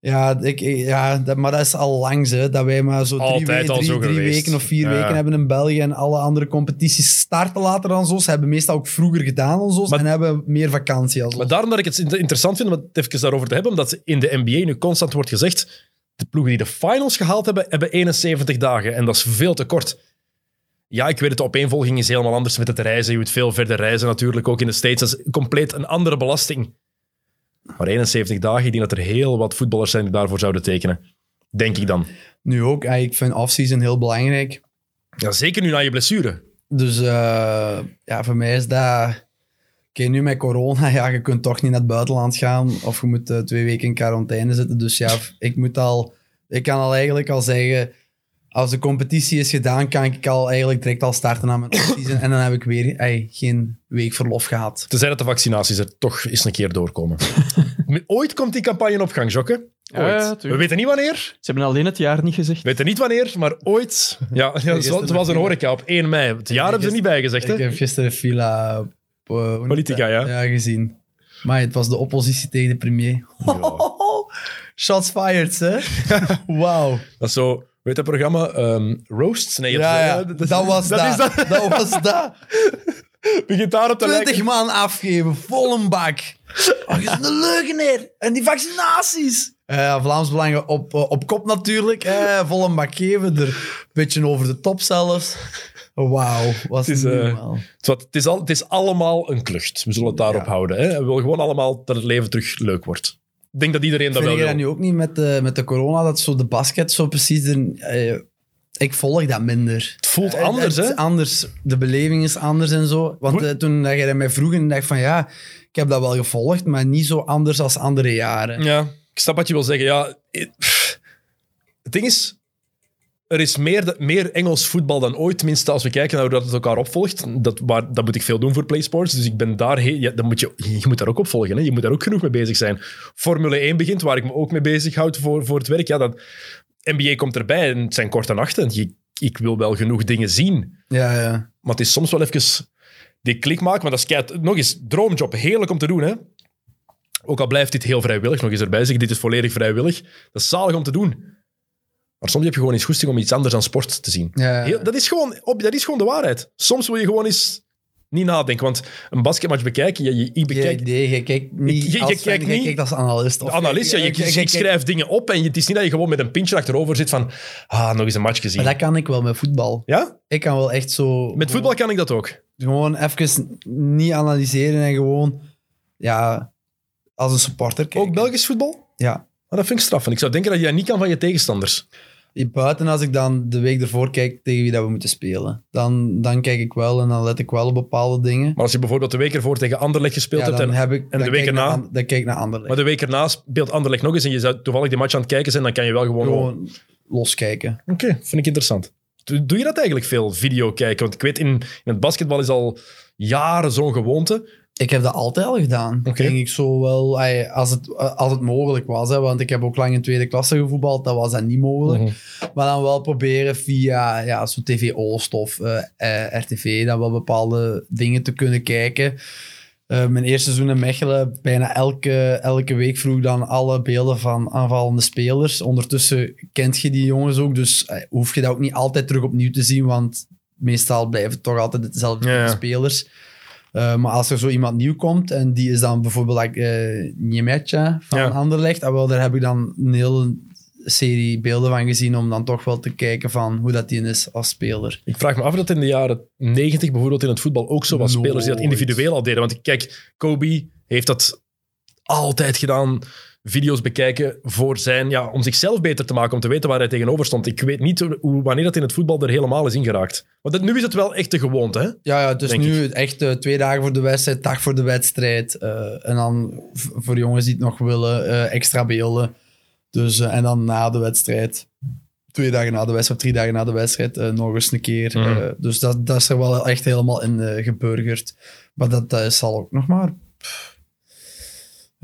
Ja, ik, ja dat, maar dat is al lang, hè, dat wij maar zo drie, weken, drie, zo drie geweest. weken of vier Ja. weken hebben in België. En alle andere competities starten later dan zo. Ze hebben meestal ook vroeger gedaan dan zo. En hebben meer vakantie als Maar daarom dat ik het inter- interessant vind om het even daarover te hebben, omdat in de NBA nu constant wordt gezegd, de ploegen die de finals gehaald hebben, hebben 71 dagen. En dat is veel te kort. Ja, ik weet het, de opeenvolging is helemaal anders met het reizen. Je moet veel verder reizen natuurlijk, ook in de States. Dat is compleet een andere belasting. Maar 71 dagen, ik denk dat er heel wat voetballers zijn die daarvoor zouden tekenen. Denk ik dan. Nu ook. eh, Ik vind offseason heel belangrijk. Ja, zeker nu na je blessure. Dus eh, ja, voor mij is dat... Oké, nu met corona, ja, je kunt toch niet naar het buitenland gaan. Of je moet eh, twee weken in quarantaine zitten. Dus ja, ik moet al... Ik kan al eigenlijk al zeggen... Als de competitie is gedaan, kan ik al eigenlijk direct al starten aan mijn offseason. En dan heb ik weer ey, geen week verlof gehad. Tenzij dat de vaccinaties er toch eens een keer doorkomen. Ooit komt die campagne op gang, Jokke. Ja, Ooit. ja, We weten niet wanneer. Ze hebben alleen het jaar niet gezegd. We weten niet wanneer, maar ooit. Ja, ja zoals, zoals een horeca op 1 mei. Het jaar hebben ze niet bijgezegd, Ik hè? heb gisteren Fila... eh, Politica, dat? ja. Ja, gezien. Maar het was de oppositie tegen de premier. Shots fired, hè? Wauw. Dat is zo... Weet dat programma? Ehm, Roasts? Nee, Ja, ja, dat, was dat. is dat. dat was dat. Begint daarop te 20 lijken. man afgeven, vol een bak. Oh, je een leugenaar. En die vaccinaties. Eh, Vlaams Belangen op, eh, op kop natuurlijk. Eh, vol een bak geven. Er een beetje over de top zelfs. Wauw, was Het is, normaal. Het is al, het is allemaal een klucht. We zullen het daarop Ja. houden. Hè? We willen gewoon allemaal dat het leven terug leuk wordt. Ik denk dat iedereen dat Vind wel je wil. dat nu ook niet met de, met de corona, dat zo de basket zo precies... Eh, ik volg dat minder. Het voelt Eh, anders, hè? anders. De beleving is anders en zo. Want toen dat jij dat mij vroeg en dacht van ja, ik heb dat wel gevolgd, maar niet zo anders als andere jaren. Ja, ik snap wat je wil zeggen. Ja, het ding is, er is meer, meer Engels voetbal dan ooit. Tenminste, als we kijken naar hoe dat het elkaar opvolgt. Dat, waar, dat moet ik veel doen voor PlaySports. Dus ik ben daar... he- Ja, moet je, je moet daar ook op volgen. Hè. Je moet daar ook genoeg mee bezig zijn. Formule 1 begint, waar ik me ook mee bezig houd voor, voor het werk. Ja, dat, NBA komt erbij en het zijn korte nachten. Je, ik wil wel genoeg dingen zien. Ja, ja. Maar het is soms wel even die klik maken. Maar dat is kei- nog eens droomjob. Heerlijk om te doen, hè. Ook al blijft dit heel vrijwillig, nog eens erbij zeggen, dit is volledig vrijwillig. Dat is zalig om te doen. Maar soms heb je gewoon eens goesting om iets anders dan sport te zien. Ja. Heel, dat, is gewoon, op, dat is gewoon de waarheid. Soms wil je gewoon eens niet nadenken. Want een basketmatch bekijken, je, je, ik bekijk... Je, nee, je kijkt niet Je- je als, kijkt je niet- kijkt als analist. Of Analist, ja, je, kijkt- schrijft dingen op en je, het is niet dat je gewoon met een pintje achterover zit van ah, nog eens een match gezien. Maar dat kan ik wel met voetbal. Ja? Ik kan wel echt zo... Met voetbal kan ik dat ook. Gewoon even niet analyseren en gewoon... Ja, als een supporter kijken. Ook Belgisch voetbal? Ja. Maar dat vind ik straf. En ik zou denken dat je dat niet kan van je tegenstanders. Buiten als ik dan de week ervoor kijk tegen wie dat we moeten spelen. Dan, dan kijk ik wel en dan let ik wel op bepaalde dingen. Maar als je bijvoorbeeld de week ervoor tegen Anderlecht gespeeld Ja, hebt en, heb ik, en de week naar erna, an- Dan kijk ik naar Anderlecht. maar de week erna speelt Anderlecht nog eens en je zou toevallig die match aan het kijken zijn, dan kan je wel gewoon... Gewoon loskijken. Oké, vind ik interessant. Doe doe je dat eigenlijk veel, video kijken? Want ik weet, in, in het basketbal is al jaren zo'n gewoonte. Ik heb dat altijd al gedaan. Ging ik zo wel, als het, als het mogelijk was. Hè, want ik heb ook lang in tweede klasse gevoetbald, dat was dat niet mogelijk. Mhm. Maar dan wel proberen via ja, zo TV Oost of eh, RTV dan wel bepaalde dingen te kunnen kijken. Eh, mijn eerste seizoen in Mechelen, bijna elke, elke week vroeg ik dan alle beelden van aanvallende spelers. Ondertussen kent je die jongens ook, dus eh, hoef je dat ook niet altijd terug opnieuw te zien, want meestal blijven het toch altijd dezelfde Ja, ja. spelers. Eh, maar als er zo iemand nieuw komt en die is dan bijvoorbeeld like, eh Niemetja van Ja. Anderlecht, ah, wel, daar heb ik dan een hele serie beelden van gezien om dan toch wel te kijken van hoe dat die is als speler. Ik vraag me af of dat in de jaren 90 bijvoorbeeld in het voetbal ook zo was. Nooit. Spelers die dat individueel al deden. Want kijk, Kobe heeft dat altijd gedaan. Video's bekijken voor zijn, ja, om zichzelf beter te maken, om te weten waar hij tegenover stond. Ik weet niet hoe, wanneer dat in het voetbal er helemaal is ingeraakt. Want dat- nu is het wel echt de gewoonte, hè? Ja, ja dus Denk nu echt twee dagen voor de wedstrijd, dag voor de wedstrijd. eh, en dan voor jongens die het nog willen, eh, extra beelden. Dus, eh, en dan na de wedstrijd, twee dagen na de wedstrijd of drie dagen na de wedstrijd, nog eens een keer. Mhm. Dus dat, dat is er wel echt helemaal in geburgerd. Maar dat eh, zal ook nog maar pff,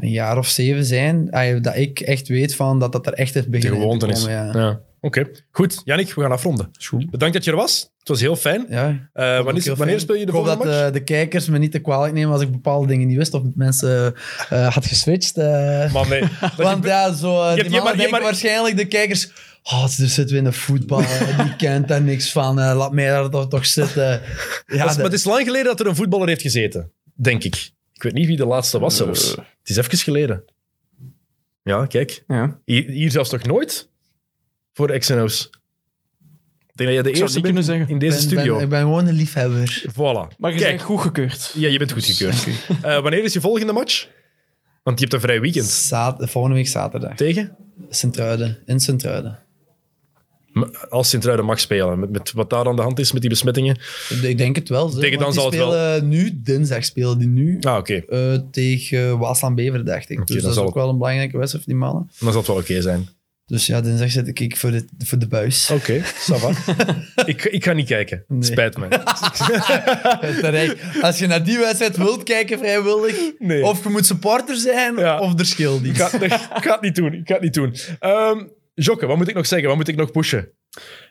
een jaar of zeven zijn, ah, dat ik echt weet van dat dat er echt heeft De beginnen in gewoonte te is. Ja. ja. Oké, goed. Jannik, we gaan afronden. Bedankt dat je er was. Het was heel fijn. Ja, Eh, wanneer heel wanneer speel je de Ik hoop volgende dat eh, de kijkers me niet te kwalijk nemen als ik bepaalde dingen niet wist of mensen eh, had geswitcht. eh. Man, nee. Want ja, zo, die je maar- denken maar- waarschijnlijk de kijkers... Oh, er zitten we in de voetbal, die kent daar niks van. laat mij daar toch, toch zitten. Ja, Dat is- maar het is lang geleden dat er een voetballer heeft gezeten. Denk ik. Ik weet niet wie de laatste was zelfs. Eh. Het is even geleden. Ja, kijk. Ja. Hier, hier zelfs nog nooit voor XNO's. Ik denk dat jij de Ik eerste bent kunnen zeggen. in deze ben- studio. ik ben gewoon een liefhebber. Voilà. Maar je Kijk, bent goedgekeurd. ja, je bent goedgekeurd. Eh wanneer is je volgende match? Want je hebt een vrij weekend. Volgende week zaterdag. Tegen? Sint-Truiden, in Sint-Truiden. Als Sint-Truiden mag spelen. Met, met wat daar aan de hand is met die besmettingen. Ik denk het wel. Zo, Tegen dan zal het wel. nu, dinsdag spelen die nu, Ah, oké. eh, tegen Waasland Bever, dacht ik. Dus dat is zal ook wel een belangrijke wedstrijd voor die mannen. Dan zal het wel oké zijn. Dus ja, dinsdag zit ik voor de, voor de buis. Oké, va. ik, ik ga niet kijken. Nee. Spijt me. Als je naar die wedstrijd wilt kijken vrijwillig, Nee. of je moet supporter zijn, Ja. of er scheelt Ik iets. ga, ik ga het niet doen. Ik ga het niet doen. Ehm Jokke, wat moet ik nog zeggen? Wat moet ik nog pushen?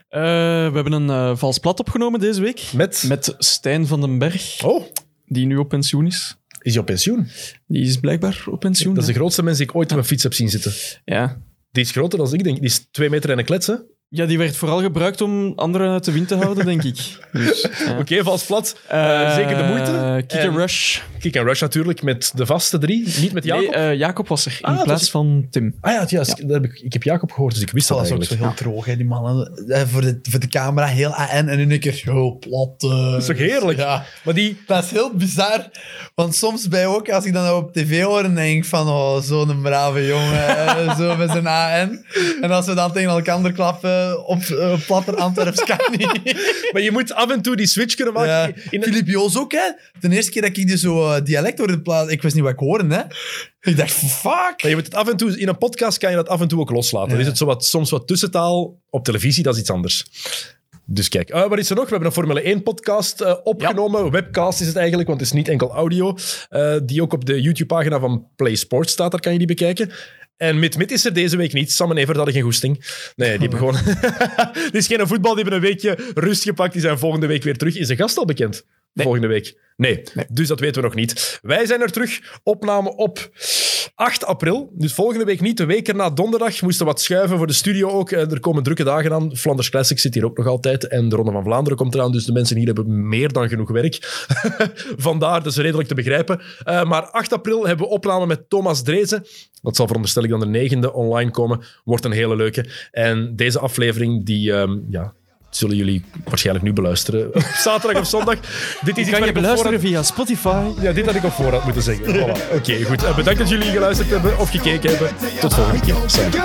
Eh, we hebben een eh, vals plat opgenomen deze week. Met? Met Stijn van den Berg, Oh, die nu op pensioen is. is hij op pensioen? Die is blijkbaar op pensioen. Dat is de grootste mens die ik ooit op mijn fiets heb zien zitten. ja. Die is groter dan ik, denk. Die is twee meter en een klets, hè? Ja, die werd vooral gebruikt om anderen uit de wind te houden, denk ik. Dus, ja. Oké, vals plat. Eh, zeker de moeite. Eh, Kick En and Rush. Kick and Rush natuurlijk, met de vaste drie. Niet met Jacob. Nee, eh, Jacob was er in Ah, plaats is- van Tim. ah ja, juist. Dat heb ik, ik heb Jacob gehoord, dus ik wist dat, Dat was ook zo heel droog, hè, die mannen. Eh, voor, de, voor de camera heel AN en in een keer heel plat. eh. Dat is toch heerlijk? Ja. Maar die... Dat is heel bizar. Want soms bij ook, als ik dan op tv hoor, dan denk ik van, oh, zo'n brave jongen, eh, zo met zijn AN. En als we dan tegen elkaar klappen op eh, platter Antwerps, kan niet. Maar je moet af en toe die switch kunnen maken. Ja. In, Filip Joos ook, hè. De eerste keer dat ik die zo eh, dialect hoorde plaatsen, ik wist niet wat ik hoorde, hè. Ik dacht, fuck. Maar je moet het af en toe, in een podcast kan je dat af en toe ook loslaten. Dan is het zo wat, soms wat tussentaal. Op televisie, dat is iets anders. Dus kijk, Eh, wat is er nog? We hebben een Formule 1-podcast opgenomen. Webcast is het eigenlijk, want het is niet enkel audio. eh, die ook op de YouTube-pagina van Play Sports staat. Daar kan je die bekijken. En Mit Mit is er deze week niet. Sam en Evert hadden geen goesting. Nee, die hebben gewoon... Dit is geen voetbal. Die hebben een weekje rust gepakt. Die zijn volgende week weer terug. Is de gast al bekend? Volgende week? Nee. Dus dat weten we nog niet. Wij zijn er terug. Opname op 8 april. Dus volgende week niet. De week erna donderdag. Moesten wat schuiven voor de studio ook. Eh, Er komen drukke dagen aan. Flanders Classic zit hier ook nog altijd. En de Ronde van Vlaanderen komt eraan. Dus de mensen hier hebben meer dan genoeg werk. Vandaar, dat is redelijk te begrijpen. Eh, maar 8 april hebben we opname met Thomas Drezen. Dat zal veronderstel ik dan de negende online komen. Wordt een hele leuke. En deze aflevering, die... ehm, ja, zullen jullie waarschijnlijk nu beluisteren. Op zaterdag of zondag. Dit is Kan je beluisteren via Spotify? ja, dit had ik op voorhand moeten zeggen. Voilà. Oké, goed. Eh, bedankt dat jullie geluisterd hebben of gekeken hebben. Tot volgende keer. Salut.